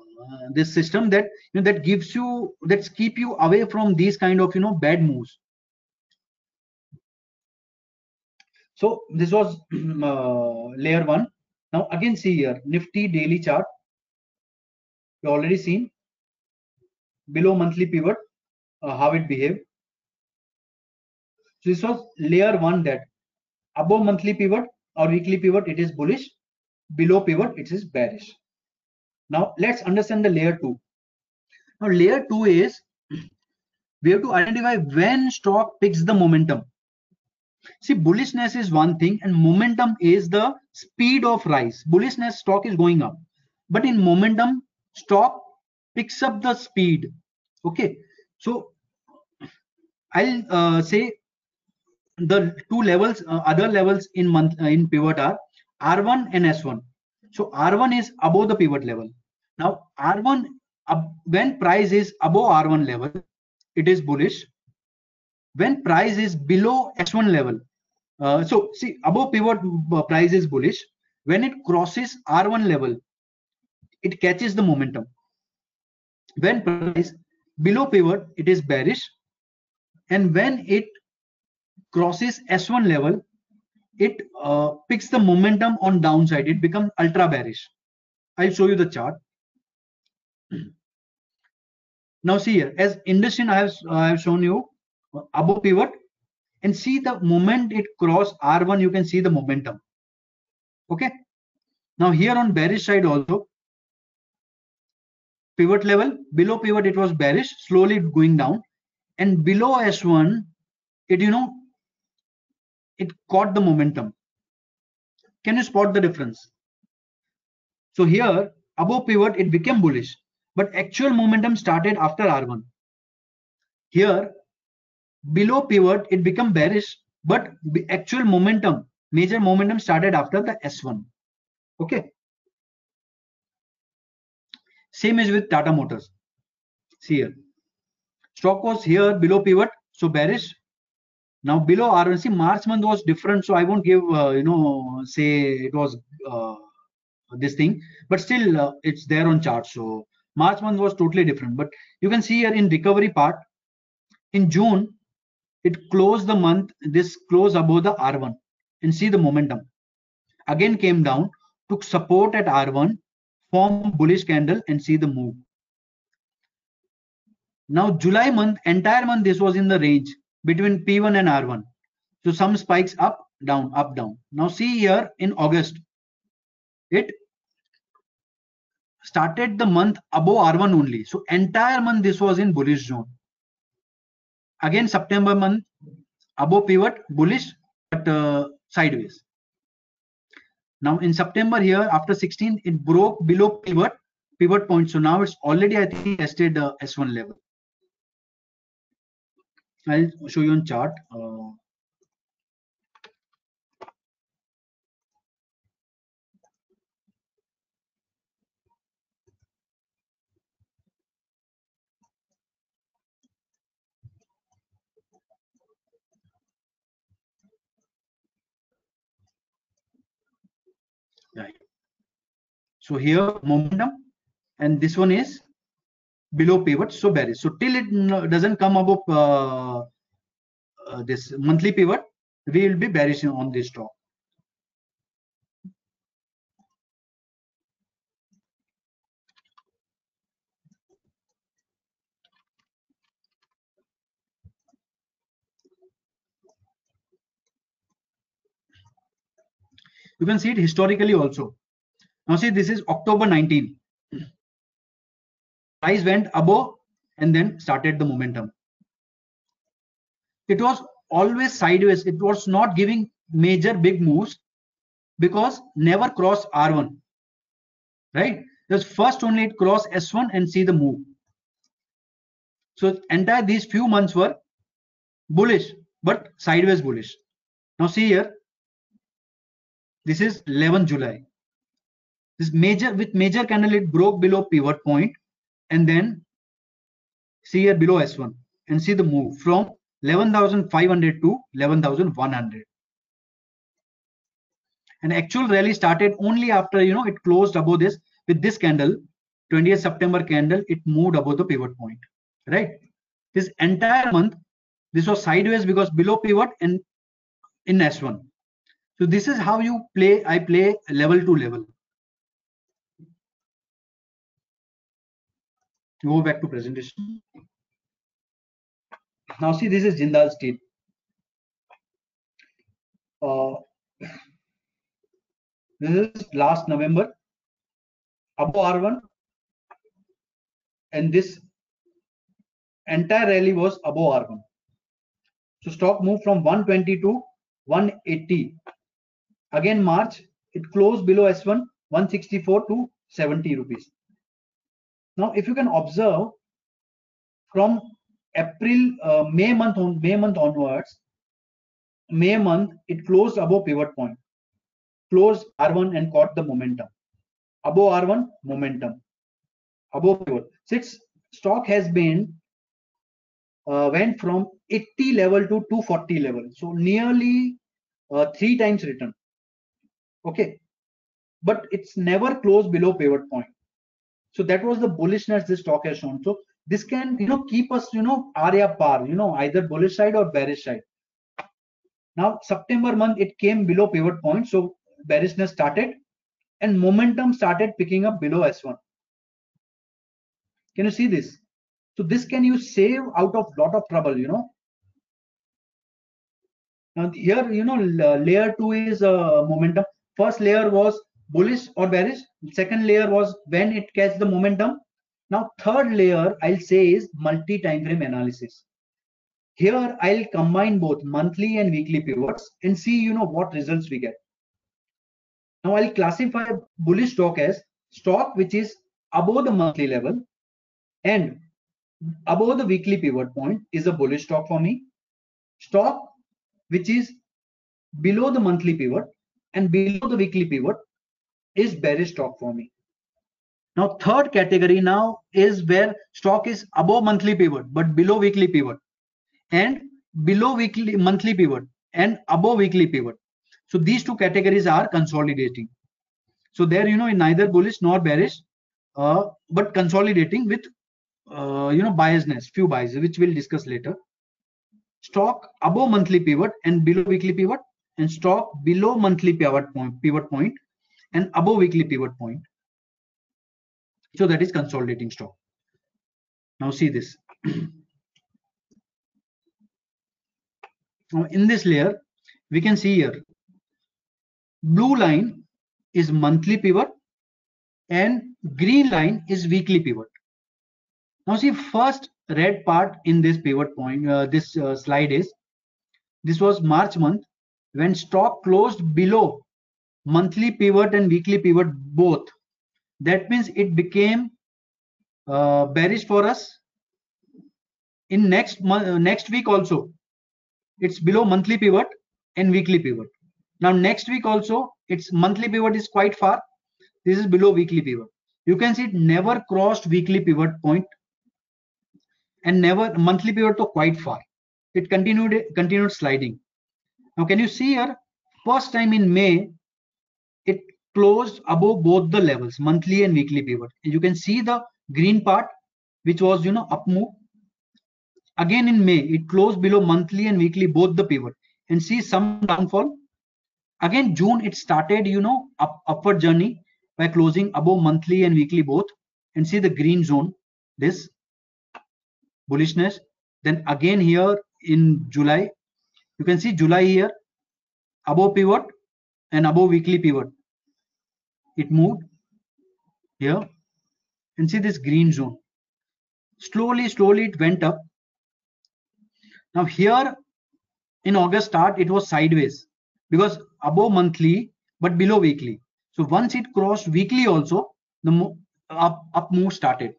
this system that you know that gives you that keep you away from these kind of you know bad moves. So this was uh, layer one. Now again see here nifty daily chart. You already seen. Below monthly pivot uh, how it behaved. So this was layer one that above monthly pivot or weekly pivot it is bullish. Below pivot it is bearish. Now let's understand the layer 2 now layer 2 is we have to identify when stock picks the momentum. See bullishness is one thing and momentum is the speed of rise. Bullishness stock is going up. But in momentum stock picks up the speed. Okay. So i'll uh, say the two levels uh, other levels in month uh, in pivot are r1 and s1 so r1 is above the pivot level. Now r1 uh, when price is above r1 level it is bullish. When price is below s1 level uh, so see above pivot uh, price is bullish. When it crosses r1 level it catches the momentum. When price below pivot it is bearish. And when it crosses S1 level, it uh, picks the momentum on downside. It becomes ultra bearish. I'll show you the chart. Now see here, as IndusInd I have, I have shown you above pivot and see the moment it cross R1, you can see the momentum. Okay. Now here on bearish side also, pivot level, below pivot it was bearish, slowly going down. And below S1, it, you know, it caught the momentum. Can you spot the difference? So here, above pivot, it became bullish, but actual momentum started after R1. Here, below pivot, it became bearish, but actual momentum, major momentum started after the S1. Okay. Same is with Tata Motors. See here. Stock was here below pivot, so bearish. Now below RNC, March month was different, so I won't give, uh, you know, say it was uh, this thing, but still uh, it's there on chart. So March month was totally different. But you can see here in recovery part, in June, it closed the month, this close above the R1 and see the momentum. Again came down, took support at R1, form bullish candle and see the move. Now July month, entire month this was in the range between P1 and R1. So some spikes up, down, up, down. Now see here in August, it started the month above R1 only. So entire month this was in bullish zone. Again September month above pivot bullish but uh, sideways. Now in September here after 16 it broke below pivot pivot point. So now it's already I think tested uh, S1 level. I'll show you on chart. Uh, right. So here momentum and this one is below pivot so bearish. So till it doesn't come above uh, uh, this monthly pivot we will be bearish on this stock. You can see it historically also. Now see this is october 19 price went above and then started the momentum. It was always sideways. It was not giving major big moves because never cross R1. Right? Just first only it cross S1 and see the move. So entire these few months were bullish, but sideways bullish. Now see here. This is 11 July. This major with major candle it broke below pivot point and then see here below S1 and see the move from 11,500 to 11,100. And actual rally started only after, you know, it closed above this with this candle, 20th September candle, it moved above the pivot point, right? This entire month, this was sideways because below pivot and in S1. So this is how you play, I play level to level. Go back to presentation. Now see, this is Jindal Steel. Uh, this is last November, above R1, and this entire rally was above R1. So stock moved from 120 to 180. Again March, it closed below S1, 164 to 70 rupees. Now, if you can observe from April, uh, May month on May month onwards, May month it closed above pivot point, closed R1 and caught the momentum. Above R1 momentum, above pivot. Six stock has been uh, went from 80 level to 240 level, so nearly uh, three times return. Okay, but it's never closed below pivot point. So that was the bullishness this stock has shown. So this can, you know, keep us, you know, area par, you know, either bullish side or bearish side. Now September month it came below pivot point, so bearishness started, and momentum started picking up below S1. Can you see this? So this can you save out of lot of trouble, you know. Now here, you know, layer two is uh, momentum. First layer was bullish or bearish. Second layer was when it gets the momentum. Now third layer I'll say is multi-time frame analysis. Here I'll combine both monthly and weekly pivots and see you know what results we get. Now I'll classify bullish stock as stock which is above the monthly level and above the weekly pivot point is a bullish stock for me. Stock which is below the monthly pivot and below the weekly pivot is bearish stock for me. Now third category now is where stock is above monthly pivot but below weekly pivot and below weekly monthly pivot and above weekly pivot. So these two categories are consolidating. So there you know in neither bullish nor bearish uh, but consolidating with uh, you know biasness few biases which we'll discuss later stock above monthly pivot and below weekly pivot and stock below monthly pivot point pivot point and above weekly pivot point. So that is consolidating stock. Now see this. Now in this layer we can see here blue line is monthly pivot and green line is weekly pivot. Now see first red part in this pivot point, uh, this uh, slide is, this was March month when stock closed below monthly pivot and weekly pivot both. That means it became uh, bearish for us in next month, uh, next week also. It's below monthly pivot and weekly pivot. Now next week also, its monthly pivot is quite far. This is below weekly pivot. You can see it never crossed weekly pivot point and never monthly pivot to quite far. It continued continued sliding. Now can you see here? First time in May, it closed above both the levels, monthly and weekly pivot. You can see the green part, which was you know up move. Again in May, it closed below monthly and weekly both the pivot, and see some downfall. Again June, it started you know up upward journey by closing above monthly and weekly both, and see the green zone. This bullishness then again here in july you can see july here above pivot and above weekly pivot. It moved here and see this green zone. Slowly slowly it went up. Now here in august start it was sideways because above monthly but below weekly. So once it crossed weekly also the up, up move started.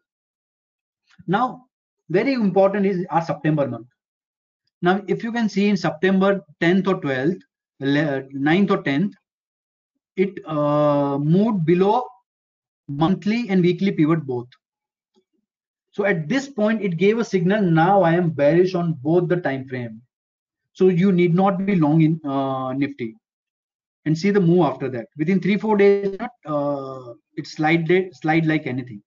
Now very important is our September month. Now, if you can see in September 10th or 12th, 9th or 10th, it uh, moved below monthly and weekly pivot both. So at this point, it gave a signal. Now I am bearish on both the time frame. So you need not be long in uh, Nifty and see the move after that. Within three four days, uh, it slide slide like anything.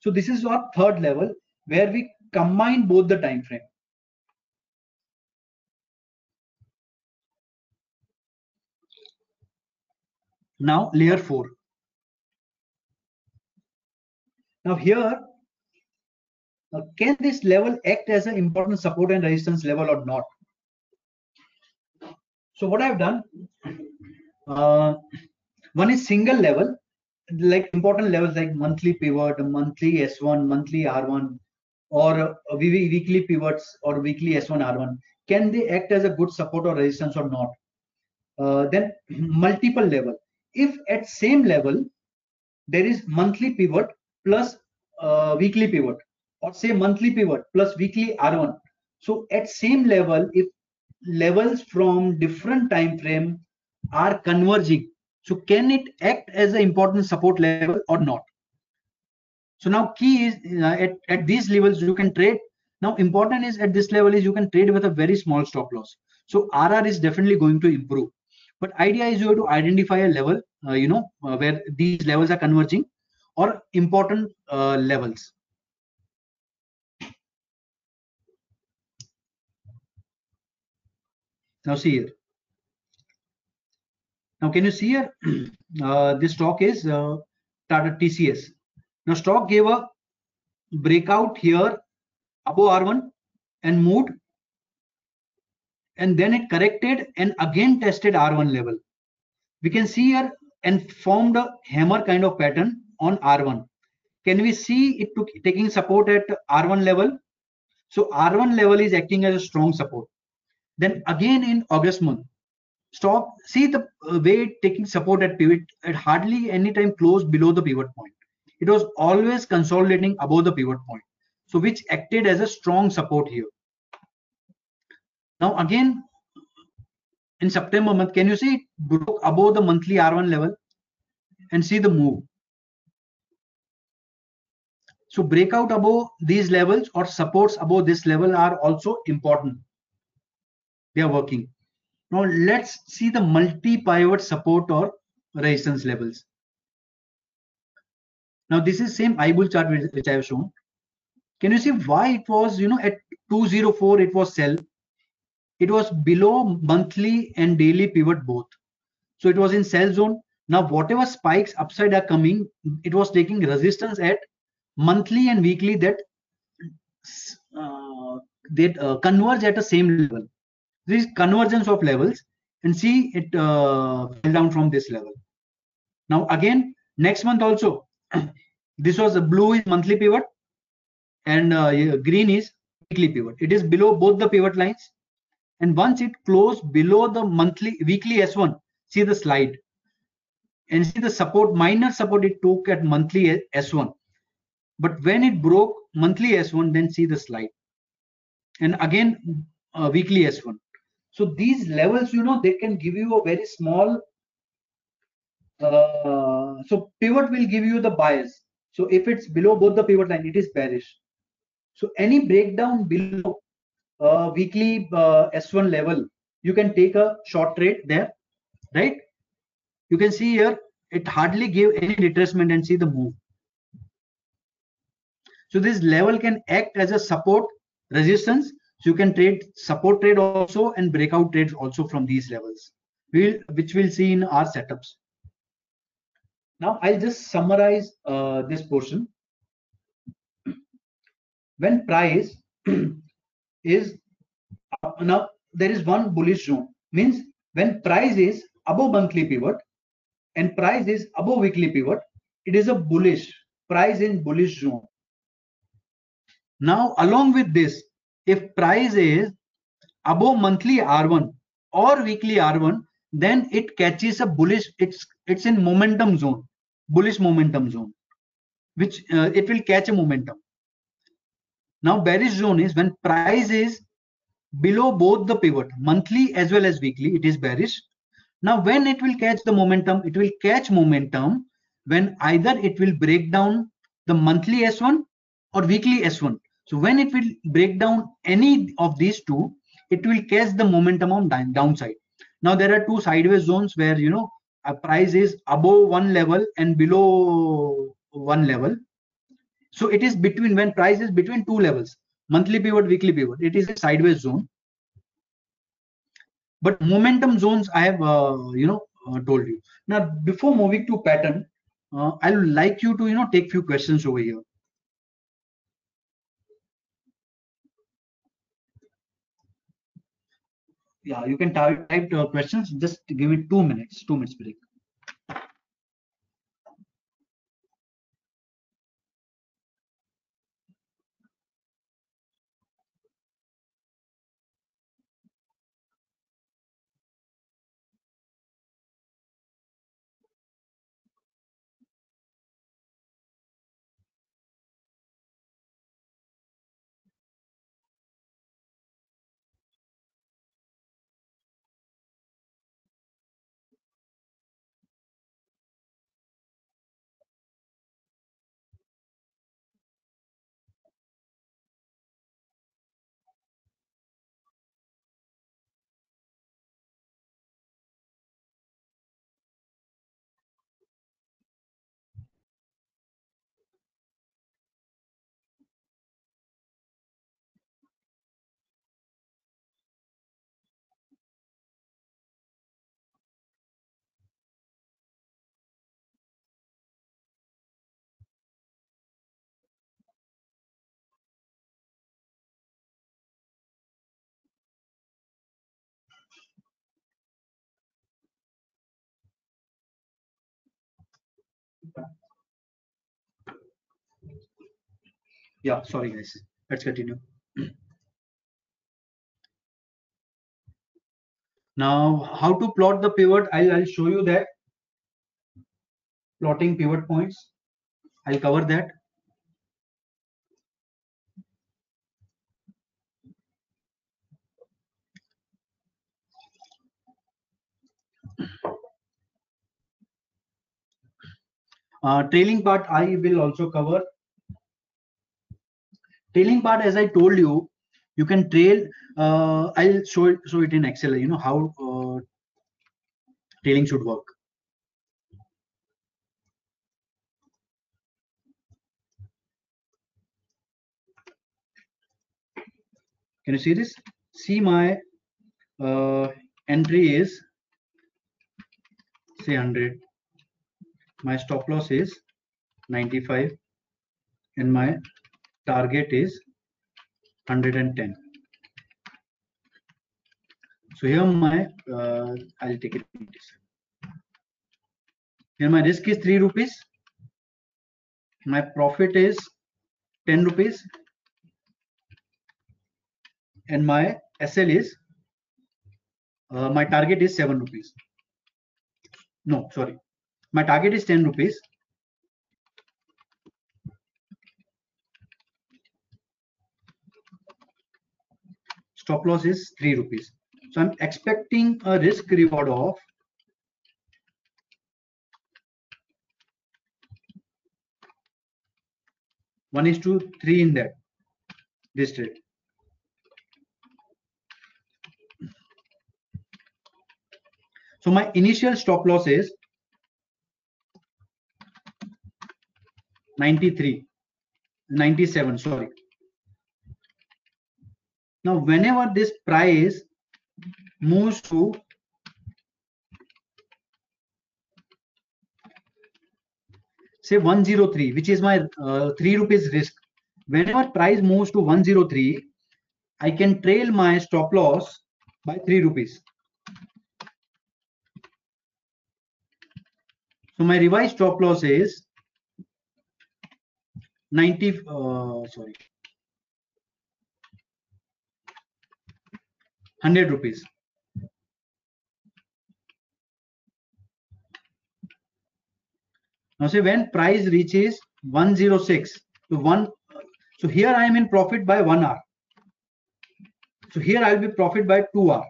So this is our third level where we combine both the time frame. Now layer 4. Now here, uh, can this level act as an important support and resistance level or not? So what I've done, uh, one is single level like important levels like monthly pivot, monthly S1, monthly R1, or weekly pivots or weekly S1, R1, can they act as a good support or resistance or not? Uh, then multiple level. If at same level, there is monthly pivot plus uh, weekly pivot, or say monthly pivot plus weekly R1. So at same level, if levels from different time frame are converging so can it act as an important support level or not? So now key is uh, at, at these levels you can trade. Now important is at this level is you can trade with a very small stop loss. So RR is definitely going to improve. But idea is you have to identify a level, uh, you know, uh, where these levels are converging or important uh, levels. Now see here. Now can you see here? Uh, this stock is uh, Tata TCS. Now stock gave a breakout here above R1 and moved and then it corrected and again tested R1 level. We can see here and formed a hammer kind of pattern on R1. Can we see it took, taking support at R1 level? So R1 level is acting as a strong support. Then again in August month, stop, see the uh, way taking support at pivot, at hardly any time close below the pivot point. It was always consolidating above the pivot point. So which acted as a strong support here. Now again, in September month, can you see it broke above the monthly R1 level and see the move. So breakout above these levels or supports above this level are also important. They are working. Now let's see the multi-pivot support or resistance levels. Now this is same iBull chart which I have shown. Can you see why it was, you know, at 204 it was sell. It was below monthly and daily pivot both. So it was in sell zone. Now whatever spikes upside are coming, it was taking resistance at monthly and weekly that uh, that uh, converge at the same level. This convergence of levels and see it uh, fell down from this level. Now again, next month also, this was a blue is monthly pivot and uh, green is weekly pivot. It is below both the pivot lines. And once it closed below the monthly weekly S1, see the slide. And see the support minor support it took at monthly S1 but when it broke monthly s1 then see the slide. And again uh, weekly s1 so these levels you know they can give you a very small uh, so pivot will give you the bias. So if it's below both the pivot line it is bearish. So any breakdown below uh, weekly uh, s1 level you can take a short trade there right you can see here it hardly gave any retracement and see the move so this level can act as a support resistance. So you can trade support trade also and breakout trades also from these levels, we'll, which we'll see in our setups. Now I'll just summarize uh, this portion. When price is uh, now there is one bullish zone means when price is above monthly pivot and price is above weekly pivot, it is a bullish price in bullish zone now, along with this, if price is above monthly R1 or weekly R1, then it catches a bullish, it's it's in momentum zone, bullish momentum zone, which uh, it will catch a momentum. Now, bearish zone is when price is below both the pivot, monthly as well as weekly, it is bearish. Now, when it will catch the momentum, it will catch momentum when either it will break down the monthly S1 or weekly S1. So when it will break down any of these two, it will catch the momentum on downside. Now there are two sideways zones where you know a price is above one level and below one level. So it is between when price is between two levels, monthly pivot, weekly pivot. It is a sideways zone. But momentum zones, I have uh, you know uh, told you. Now before moving to pattern, uh, I would like you to you know take few questions over here. yeah, you can type, type uh, questions. Just give me two minutes, two minutes break. Yeah, sorry guys. Let's continue. Now, how to plot the pivot? I'll, I'll show you that. Plotting pivot points. I'll cover that. Uh, trailing part I will also cover. Trailing part, as I told you, you can trail. Uh, I'll show it, show it in Excel. You know how uh, trailing should work. Can you see this? See my uh, entry is say 100 my stop loss is 95 and my target is 110 so here my uh, i'll take it here my risk is 3 rupees. My profit is 10 rupees. And my sl is uh, my target is 7 rupees. No sorry my target is 10 rupees. Stop loss is 3 rupees. So i'm expecting a risk reward of one is to three in that this trade so my initial stop loss is 93 97 sorry. Now whenever this price moves to say 103 which is my uh, 3 rupees risk whenever price moves to 103 i can trail my stop loss by 3 rupees. So my revised stop loss is 90 uh, sorry. 100 rupees. Now say when price reaches 106 to 1 so here i am in profit by 1 hour. So here i'll be profit by 2 hour.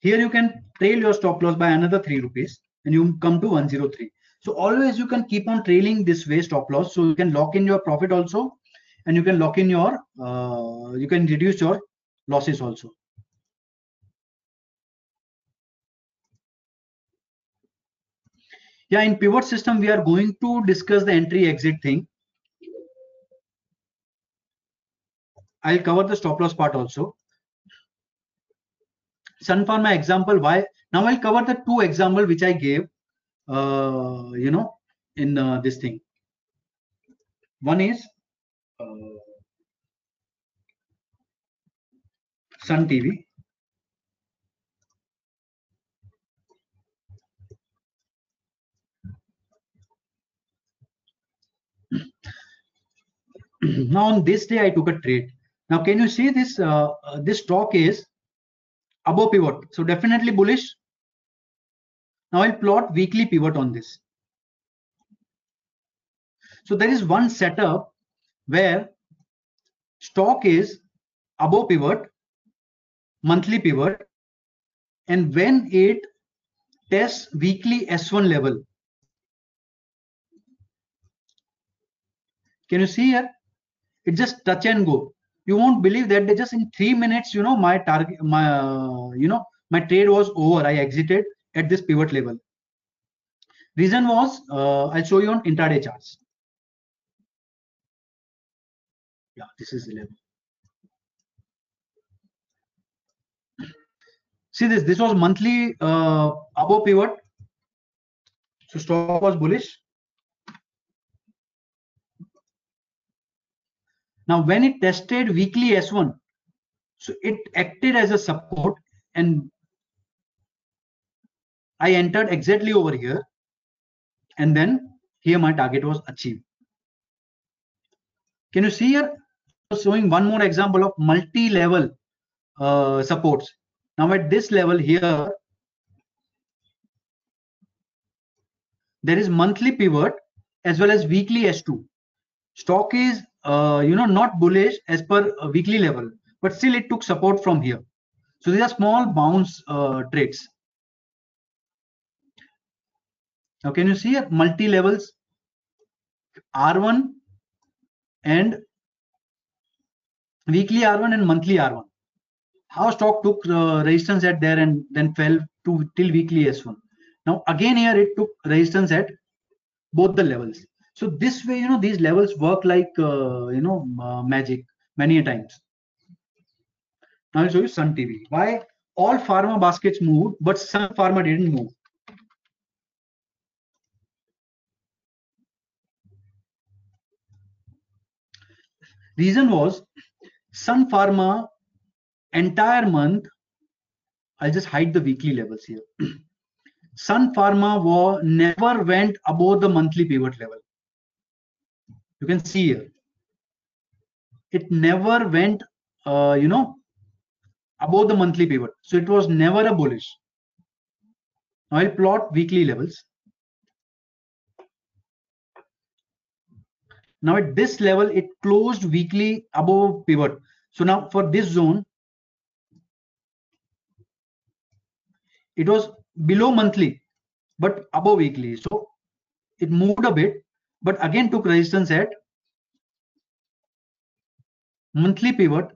Here you can trail your stop loss by another 3 rupees and you come to 103 so always you can keep on trailing this way stop loss. So you can lock in your profit also, and you can lock in your, uh, you can reduce your losses also. Yeah, in pivot system, we are going to discuss the entry exit thing. I'll cover the stop loss part also. Sun for my example, why? Now I'll cover the two example which I gave you know in uh, this thing. One is uh, sun tv now on this day i took a trade. Now can you see this uh, uh, this stock is above pivot. So definitely bullish now I'll plot weekly pivot on this. So there is one setup where stock is above pivot, monthly pivot, and when it tests weekly S1 level. Can you see here? It just touch and go. You won't believe that they just in three minutes, you know, my target, my, uh, you know, my trade was over. I exited at this pivot level. Reason was, uh, I'll show you on intraday charts. Yeah, this is the level. See this, this was monthly uh, above pivot. So stock was bullish. Now when it tested weekly S1, so it acted as a support and I entered exactly over here. and then here my target was achieved. Can you see here? Showing one more example of multi-level uh, supports. Now at this level here, there is monthly pivot as well as weekly S2. Stock is, uh, you know, not bullish as per weekly level, but still it took support from here. So these are small bounce uh, trades. Now can you see here multi levels R1 and weekly R1 and monthly R1. How stock took uh, resistance at there and then fell to till weekly S1. Now again here it took resistance at both the levels. So this way, you know, these levels work like, uh, you know, uh, magic many times. Now I'll show you Sun TV. Why all pharma baskets moved, but Sun Pharma didn't move. Reason was Sun Pharma entire month. I'll just hide the weekly levels here. Sun Pharma war never went above the monthly pivot level. You can see here. It never went, uh, you know, above the monthly pivot. So it was never a bullish. Now I'll plot weekly levels. Now at this level, it closed weekly above pivot. So now for this zone, it was below monthly, but above weekly. So it moved a bit, but again took resistance at monthly pivot.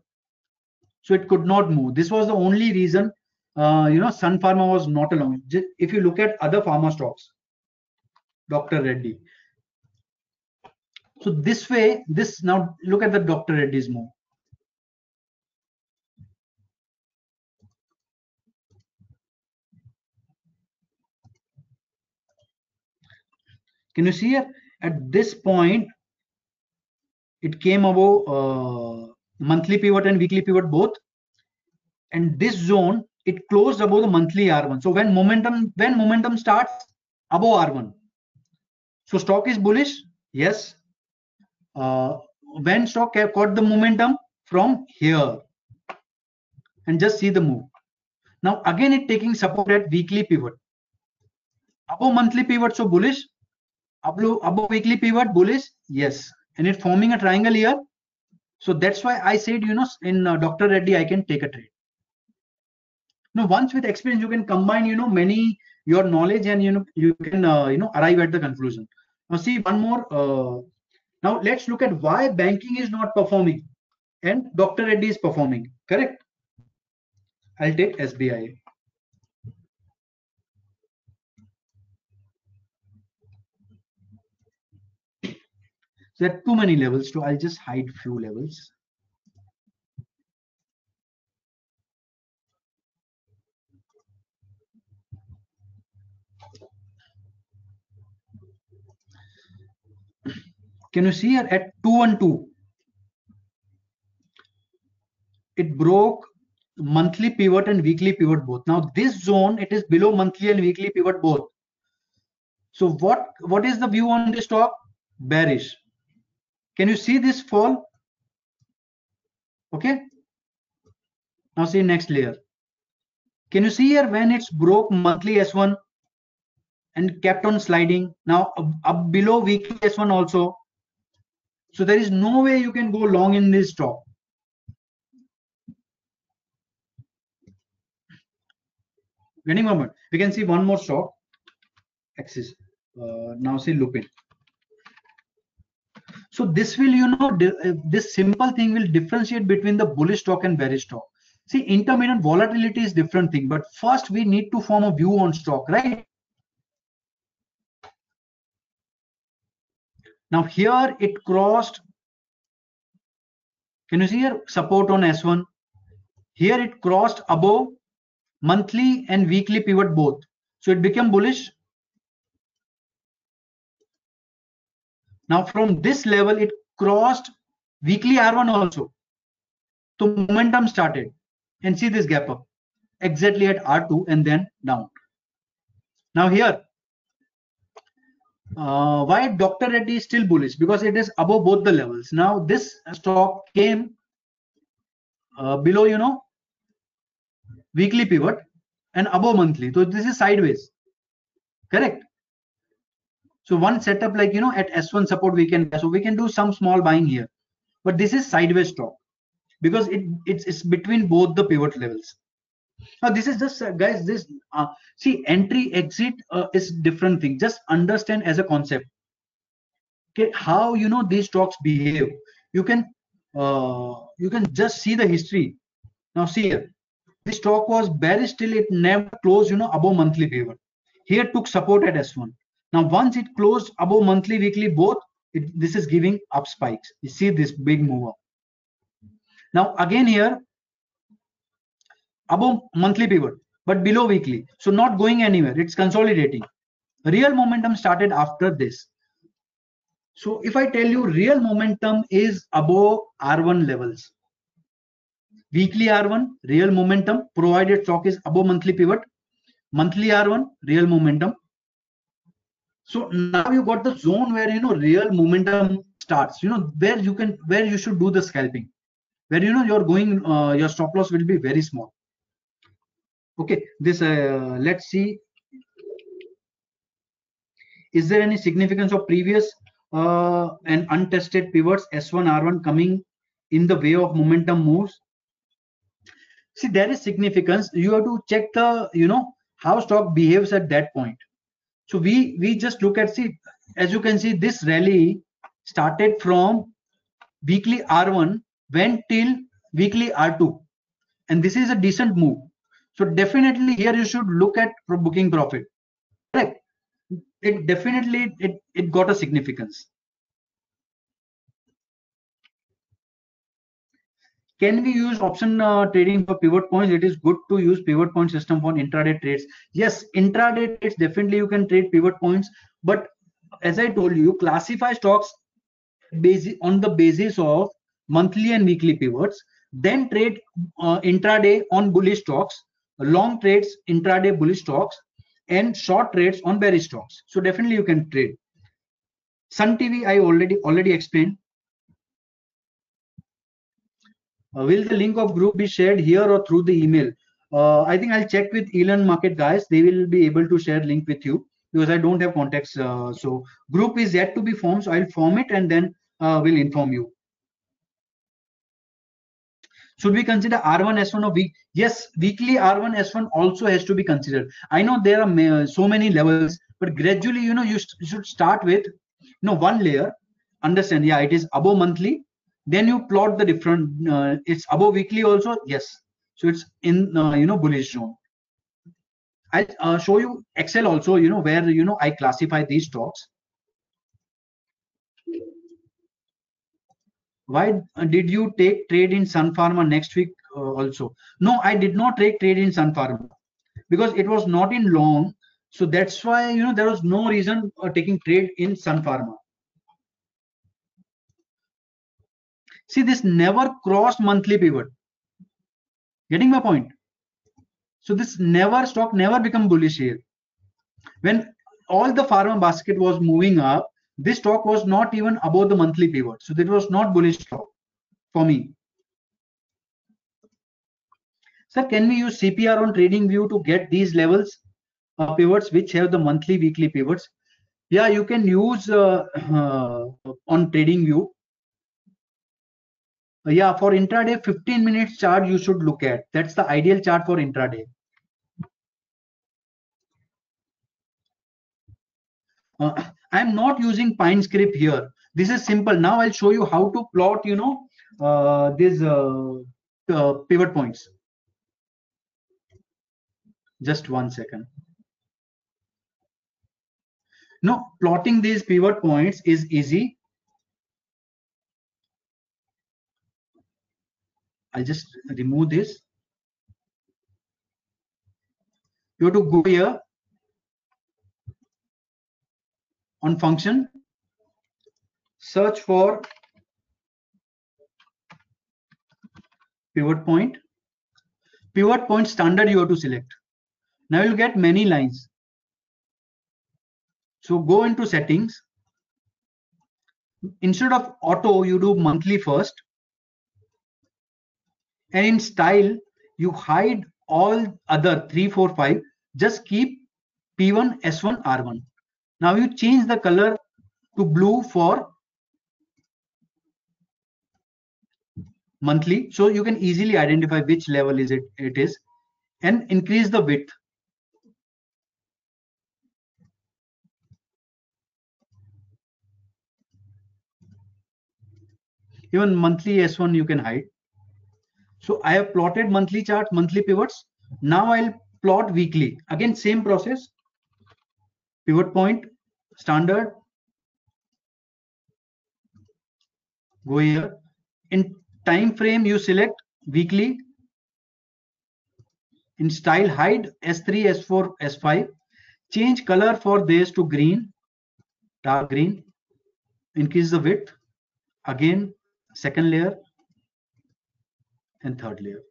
So it could not move. This was the only reason, uh, you know, Sun Pharma was not along. If you look at other pharma stocks, Dr. Reddy. So this way, this now look at the Dr. Reddy's move. Can you see here? At this point, it came above uh, monthly pivot and weekly pivot both. And this zone, it closed above the monthly R1. So when momentum, when momentum starts above R1. So stock is bullish. Yes. Uh, when stock caught the momentum from here. And just see the move. Now again, it taking support at weekly pivot. Above monthly pivot, so bullish. Above, above weekly pivot bullish yes. And it forming a triangle here. So that's why i said you know in uh, dr reddy i can take a trade. Now once with experience you can combine you know many your knowledge and you know you can uh, you know arrive at the conclusion. Now see one more uh, now let's look at why banking is not performing and dr reddy is performing. Correct? I'll take sbi there are too many levels so i'll just hide few levels can you see here? At 212 it broke monthly pivot and weekly pivot both. Now this zone it is below monthly and weekly pivot both. So what what is the view on this stock bearish. Can you see this fall? Okay. Now see next layer. Can you see here when it's broke monthly s1 and kept on sliding? Now up, up below weekly s1 also so there is no way you can go long in this stock Any moment. We can see one more stock. Axis. Uh, now see lupin. So this will, you know, uh, this simple thing will differentiate between the bullish stock and bearish stock. See, intermittent volatility is different thing, but first we need to form a view on stock, right? Now here it crossed. Can you see here support on S1? Here it crossed above monthly and weekly pivot both. So it became bullish Now from this level, it crossed weekly R1 also. So momentum started and see this gap up exactly at R2 and then down. Now here, uh, why Dr. Reddy is still bullish? Because it is above both the levels. Now this stock came uh, below, you know, weekly pivot and above monthly. So this is sideways, correct? So one setup like, you know, at S1 support we can, so we can do some small buying here, but this is sideways stock because it it's, it's between both the pivot levels. Now this is just uh, guys, this uh, see entry exit uh, is different thing. Just understand as a concept. Okay, how you know these stocks behave. You can uh, you can just see the history. Now see here, this stock was bearish till it never closed, you know, above monthly pivot. Here took support at S1. Now once it closed above monthly, weekly, both, it, this is giving up spikes. You see this big move up. Now again here, above monthly pivot, but below weekly. So not going anywhere. It's consolidating. Real momentum started after this. So if I tell you real momentum is above R1 levels, weekly R1, real momentum, provided stock is above monthly pivot, monthly R1, real momentum. So now you got the zone where you know real momentum starts, you know, where you can where you should do the scalping, where you know you're going, uh, your stop loss will be very small. Okay, this uh, let's see. Is there any significance of previous uh, and untested pivots S1 R1 coming in the way of momentum moves? See, there is significance. You have to check the, you know, how stock behaves at that point. So we we just look at see, as you can see, this rally started from weekly R1 went till weekly R2, and this is a decent move. So definitely here you should look at booking profit. Correct. It definitely it, it got a significance. Can we use option uh, trading for pivot points? It is good to use pivot point system for intraday trades. Yes, intraday trades definitely you can trade pivot points, but as I told you, classify stocks basic on the basis of monthly and weekly pivots. Then trade uh, intraday on bullish stocks, long trades intraday bullish stocks, and short trades on bearish stocks. So definitely you can trade. Sun TV I already already explained. Uh, will the link of group be shared here or through the email? Uh, I think I'll check with Elearnmarket guys. They will be able to share link with you because I don't have contacts. Uh, so group is yet to be formed. So I'll form it and then uh, we'll inform you. Should we consider R1 S1 of week? Yes, weekly R1 S1 also has to be considered. I know there are so many levels, but gradually, you know, you should start with, you know, one layer. Understand? Yeah, it is above monthly then you plot the different uh, it's above weekly also yes so it's in uh, you know bullish zone i'll uh, show you excel also you know where you know i classify these stocks why did you take trade in sun pharma next week uh, also no i did not take trade in sun pharma because it was not in long so that's why you know there was no reason uh, taking trade in sun pharma See, this never crossed monthly pivot. Getting my point? So this never stock never become bullish here. When all the pharma basket was moving up, this stock was not even above the monthly pivot. So that was not bullish stock for me. Sir, can we use CPR on trading view to get these levels uh, pivots which have the monthly weekly pivots? Yeah, you can use uh, uh, on trading view yeah for intraday 15 minutes chart you should look at that's the ideal chart for intraday uh, i'm not using pine script here. This is simple. Now i'll show you how to plot you know uh, these uh, uh, pivot points. Just one second. Now, plotting these pivot points is easy. I'll just remove this. You have to go here on function, search for pivot point. Pivot point standard you have to select. Now you'll get many lines. So go into settings. Instead of auto, you do monthly first. And in style, you hide all other three, four, five. Just keep P1, S1, R1. Now you change the color to blue for monthly. So you can easily identify which level is it, it is and increase the width. Even monthly S1 you can hide. So I have plotted monthly chart, monthly pivots. Now I'll plot weekly. Again, same process. Pivot point, standard. Go here. In time frame, you select weekly. In style, hide S3, S4, S5. Change color for this to green, dark green. Increase the width. Again, second layer and third layer.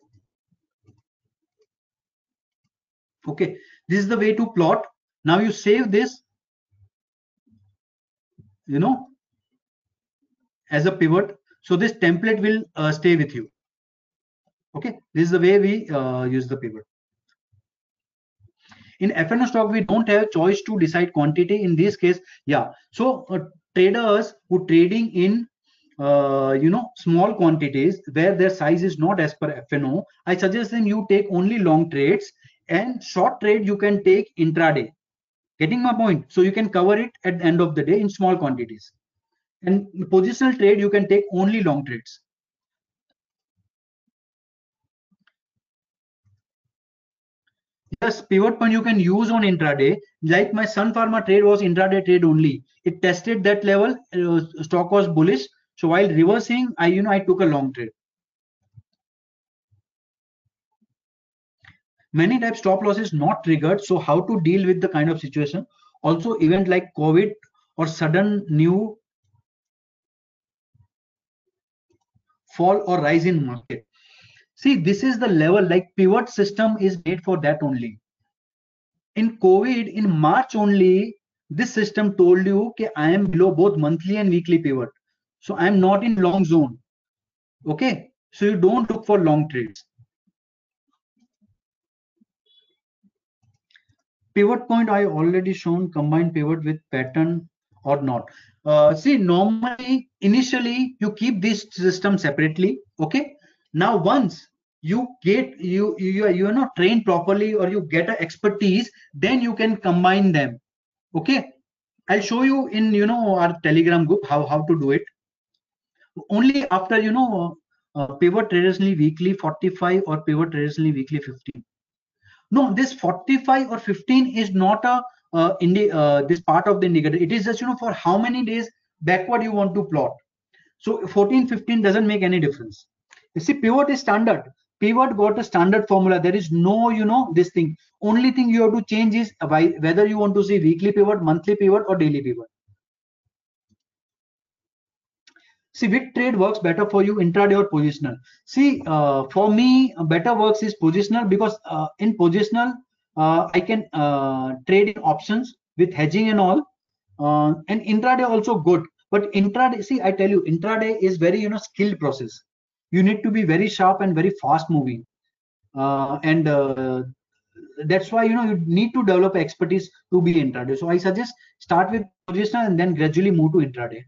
Okay, this is the way to plot. Now you save this, you know, as a pivot. So this template will uh, stay with you. Okay, this is the way we uh, use the pivot. In FNO stock, we don't have choice to decide quantity. In this case, yeah. So uh, traders who trading in uh, you know small quantities where their size is not as per FNO, I suggest them you take only long trades and short trade you can take intraday. Getting my point? So you can cover it at the end of the day in small quantities. And positional trade you can take only long trades. Yes, pivot point you can use on intraday. Like my Sun Pharma trade was intraday trade only. It tested that level. Uh, stock was bullish so while reversing, I you know I took a long trade. Many types stop loss is not triggered. So how to deal with the kind of situation? Also event like COVID or sudden new fall or rise in market. See, this is the level like pivot system is made for that only. In COVID, in March only, this system told you okay, I am below both monthly and weekly pivot. So I'm not in long zone. Okay. So you don't look for long trades. Pivot point I already shown combine pivot with pattern or not. Uh, see, normally, initially you keep this system separately. Okay. Now, once you get you you you are not trained properly or you get a expertise, then you can combine them. Okay. I'll show you in you know our Telegram group how how to do it only after you know uh, pivot traditionally weekly 45 or pivot traditionally weekly 15 no this 45 or 15 is not a uh, in the uh, this part of the indicator. It is just you know for how many days backward you want to plot. So 14 15 doesn't make any difference. You see pivot is standard. Pivot got a standard formula. There is no you know this thing. Only thing you have to change is whether you want to see weekly pivot monthly pivot or daily pivot See which trade works better for you, intraday or positional. See, uh, for me, better works is positional because uh, in positional, uh, I can uh, trade in options with hedging and all. Uh, and intraday also good. But intraday, see, I tell you, intraday is very, you know, skilled process. You need to be very sharp and very fast moving. Uh, and that's why, you know, you need to develop expertise to be intraday. So I suggest start with positional and then gradually move to intraday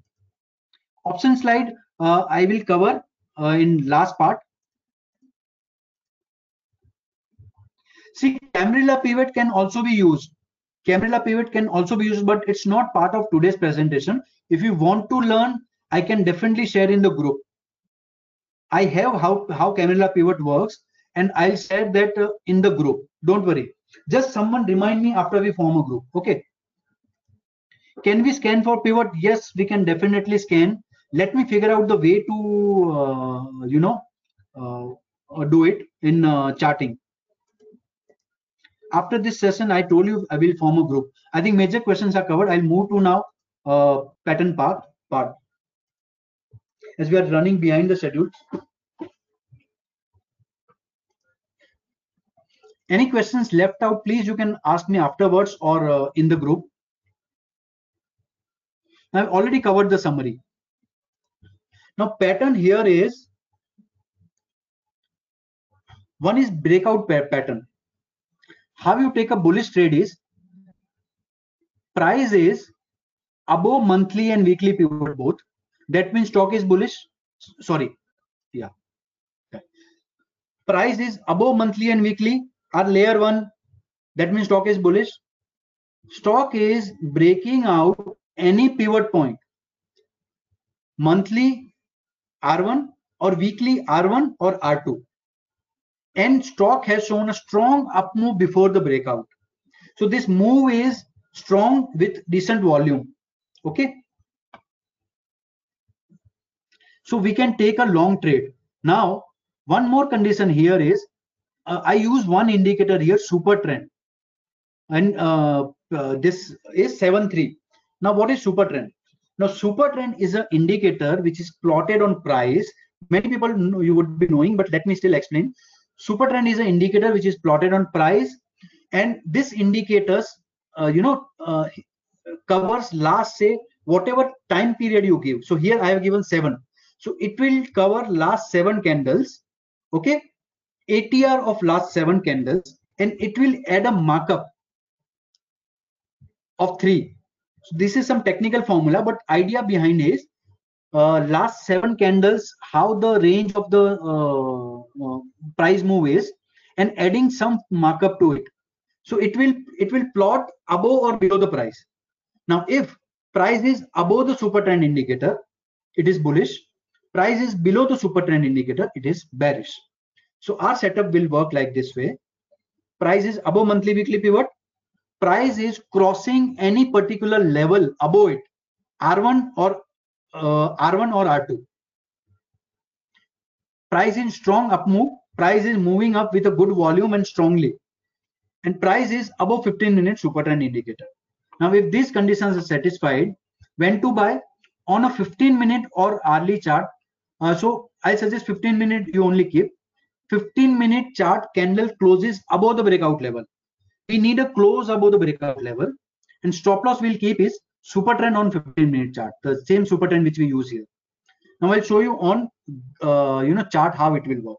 option slide uh, I will cover uh, in last part. See, Camarilla pivot can also be used. Camarilla pivot can also be used, but it's not part of today's presentation. If you want to learn, I can definitely share in the group. I have how, how Camarilla pivot works and I'll share that uh, in the group. Don't worry. Just someone remind me after we form a group. Okay. Can we scan for pivot? Yes, we can definitely scan let me figure out the way to uh, you know uh, uh, do it in Chartink. After this session i told you i will form a group. I think major questions are covered. I'll move to now uh, pattern part part. As we are running behind the schedule. Any questions left out please you can ask me afterwards or uh, in the group. I've already covered the summary. Now pattern here is one is breakout pattern. How you take a bullish trade is price is above monthly and weekly pivot both. That means stock is bullish. Sorry, yeah. Price is above monthly and weekly are layer one. That means stock is bullish. Stock is breaking out any pivot point. Monthly R1 or weekly R1 or R2. And stock has shown a strong up move before the breakout. So this move is strong with decent volume. Okay. So we can take a long trade. Now, one more condition here is uh, I use one indicator here, super trend. And uh, uh, this is 7-3. Now, what is super trend? Now, super trend is an indicator which is plotted on price. Many people know, you would be knowing, but let me still explain. Super trend is an indicator which is plotted on price, and this indicators, uh, you know, uh, covers last say whatever time period you give. So here I have given seven. So it will cover last seven candles. Okay, ATR of last seven candles, and it will add a markup of three so this is some technical formula, but idea behind is uh, last seven candles, how the range of the uh, uh, price move is, and adding some markup to it. So it will it will plot above or below the price. Now, if price is above the super trend indicator, it is bullish. Price is below the super trend indicator, it is bearish. So our setup will work like this way. Price is above monthly weekly pivot, price is crossing any particular level above it r1 or uh, r1 or r2 price in strong up move price is moving up with a good volume and strongly. And price is above 15 minute super trend indicator. Now if these conditions are satisfied when to buy? On a 15 minute or hourly chart. Uh, so i suggest 15 minute you only keep. 15 minute chart candle closes above the breakout level we need a close above the breakout level and stop loss we'll keep is super trend on 15 minute chart the same super trend which we use here. Now i'll show you on uh, you know chart how it will work.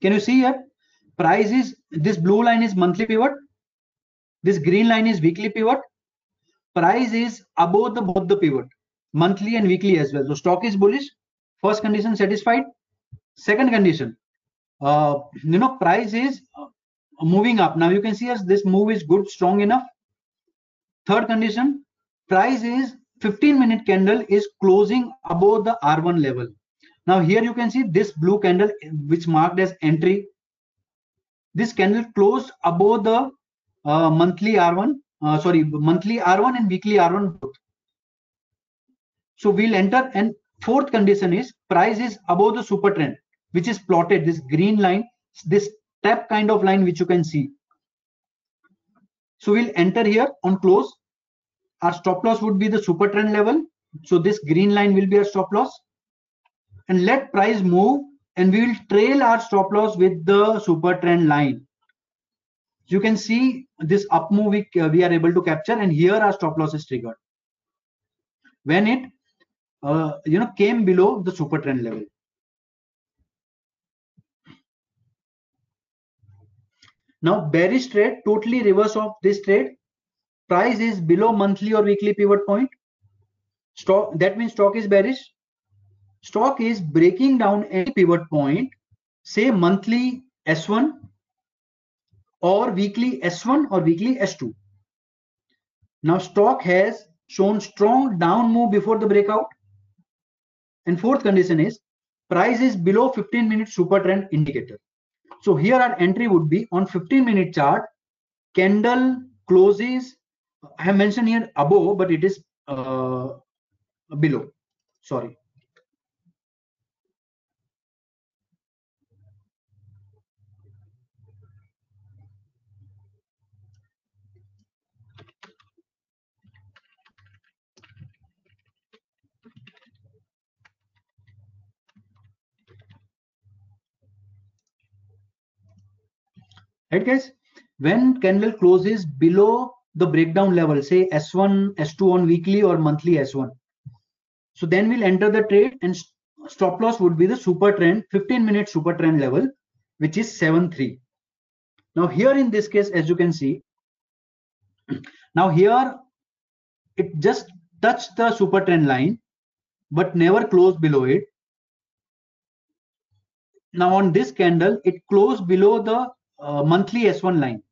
Can you see here? Price is this blue line is monthly pivot this green line is weekly pivot. Price is above the both the pivot monthly and weekly as well. So stock is bullish first condition satisfied second condition uh, you know price is uh, moving up. Now you can see as this move is good strong enough. Third condition price is 15 minute candle is closing above the r1 level. Now here you can see this blue candle which marked as entry. This candle closed above the uh, monthly r1 uh, sorry monthly r1 and weekly r1 both. So we'll enter and fourth condition is price is above the super trend which is plotted this green line this tap kind of line which you can see. So we'll enter here on close. Our stop loss would be the super trend level. So this green line will be our stop loss. And let price move and we will trail our stop loss with the super trend line. You can see this up move we, uh, we are able to capture and here our stop loss is triggered. When it uh, you know came below the super trend level Now bearish trade, totally reverse of this trade. Price is below monthly or weekly pivot point. Stock that means stock is bearish. Stock is breaking down any pivot point, say monthly S1 or weekly S1 or weekly S2. Now stock has shown strong down move before the breakout. And fourth condition is price is below 15 minute super trend indicator. So here our entry would be on 15 minute chart, candle closes, I have mentioned here above, but it is uh, below, sorry. Right guys when candle closes below the breakdown level, say S1, S2 on weekly or monthly S1. So then we'll enter the trade and stop loss would be the super trend, 15 minute super trend level, which is 7.3. Now here in this case, as you can see, now here it just touched the super trend line, but never closed below it. Now on this candle, it closed below the uh, monthly S1 line.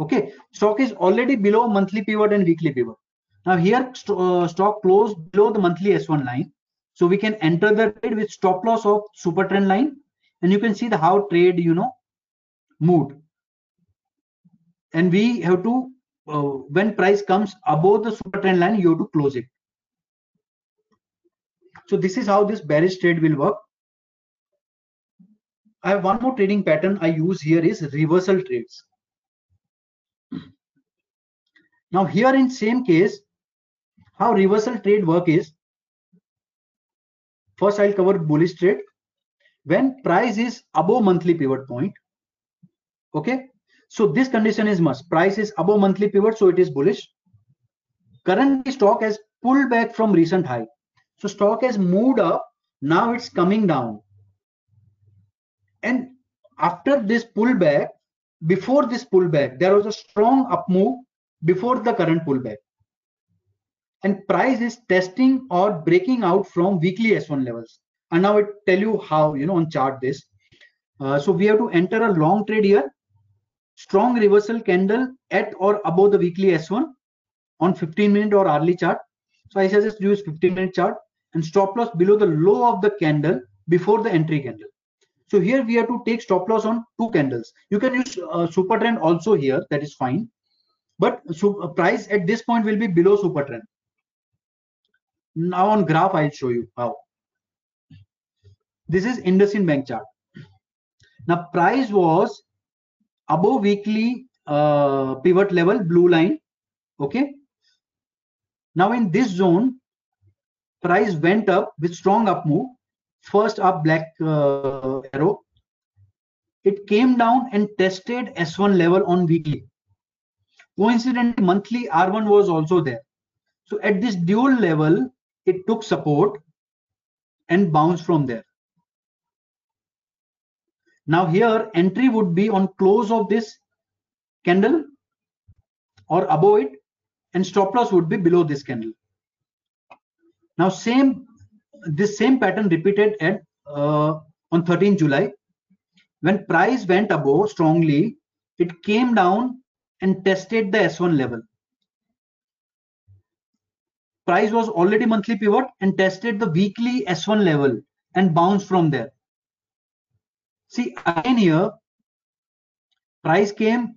Okay, stock is already below monthly pivot and weekly pivot. Now here st uh, stock closed below the monthly S1 line. So we can enter the trade with stop loss of super trend line and you can see the how trade, you know, moved. And we have to, uh, when price comes above the super trend line, you have to close it. So this is how this bearish trade will work. I have one more trading pattern I use here is reversal trades. Now here in same case, how reversal trade work is, first I'll cover bullish trade. When price is above monthly pivot point, okay, so this condition is must. Price is above monthly pivot, so it is bullish. Currently stock has pulled back from recent high. So stock has moved up, now it's coming down. And after this pullback, before this pullback, there was a strong up move before the current pullback. And price is testing or breaking out from weekly S1 levels. And now it tell you how, you know, on chart this. Uh, so we have to enter a long trade here. Strong reversal candle at or above the weekly S1 on 15 minute or hourly chart. So I suggest use 15 minute chart and stop loss below the low of the candle before the entry candle. So here we have to take stop loss on two candles. You can use uh, super trend also here, that is fine. But so uh, price at this point will be below super trend. Now on graph, I'll show you how. This is IndusInd Bank chart. Now price was above weekly uh, pivot level, blue line. Okay. Now in this zone, price went up with strong up move first up black uh, arrow. It came down and tested s1 level on weekly. Coincidentally monthly r1 was also there. So at this dual level it took support and bounced from there. Now here entry would be on close of this candle or above it and stop loss would be below this candle. Now same this same pattern repeated at uh, on 13 July. When price went above strongly it came down and tested the S1 level. Price was already monthly pivot and tested the weekly S1 level and bounced from there. See again here price came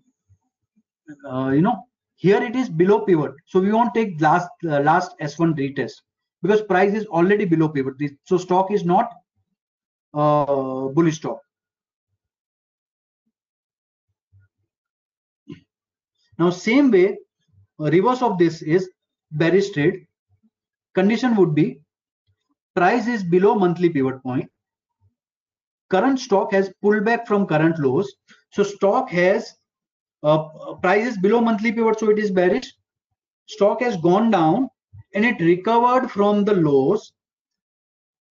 uh, you know here it is below pivot. So we won't take last uh, last S1 retest because price is already below pivot. So stock is not uh, bullish stock. Now same way, reverse of this is bearish trade. Condition would be price is below monthly pivot point. Current stock has pulled back from current lows. So stock has uh, price is below monthly pivot, so it is bearish. Stock has gone down and it recovered from the lows.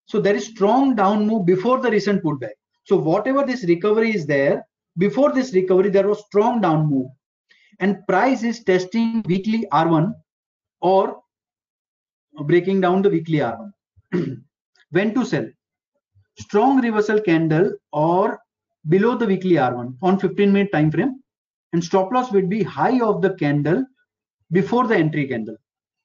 So there is strong down move before the recent pullback. So whatever this recovery is there, before this recovery, there was strong down move. And price is testing weekly R1 or breaking down the weekly R1. when to sell? Strong reversal candle or below the weekly R1 on 15 minute time frame and stop loss would be high of the candle before the entry candle.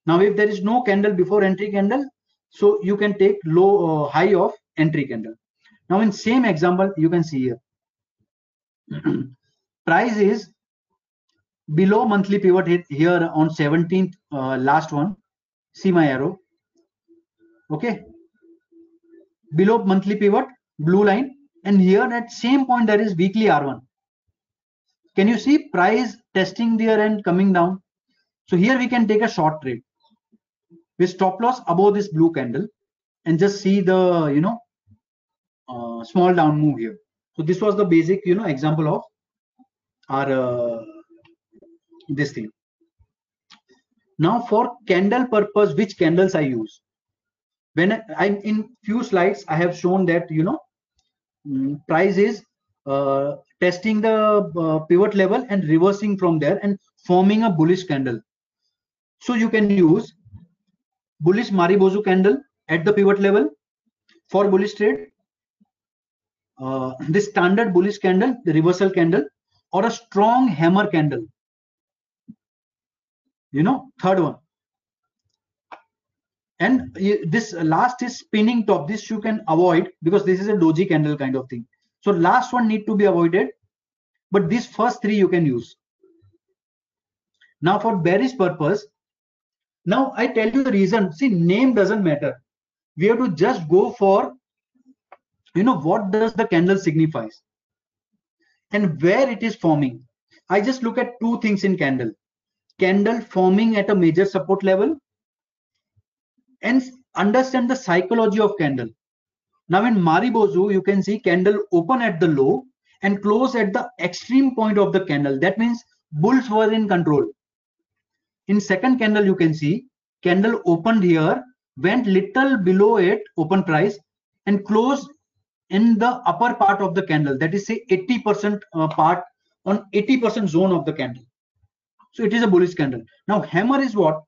Now, if there is no candle before entry candle, so you can take low uh, high of entry candle. Now, in same example, you can see here. Price is below monthly pivot hit here on 17th uh, last one. See my arrow. Okay. Below monthly pivot, blue line. And here at same point, there is weekly R1. Can you see price testing there and coming down? So here we can take a short trade with stop loss above this blue candle and just see the you know uh, small down move here. So this was the basic you know example of our uh, this thing. Now for candle purpose which candles i use? When I, am in few slides i have shown that you know mm, price is uh, testing the uh, pivot level and reversing from there and forming a bullish candle. So you can use bullish marubozu candle at the pivot level for bullish trade. Uh, the standard bullish candle the reversal candle or a strong hammer candle. You know third one. And this last is spinning top. This you can avoid because this is a doji candle kind of thing. So last one need to be avoided but these first three you can use. Now for bearish purpose now i tell you the reason see name doesn't matter we have to just go for you know what does the candle signifies and where it is forming i just look at two things in candle candle forming at a major support level and understand the psychology of candle. Now in Marubozu, you can see candle open at the low and close at the extreme point of the candle. That means bulls were in control. In second candle, you can see candle opened here, went little below it, open price, and closed in the upper part of the candle. That is say 80% uh, part on 80% zone of the candle. So it is a bullish candle. Now hammer is what?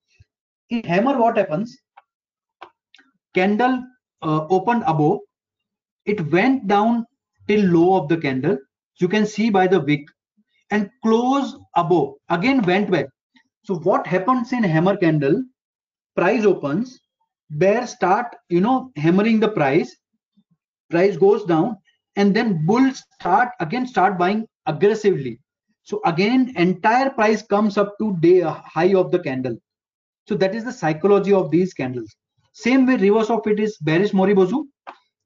In hammer, what happens? candle uh, opened above it went down till low of the candle you can see by the wick and close above again went back so what happens in hammer candle? Price opens. Bear start you know hammering the price. Price goes down. And then bulls start again start buying aggressively. So again entire price comes up to day uh, high of the candle. So that is the psychology of these candles. Same way reverse of it is bearish Marubozu,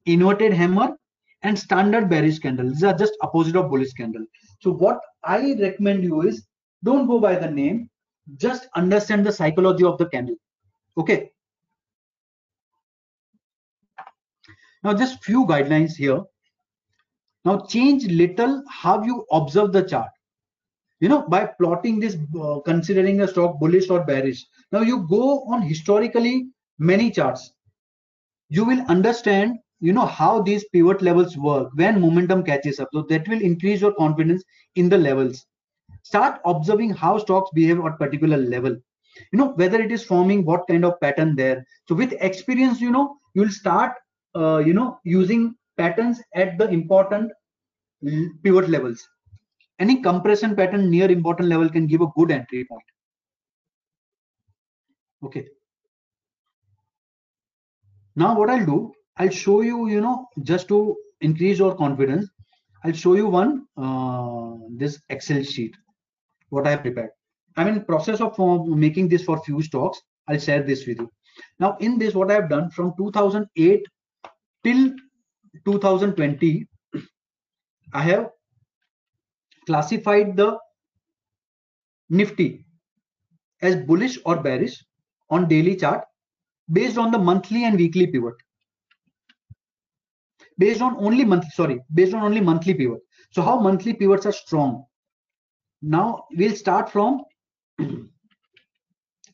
inverted hammer, and standard bearish candle. These are just opposite of bullish candle. So what I recommend you is don't go by the name, just understand the psychology of the candle. Okay. Now just few guidelines here. Now change little how you observe the chart. You know, by plotting this, uh, considering a stock bullish or bearish. Now you go on historically many charts you will understand you know how these pivot levels work when momentum catches up so that will increase your confidence in the levels start observing how stocks behave at particular level. You know whether it is forming what kind of pattern there. So with experience you know you will start uh, you know using patterns at the important pivot levels. Any compression pattern near important level can give a good entry point. Okay. Now what I'll do, I'll show you, you know, just to increase your confidence, I'll show you one, uh, this Excel sheet, what I have prepared. I'm in process of uh, making this for few stocks. I'll share this with you. Now in this, what I have done from 2008 till 2020, I have classified the Nifty as bullish or bearish on daily chart based on the monthly and weekly pivot based on only monthly sorry based on only monthly pivot so how monthly pivots are strong now we'll start from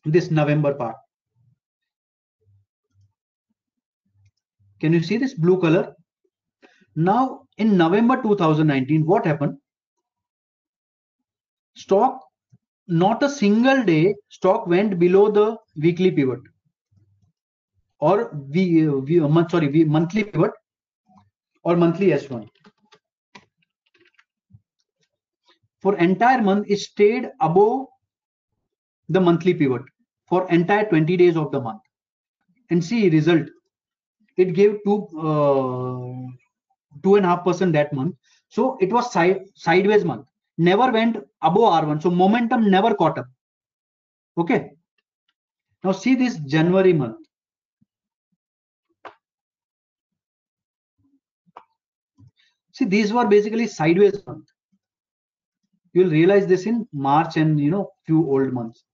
this november part. Can you see this blue color? Now in november 2019 what happened? Stock not a single day stock went below the weekly pivot. Or we, uh, we uh, sorry we monthly pivot or monthly S1. For entire month, it stayed above the monthly pivot for entire 20 days of the month. And see result. It gave two uh, two and a half percent that month. So it was side sideways month. Never went above R1. So momentum never caught up. Okay. Now see this January month. See, these were basically sideways month. You'll realize this in March and you know few old months.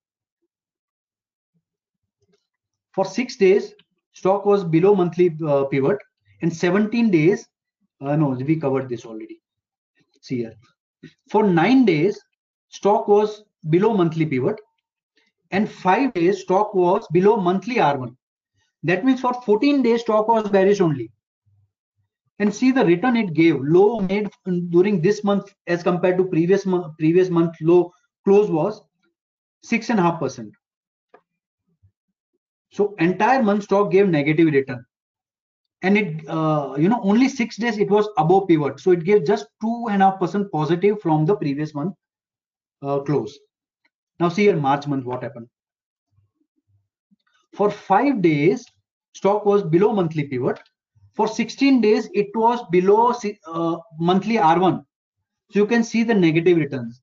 For six days, stock was below monthly uh, pivot, and 17 days, uh, no, we covered this already. See here. For nine days, stock was below monthly pivot, and five days stock was below monthly R1. That means for 14 days stock was bearish only. And see the return it gave low made during this month as compared to previous month previous month low close was six and a half percent. So entire month stock gave negative return. And it, uh, you know, only six days it was above pivot. So it gave just two and a half percent positive from the previous month uh, close. Now see here March month what happened. For five days, stock was below monthly pivot. For 16 days, it was below uh, monthly R1. So you can see the negative returns.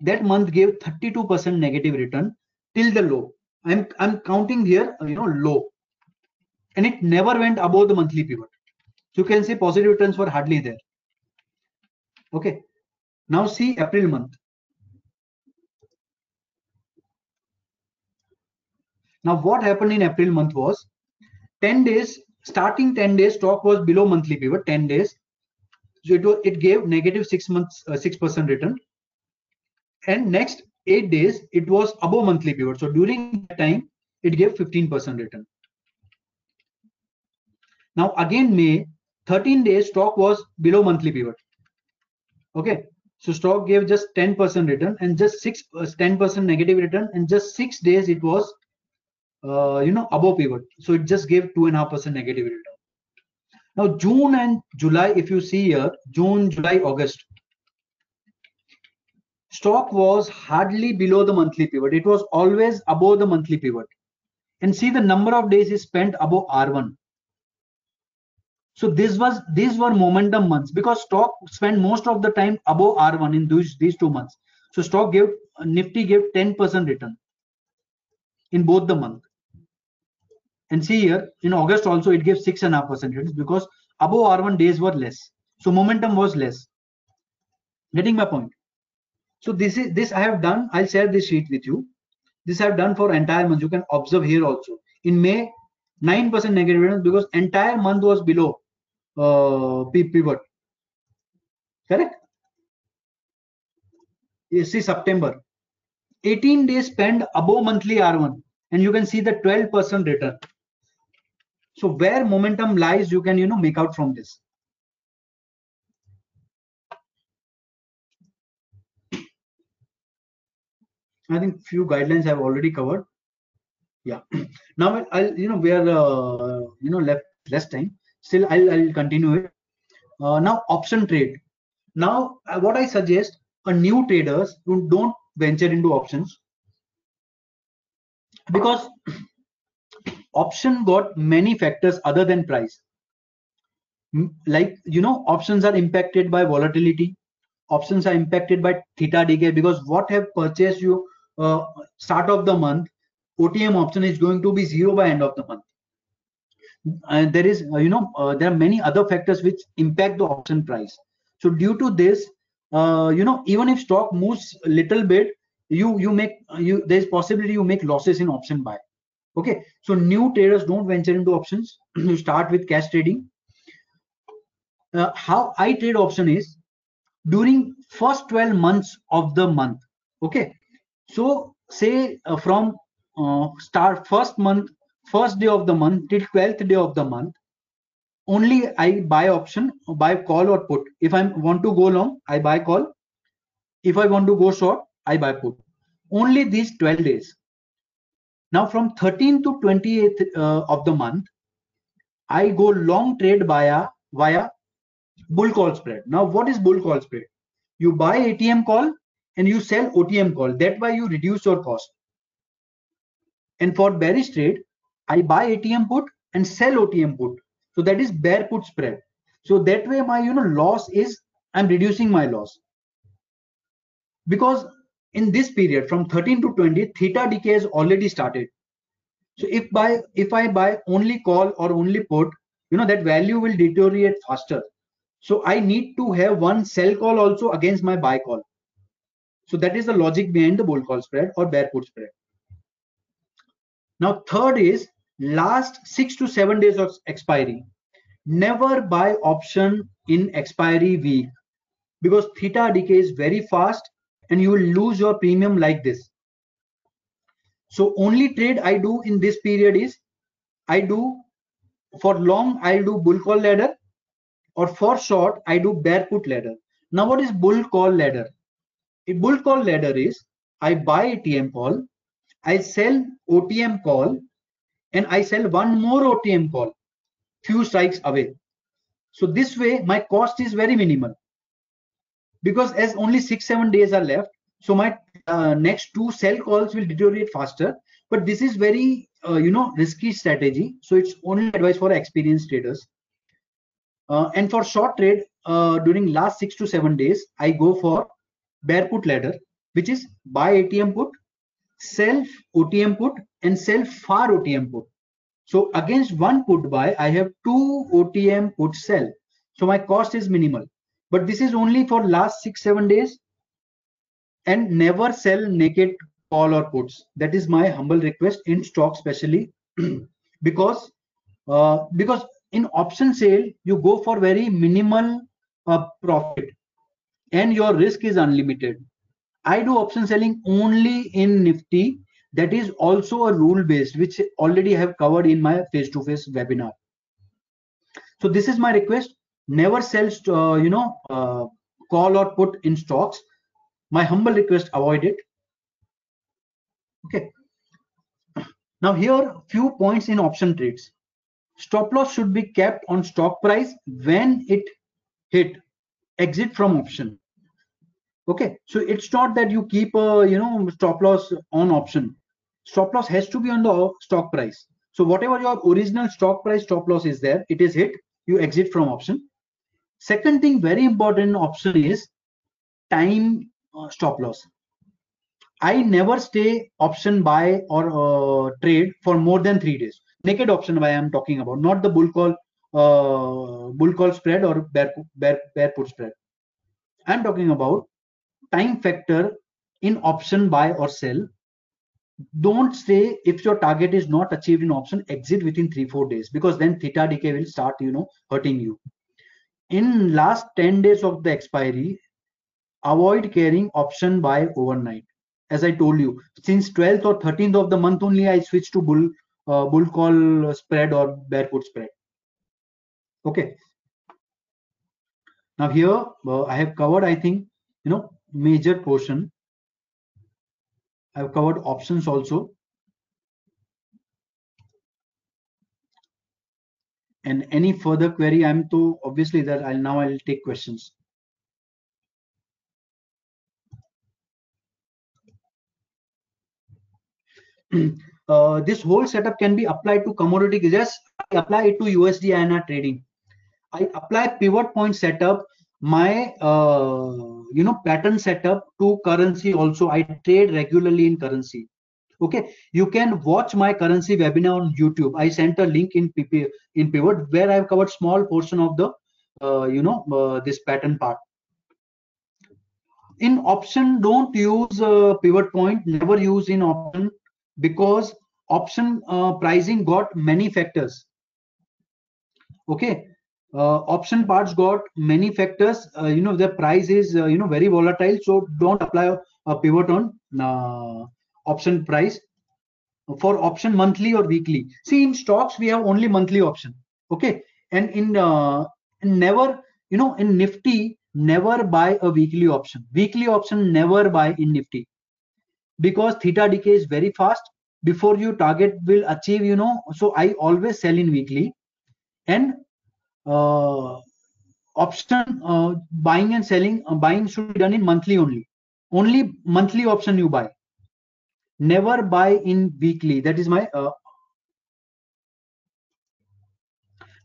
That month gave 32% negative return till the low. I'm I'm counting here, you know, low, and it never went above the monthly pivot. So you can see positive returns were hardly there. Okay. Now see April month. Now what happened in April month was 10 days, starting 10 days, stock was below monthly pivot, 10 days. So it, it gave negative six months, uh, 6% return. And next eight days, it was above monthly pivot. So during that time, it gave 15% return. Now again, May, 13 days, stock was below monthly pivot. Okay. So stock gave just 10% return and just 6 uh, 10% negative return and just six days it was uh, you know above pivot. So it just gave two and a half percent negative return. Now june and july if you see here june july august stock was hardly below the monthly pivot. It was always above the monthly pivot. And see the number of days is spent above r1 so this was these were momentum months because stock spent most of the time above r1 in these these two months. So stock gave nifty gave 10 percent return in both the month and see here in August also it gives six and a half percent because above R1 days were less. So momentum was less. Getting my point. So this is this I have done. I'll share this sheet with you. This I have done for entire month. You can observe here also. In May, 9% negative returns because entire month was below uh, pivot. Correct? You see September. 18 days spent above monthly R1 and you can see the 12% return. So where momentum lies, you can, you know, make out from this. I think few guidelines I've already covered. Yeah. now I'll, you know, we are, uh, you know, left less time. Still, I'll, I'll continue it. Uh, now option trade. Now, uh, what I suggest, a new traders don't venture into options because option got many factors other than price. Like you know options are impacted by volatility. Options are impacted by theta decay because what have purchased you uh, start of the month otm option is going to be zero by end of the month. And there is uh, you know uh, there are many other factors which impact the option price. So due to this uh, you know even if stock moves little bit you you make you there's possibility you make losses in option buy okay so new traders don't venture into options. You start with cash trading. Uh, how i trade option is during first 12 months of the month okay? So say uh, from uh, start first month first day of the month till 12th day of the month only i buy option buy call or put. If i want to go long i buy call. If i want to go short i buy put. Only these 12 days now from 13th to 28th uh, of the month, I go long trade via via bull call spread. Now what is bull call spread? You buy ATM call and you sell OTM call. That way you reduce your cost. And for bearish trade, I buy ATM put and sell OTM put. So that is bear put spread. So that way my you know loss is I'm reducing my loss because in this period from 13 to 20 theta decay has already started. So if by if i buy only call or only put you know that value will deteriorate faster. So i need to have one sell call also against my buy call. So that is the logic behind the bull call spread or bear put spread. Now third is last six to seven days of expiry. Never buy option in expiry week because theta decay is very fast and you will lose your premium like this So only trade I do in this period is I do for long I'll do bull call ladder or for short I do bear put ladder. Now what is bull call ladder? A bull call ladder is I buy ATM call, I sell OTM call and I sell one more OTM call few strikes away. So this way my cost is very minimal because as only six, seven days are left, so my uh, next two sell calls will deteriorate faster. But this is very, uh, you know, risky strategy. So it's only advice for experienced traders. Uh, and for short trade, uh, during last six to seven days, I go for bear put ladder, which is buy ATM put, sell OTM put, and sell far OTM put. So against one put buy, I have two OTM put sell. So my cost is minimal. But this is only for last six, seven days and never sell naked call or puts. That is my humble request in stock, especially because uh, because in option sale you go for very minimal uh, profit and your risk is unlimited. I do option selling only in Nifty. That is also a rule based, which already I have covered in my face to face webinar. So this is my request. Never sell, uh, you know, uh, call or put in stocks. My humble request avoid it. Okay. Now here few points in option trades. Stop loss should be kept on stock price when it hit. Exit from option. Okay. So it's not that you keep a you know stop loss on option. Stop loss has to be on the stock price. So whatever your original stock price stop loss is there it is hit you exit from option second thing very important option is time uh, stop loss. I never stay option buy or uh, trade for more than three days. Naked option buy I'm talking about, not the bull call, uh, bull call spread or bear, bear, bear put spread. I'm talking about time factor in option buy or sell. Don't stay if your target is not achieved in option, exit within three, four days because then theta decay will start, you know, hurting you. In last 10 days of the expiry, avoid carrying option buy overnight. As i told you since 12th or 13th of the month only i switched to bull uh, bull call spread or bear put spread. Okay. Now here uh, i have covered i think you know major portion. I've covered options also and any further query i'm to obviously that i'll now i'll take questions. Uh, this whole setup can be applied to commodity just apply it to usd INR trading. I apply pivot point setup my uh, you know pattern setup to currency also. I trade regularly in currency okay? You can watch my currency webinar on youtube. I sent a link in pp in pivot where i've covered small portion of the uh, you know uh, this pattern part. In option don't use uh, pivot point. Never use in option because option uh, pricing got many factors. Okay? Uh, option parts got many factors. Uh, you know the price is you know very volatile so don't apply a, pivot on option price for option monthly or weekly. See in stocks we have only monthly option okay? And in uh, never you know in nifty never buy a weekly option. Weekly option never buy in nifty. Because theta decay is very fast. Before you target will achieve you know so i always sell in weekly. And uh, option uh, buying and selling uh, buying should be done in monthly only. Only monthly option you buy never buy in weekly. That is my uh,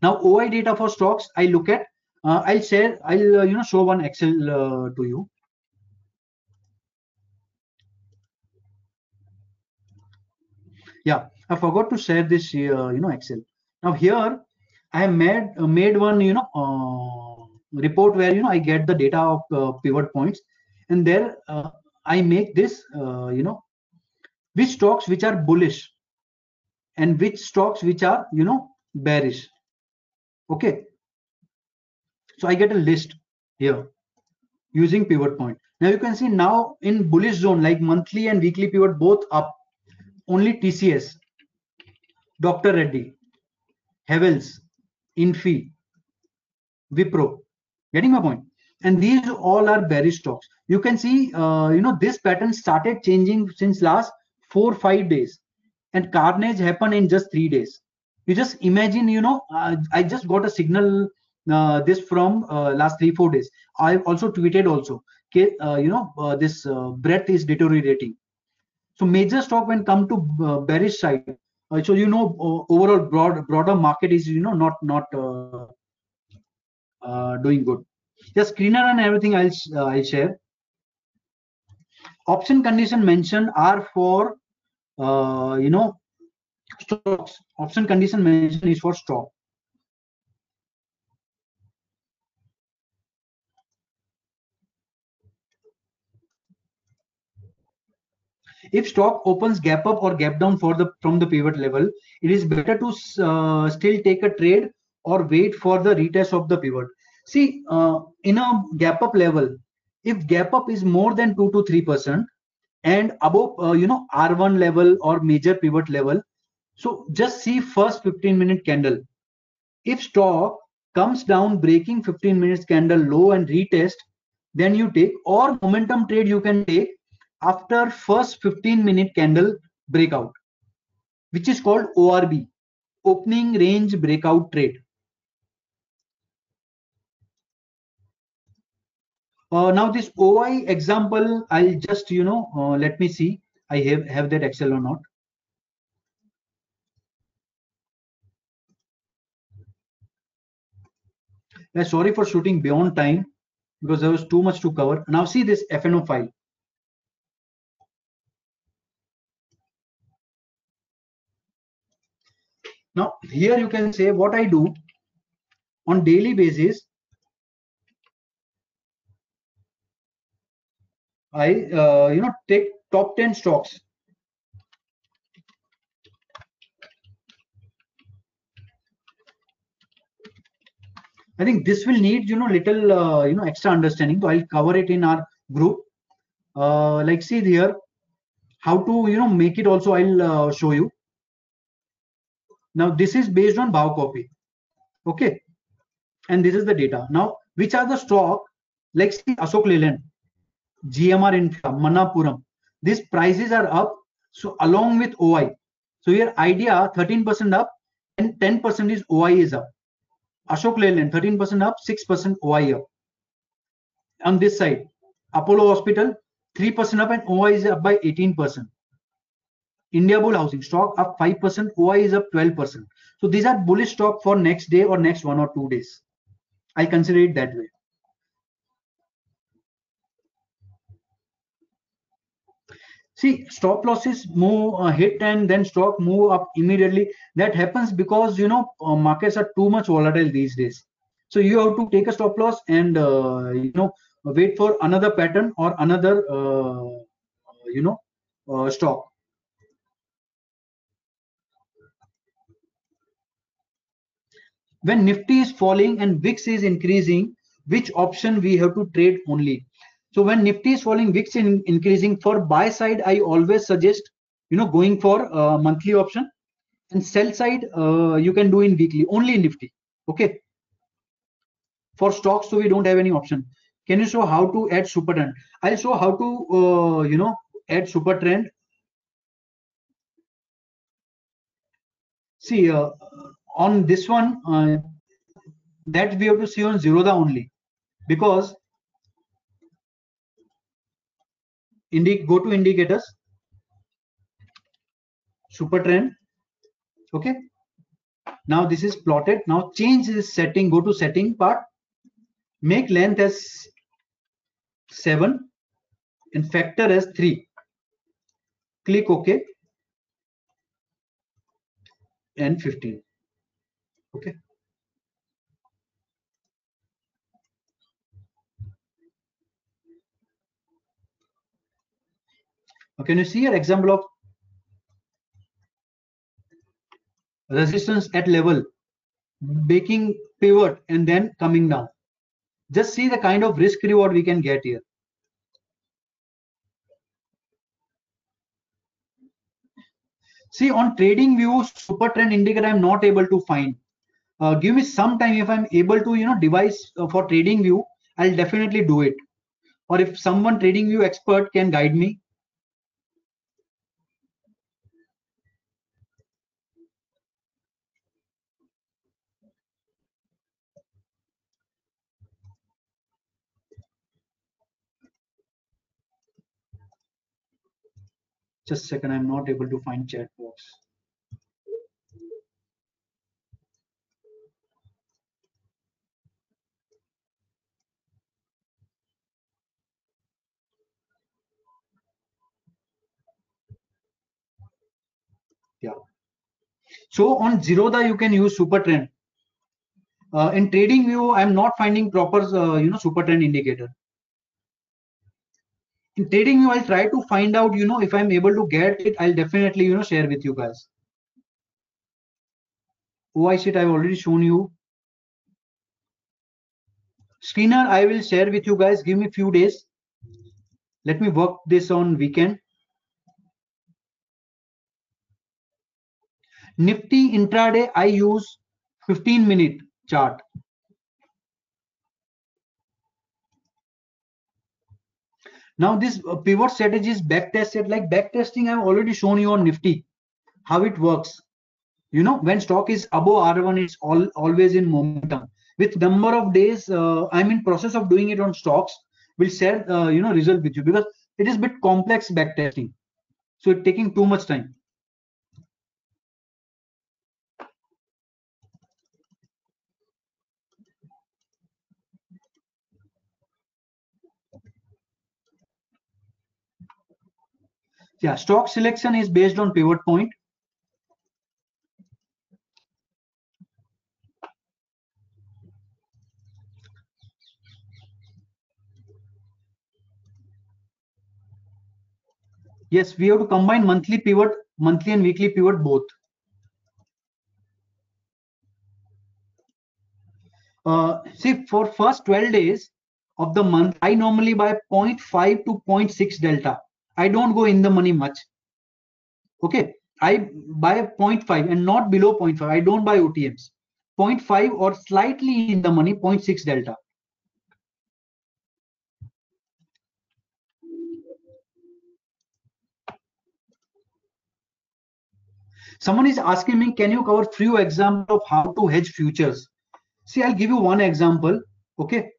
now oi data for stocks i look at uh, i'll share i'll uh, you know show one excel to you. Yeah i forgot to share this uh, you know excel. Now here i have made uh, made one you know uh, report where you know i get the data of uh, pivot points. And there uh, i make this uh, you know which stocks which are bullish and which stocks which are you know bearish okay so i get a list here using pivot point now you can see now in bullish zone like monthly and weekly pivot both up only TCS, Dr. Reddy, Havells, Infy, Wipro. Getting my point? And these all are bearish stocks. You can see, uh, you know, this pattern started changing since last four five days, and carnage happened in just three days. You just imagine, you know, uh, I just got a signal uh, this from uh, last three four days. I also tweeted also. Okay, uh, you know, uh, this breadth is deteriorating. So major stock when come to bearish side. so you know, overall broad broader market is you know not not doing good. The screener and everything else I'll share option condition mentioned are for uh, you know stocks option condition mentioned is for stock if stock opens gap up or gap down for the from the pivot level it is better to uh, still take a trade or wait for the retest of the pivot. See uh, in a gap up level if gap up is more than 2 to 3 percent and above uh, you know r1 level or major pivot level so just see first 15 minute candle. If stock comes down breaking 15 minutes candle low and retest then you take or momentum trade you can take after first 15 minute candle breakout which is called ORB opening range breakout trade uh, now this OI example I'll just you know uh, let me see I have have that Excel or not yeah, sorry for shooting beyond time because there was too much to cover now see this FNO file Now, here you can say what I do on daily basis. I, uh, you know, take top 10 stocks. I think this will need, you know, little, uh, you know, extra understanding. So I'll cover it in our group. Uh, like see here, how to, you know, make it also I'll uh, show you. Now this is based on Bhav copy. Okay. And this is the data. Now, which are the stock like see Ashok Leyland, GMR Infra, Manappuram. These prices are up. So along with OI. So here idea 13% up and 10% is OI is up. Ashok Leyland 13% up, 6% OI up. On this side, Apollo Hospital 3% up and OI is up by 18%. India Bull Housing stock up 5%, OI is up 12%. So these are bullish stock for next day or next one or two days. I consider it that way. See, stop losses move uh, hit and then stock move up immediately. That happens because you know uh, markets are too much volatile these days. So you have to take a stop loss and uh, you know wait for another pattern or another uh, you know uh, stock. when nifty is falling and vix is increasing which option we have to trade only so when nifty is falling vix in, increasing. For buy side i always suggest you know going for uh, monthly option. And sell side uh, you can do in weekly only in nifty. Okay? For stocks so we don't have any option. Can you show how to add super trend? I'll show how to uh, you know add super trend. See uh, on this one uh, that we have to see on Zerodha only. Because indi go to indicators. Super trend. Okay. Now this is plotted. Now change this setting. Go to setting part. Make length as 7 and factor as 3 click ok. And 15 okay can you see an example of resistance at level making pivot and then coming down just see the kind of risk reward we can get here See on trading view, super trend indicator, I'm not able to find. Uh, give me some time if I'm able to, you know, device uh, for trading view, I'll definitely do it. Or if someone trading view expert can guide me. Just a second, I'm not able to find chat box. Yeah. So on Zerodha, you can use super trend. Uh, in trading view, I'm not finding proper, uh, you know, super trend indicator. In trading view, I'll try to find out, you know, if I'm able to get it, I'll definitely, you know, share with you guys. Oh, OI sheet I've already shown you. Screener, I will share with you guys. Give me a few days. Let me work this on weekend. Nifty intraday, I use 15 minute chart. Now this pivot strategy is back tested like back testing. I've already shown you on Nifty how it works. You know, when stock is above R1, it's all always in momentum. With number of days, uh, I'm in process of doing it on stocks. We'll share, uh, you know, result with you because it is bit complex back testing. So it's taking too much time. Yeah stock selection is based on pivot point. Yes we have to combine monthly pivot monthly and weekly pivot both. Uh, see for first 12 days of the month i normally buy 0.5 to 0.6 delta I don't go in the money much. Okay, I buy 0.5 and not below 0.5. I don't buy OTMs. 0.5 or slightly in the money, 0.6 delta. Someone is asking me, can you cover few examples of how to hedge futures? See, I'll give you one example. Okay,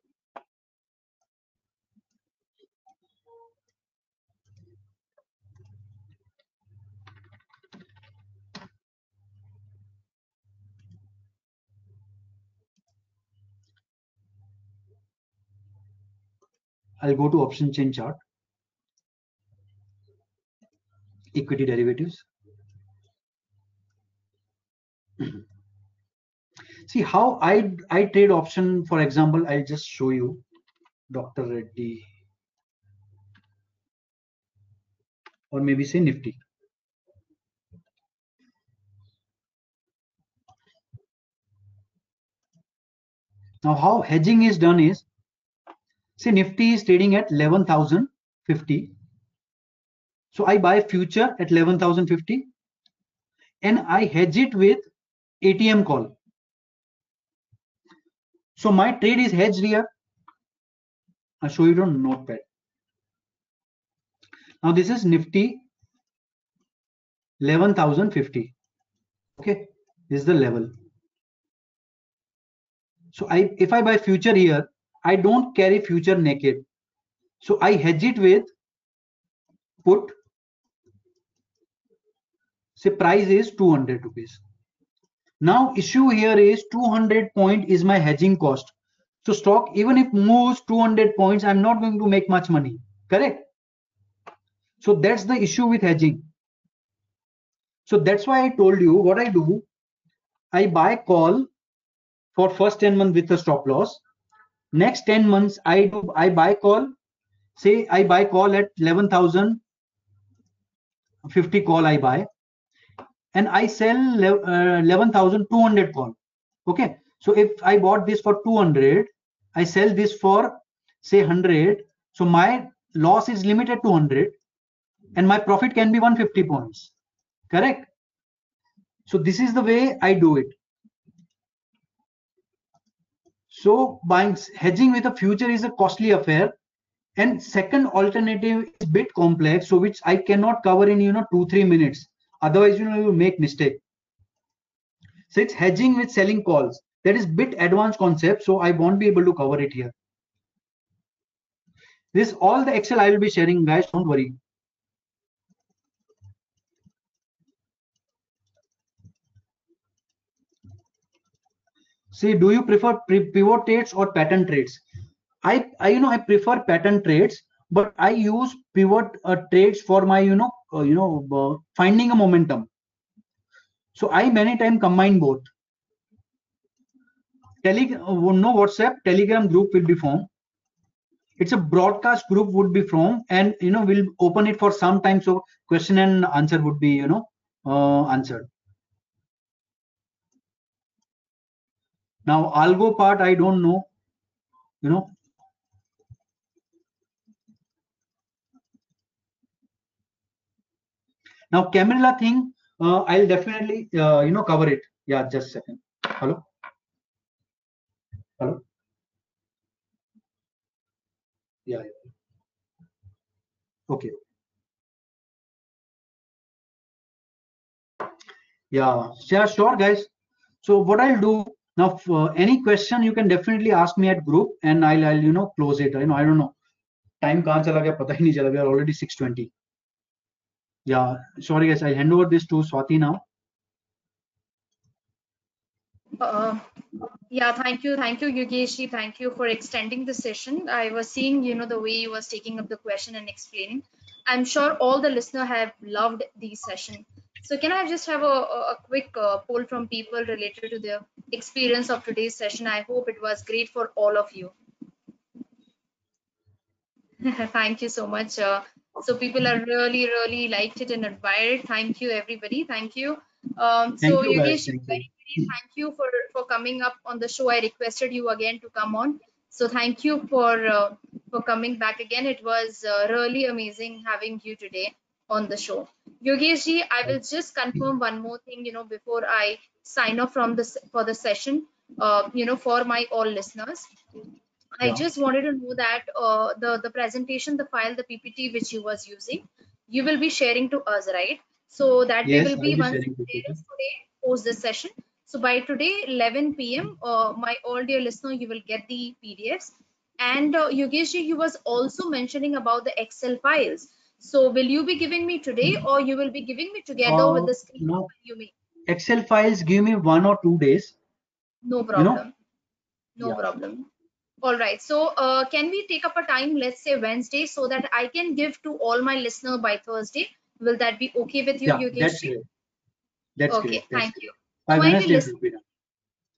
I'll go to option chain chart, equity derivatives. See how I, I trade option, for example, I'll just show you Dr. Reddy or maybe say Nifty. Now how hedging is done is Say Nifty is trading at 11,050. So I buy future at 11,050 and I hedge it with ATM call. So my trade is hedged here. I'll show you on notepad. Now this is Nifty 11,050. Okay, this is the level. So I if I buy future here, I don't carry future naked. So I hedge it with put. Say price is 200 rupees. Now issue here is 200 point is my hedging cost. So stock even if moves 200 points, I'm not going to make much money. Correct? So that's the issue with hedging. So that's why I told you what I do. I buy call for first 10 months with a stop loss next 10 months i do i buy call. Say i buy call at 11050 call i buy. And i sell uh, 11200 call. Okay? So if i bought this for 200 i sell this for say 100 so my loss is limited to 100 and my profit can be 150 points. Correct? So this is the way I do it. So buying hedging with a future is a costly affair. And second alternative is bit complex, so which I cannot cover in you know two three minutes. Otherwise, you know you make mistake. So it's hedging with selling calls. That is bit advanced concept, so I won't be able to cover it here. This all the Excel I will be sharing, guys. Don't worry. See, do you prefer pivot trades or pattern trades? I, I, you know, I prefer pattern trades, but I use pivot uh, trades for my, you know, uh, you know, uh, finding a momentum. So I many time combine both. Tele, uh, no WhatsApp, Telegram group will be formed. It's a broadcast group would be formed, and you know we'll open it for some time. So question and answer would be you know uh, answered. Now algo part I don't know, you know. Now Camarilla thing, uh, I'll definitely uh, you know cover it. Yeah, just second. Hello. Hello. Yeah. yeah. Okay. Yeah. Yeah. Sure, guys. So what I'll do now for any question you can definitely ask me at group and I'll, I'll you know close it. You know I don't know. Time kahan chala gaya pata hi nahi chala we are already 620 yeah. Sorry guys. I'll hand over this to Swati now. Uh, yeah thank you. Thank you Yogeshi thank you for extending the session. I was seeing you know the way you was taking up the question and explaining. I'm sure all the listener have loved the session so can I just have a, a quick uh, poll from people related to their experience of today's session? I hope it was great for all of you. Thank you so much. Uh, so people are really, really liked it and admired. It. Thank you, everybody. Thank you. Um, thank so you, Yogesh, thank very, very thank you for for coming up on the show. I requested you again to come on. So thank you for uh, for coming back again. It was uh, really amazing having you today on the show. Yogesh ji, I will just confirm one more thing, you know, before I sign off from this for the session, uh, you know, for my all listeners. I just wanted to know that uh, the the presentation, the file, the PPT which you was using, you will be sharing to us, right? So that Yes, we will be be once sharing there PPT. is today post this session. So by today 11 p.m., uh, my all dear listener, you will get the PDFs. And uh, Yogesh ji, you was also mentioning about the Excel files. So will you be giving me today, or you will be giving me together with Uh, the screen no. when you? Excel files give me one or two days No you know problem. No yeah problem. All right. So uh, can we take up a time, let's say Wednesday, so that I can give to all my listener by Thursday? Will that be okay with you, yeah Yogesh that's great that's Okay, great that's thank great you. by So my dear Wednesday it listener, will be done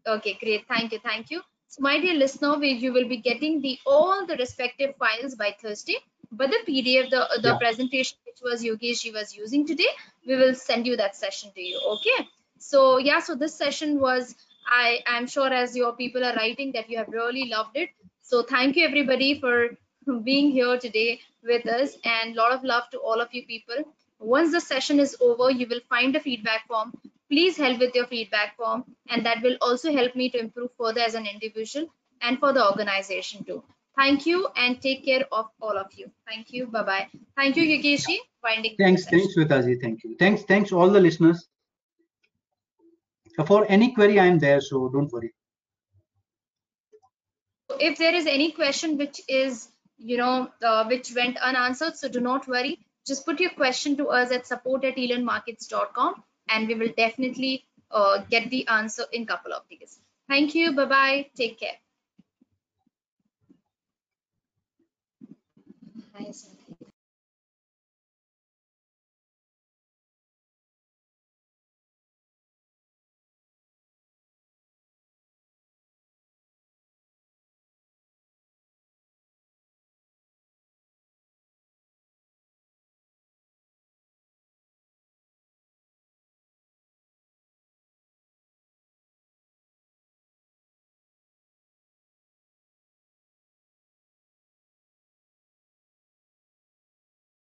okay, great. Thank you, thank you. So my dear listener, you will be getting the all the respective files by Thursday. But the PDF, the the yeah presentation which was Yogesh ji was using today, we will send you that session to you. Okay. So yeah, so this session was I am sure as your people are writing that you have really loved it. So thank you everybody for being here today with us and lot of love to all of you people. Once the session is over, you will find a feedback form. Please help with your feedback form and that will also help me to improve further as an individual and for the organization too. Thank you and take care of all of you. Thank you. Bye bye. Thank you, Yogeshi. Winding thanks thanks Swetaji thank you. Thanks thanks all the listeners. For any query I am there so don't worry. If there is any question which is you know uh, which went unanswered so do not worry. Just put your question to us at support at elearnmarkets.com and we will definitely uh, get the answer in couple of days. Thank you. Bye bye take care Hi, sir.